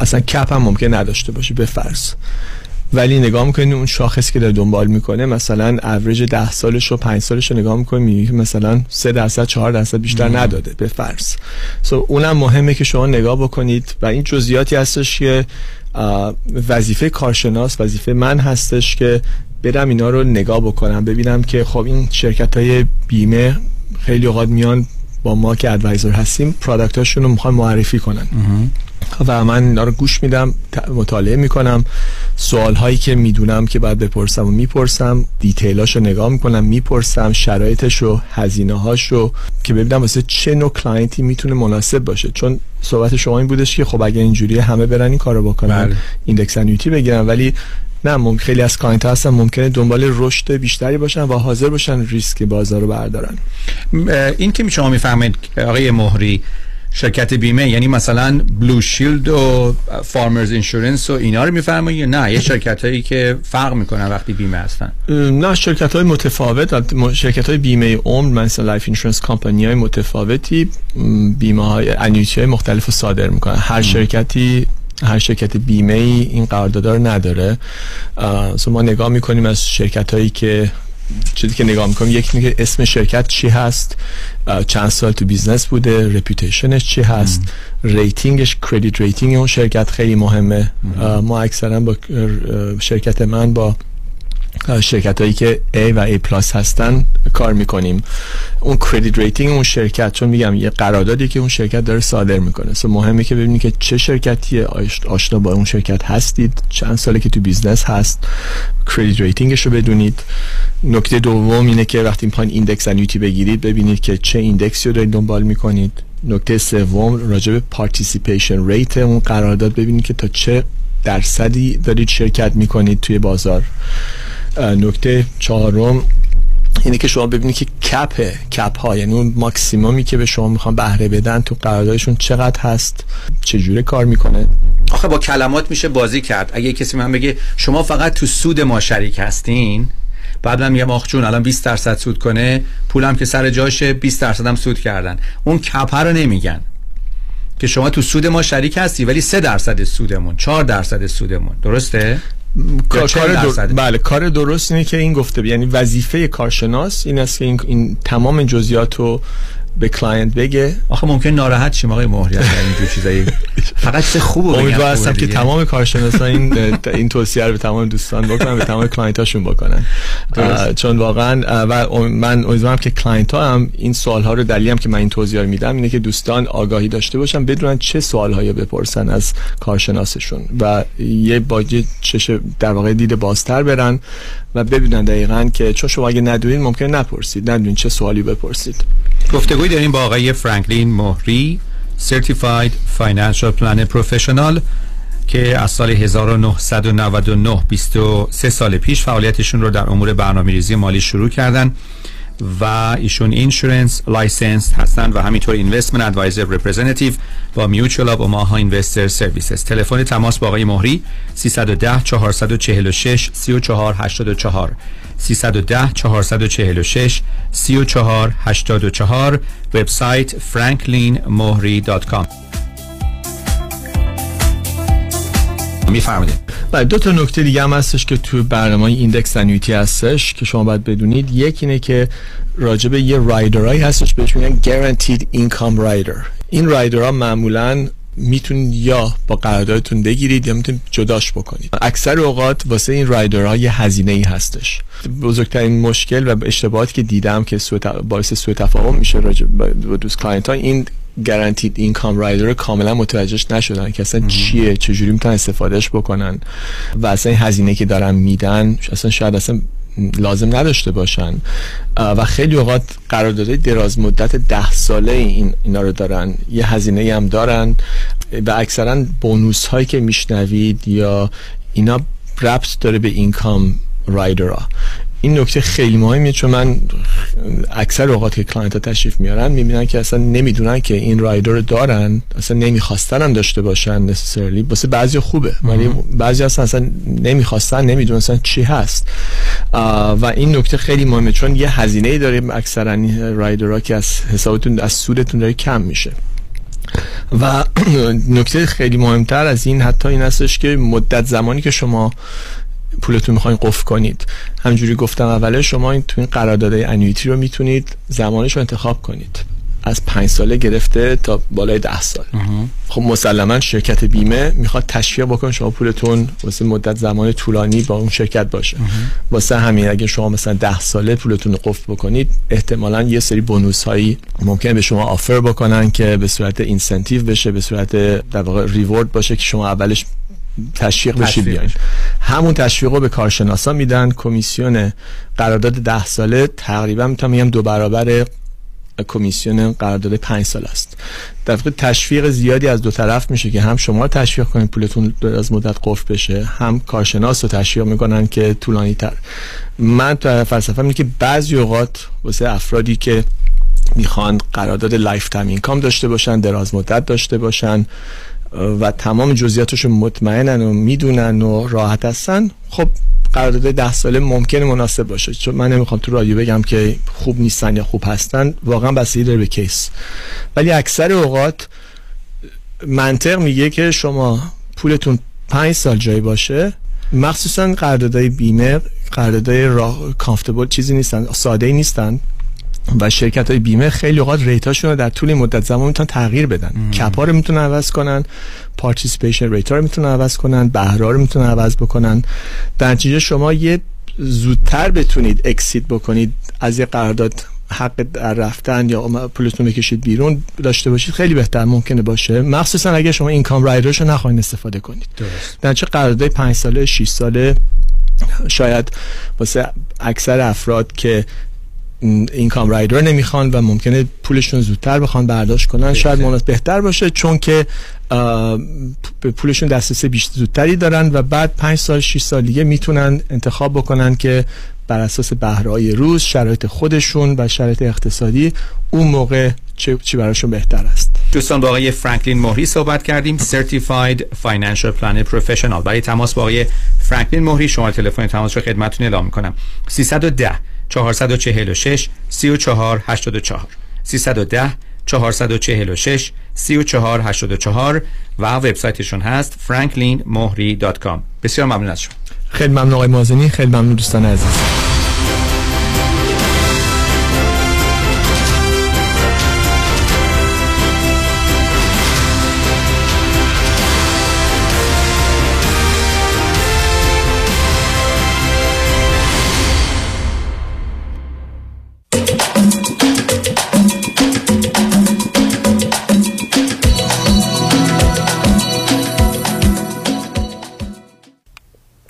اصلا cap هم ممکن نداشته باشه به فرض. ولی نگاه می‌کنید اون شاخصی که داره دنبال می‌کنه مثلا اوریج ده سالش و پنج سالش رو نگاه می‌کنید مثلا سه درصد چهار درصد بیشتر نداده به فرض. So اونم مهمه که شما نگاه بکنید و این جزئیاتی هستش که وظیفه کارشناس وظیفه من هستش که برم اینا رو نگاه بکنم ببینم که خب این شرکت های بیمه خیلی اوقات میان با ما که advisor هستیم product رو می‌خوان معرفی کنن. و من اینا رو گوش میدم مطالعه می‌کنم. سوال هایی که می‌دونم که باید بپرسم و می‌پرسم detail اش رو نگاه می‌کنم می‌پرسم شرایطش و هزینه هاش رو که ببینم واسه چه نوع client ی می‌تونه مناسب باشه. چون صحبت شما این بودش که خب اگه اینجوری همه برن این کارو بکنن بله. index annuity بگیرن. ولی نه ممکن خیلی از client هستن ممکنه دنبال رشد بیشتری باشن و حاضر باشن ریسک بازار رو بردارن. این که شما می‌فرمایید آقای مهری شرکت بیمه یعنی مثلا Blue Shield و Farmers Insurance و اینا رو میفرمایید نه؟ یه شرکت هایی که فرق می‌کنن وقتی بیمه هستن. نه شرکت های متفاوت شرکت های بیمه عمر مثل life insurance کمپانی های متفاوتی بیمه های annuity های مختلف رو صادر می‌کنن. هر شرکتی هر شرکت بیمه ای این قرارداد رو نداره. ما نگاه می‌کنیم از شرکت هایی که چیزی که نگاه می‌کنیم یکی که اسم شرکت چی هست؟ چند سال تو business بوده reputation ش چی هست؟ rating ش credit rating اون شرکت خیلی مهمه. ما اکثرا با شرکت من با شرکت هایی که A و A plus هستن کار می‌کنیم. اون credit rating اون شرکت چون میگم یه قراردادی که اون شرکت داره صادر می‌کنه. so مهمه که ببینید که چه شرکتی آش- آشنا با اون شرکت هستید چند ساله که تو business هست credit rating ش رو بدونید. نکته دوم اینه که وقتی می‌خواین index annuity بگیرید ببینید که چه index ی رو دارید دنبال می‌کنید. نکته سوم راجع به participation rate اون قرارداد ببینید که تا چه درصدی دارید شرکت می‌کنید توی بازار. نکته چهارم اینه که شما ببینید که cap cap ها یعنی اون ماکسیمومی که به شما می‌خوان بهره بدن تو قراردادشون چقدر هست؟ چجوره کار می‌کنه؟ آخه با کلمات میشه بازی کرد. اگه کسی من بگه شما فقط تو سود ما شریک هستین بعد من میگم آخ جون الان 20 درصد سود کنه پولم که سر جاشه 20 درصد هم سود کردن. اون cap ه رو نمیگن که شما تو سود ما شریک هستی ولی 3 درصد سودمون 4 درصد سودمون. درسته؟ کار 40 کار در... بله کار درست اینه که این گفته یعنی وظیفه کارشناس این است که این, این تمام جزئیات رو به client بگه آخه ممکن ناراحت شیم آقای مهری از اینجور *laughs* چیزایی. فقط چه خوبه بگن امیدوار خوبه هستم که. تمام کارشناسا این این توصیه رو به تمام دوستان بکنن به تمام client هاشون بکنن چون واقعا و من امیدوارم که client ها هم این سوال ها رو دلیلی هم که من این توضیح رو میدم اینه که دوستان آگاهی داشته باشن بدونن چه سوال هایی بپرسن از کارشناسشون و با یه چش در واقع دید بازتر برن و ببینن دقیقا که چون شما اگه ندونید ممکن نپرسید ندونید چه سوالی بپرسید. گفتگوی داریم با آقای فرانکلین مهری Certified Financial Planner Professional که از سال 1999 23 سال پیش فعالیتشون رو در امور برنامه ریزی مالی شروع کردن. و ایشون insurance license هستن و همینطور investment advisor representative با Mutual of Omaha Investor Services تلفن تماس با آقای مهری 310 446 3484 310 446 3484 وبسایت franklinmohri.com میفرمایید. بله دو تا نکته دیگه هم هستش که تو برنامه ایندکس انویتی هستش که شما باید بدونید. یک اینه که راجع به یه رایدرهایی هستش بهش میگن guaranteed income rider. این رایدرها معمولا می‌تونید یا با قراردادتون بگیرید یا می‌تونید جداش بکنید. اکثر اوقات واسه این رایدرها یه هزینه ای هستش. بزرگترین مشکل و اشتباهاتی که دیدم که باعث سوء تفاهم میشه راجع به دوست client ها این guaranteed income rider رو کاملا متوجهش نشدن که اصلا چیه چجوری می‌تونن استفادهش بکنن. و اصلا این هزینه که دارن میدن اصلا شاید اصلا لازم نداشته باشن. و خیلی اوقات قراردادهای دراز مدت ده ساله این اینا رو دارن. یه هزینه هم دارن. و اکثرا bonus هایی که میشنوید یا اینا ربط داره به income rider ها این نکته خیلی مهمیه چون من اکثر اوقات که client ها تشریف میارن می‌بینن که اصلا نمی‌دونن که این rider رو دارن اصلا نمی‌خواستن هم داشته باشن necessarily واسه بعضی خوبه ولی بعضی اصلا اصلا نمی‌خواستن نمی‌دونن اصلا چی هست. و این نکته خیلی مهمه چون یه هزینه ای داره اکثرا این rider ها که از حسابتون از سودتون داره کم میشه. و *clears throat* نکته خیلی مهمتر از این حتی این هستش که مدت زمانی که شما پولتون می‌خواین قفل کنید. همجوری گفتم اوله شما این تو این قراردادهای انویتی رو می‌تونید زمانش رو انتخاب کنید. از پنج ساله گرفته تا بالای ده سال. خب مسلما شرکت بیمه می‌خواد تشویق بکنه شما پولتون واسه مدت زمان طولانی با اون شرکت باشه. واسه همین اگه شما مثلا ده ساله پولتون رو قفل بکنید احتمالا یه سری بونوس هایی ممکنه به شما آفر بکنن که به صورت اینسنتیو بشه به صورت در واقع ریورد باشه که شما اولش تشویق بشید بیاین. همون تشویق رو به کارشناسا میدن. کمیسیون قرارداد ده ساله تقریبا می‌تونم بگم دو برابر کمیسیون قرارداد پنج سال است. در واقع تشویق زیادی از دو طرف میشه که هم شما تشویق کنید پولتون از مدت قفل بشه هم کارشناس رو تشویق می‌کنن که طولانی تر. من تو فلسفه اینه که بعضی اوقات واسه افرادی که می‌خوان قرارداد lifetime income داشته باشن دراز مدت داشته باشن و تمام جزئیاتش مطمئنن و می‌دونن و راحت هستن. خب قرارداد ده ساله ممکنه مناسب باشه. چون من نمی‌خوام تو رادیو بگم که خوب نیستن یا خوب هستن. واقعا بستگی داره به case. ولی اکثر اوقات منطق میگه که شما پولتون پنج سال جایی باشه. مخصوصا قراردادهای بیمه قراردادهای راه comfortable چیزی نیستن ساده ای نیستن. و شرکت های بیمه خیلی اوقات rate اشون رو در طول مدت زمان می‌تونن تغییر بدن. cap ا رو می‌تونن عوض کنن participation rate ا رو می‌تونن عوض کنن بهره رو می‌تونن عوض بکنن. در نتیجه شما یه زودتر بتونید exit بکنید از یه قرارداد حق در رفتن یا پولتون بکشید بیرون داشته باشید خیلی بهتر ممکنه باشه. مخصوصا اگه شما income rider ش رو نخواین استفاده کنید. درست. در چه قرارداد 5 ساله 6 ساله شاید واسه اکثر افراد که اینکام رایدر نمی‌خوان و ممکنه پولشون زودتر بخوان برداشت کنن. شاید مناسب بهتر باشه چون که به پولشون دسترسی بیشتر زودتری دارن و بعد 5 سال 6 سال دیگه می‌تونن انتخاب بکنن که بر اساس بهرهای روز شرایط خودشون و شرایط اقتصادی اون موقع چه چی براشون بهتر است. دوستان با آقای فرانکلین مهری صحبت کردیم. Certified Financial Planner Professional. برای تماس با آقای فرانکلین مهری شما تلفن تماس رو خدمتتون اعلام می‌کنم. 310 446 34 84 310 446 34 84 و وبسایتشون هست franklinmohri.com بسیار ممنون از شما. خیلی ممنون آقای مازنی خیلی ممنون دوستان عزیز.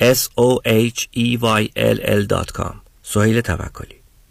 s-o-h-e-y-l-l.com سهیل توکلی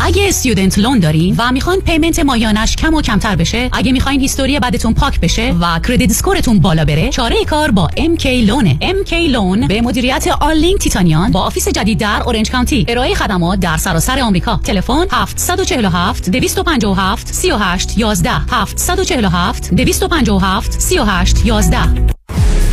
اگه student loan دارین و می‌خواین payment ماهیانش کم و کمتر بشه اگه می‌خواین history بدتون پاک بشه و credit score تون بالا بره چاره کار با MK Loan ه MK Loan به مدیریت آرلینگ تیتانیان با office جدید در اورنج کانتی ارائه خدمات در سراسر آمریکا. تلفن 747 257 38 11 747 257 38 11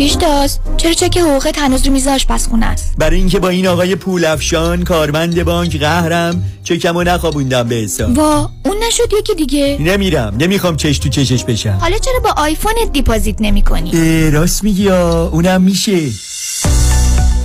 پیشتاز چرا چک حقوقت هنوز رو میز آشپزخونه است؟ برای اینکه با این آقای پولافشان کارمند بانک قهرم چکمو نخوابوندم به حساب. وا اون نشد یکی دیگه. نمیرم نمی‌خوام چش تو چشش بشم. حالا چرا با آیفونت deposit نمی کنی؟ اه، راست میگی آ، اونم میشه.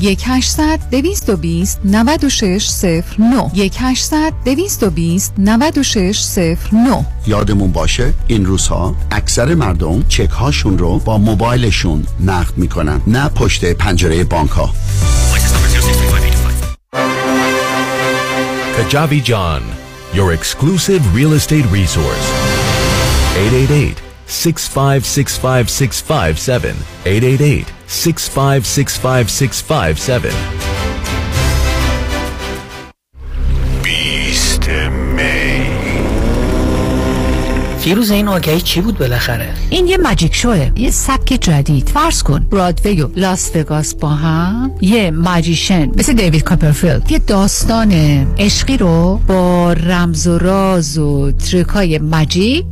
1 800 220 9609 1 800 220 9609 یادمون باشه این روزها اکثر مردم چک هاشون رو با موبایلشون نقد می‌کنن نه پشت پنجره بانک ها Kajabi John, your exclusive real estate resource. 888 6565657 888 6565657 بیست می. فیروز این آگهی چی بود بالاخره؟ این یه ماجیک شوه. یه سبک جدید. فرض کن. برادوی و لاس وگاس با هم. یه ماجیشن مثل دیوید کاپرفیلد. یه داستان عشقی رو با رمز و راز و ترکای ماجیک.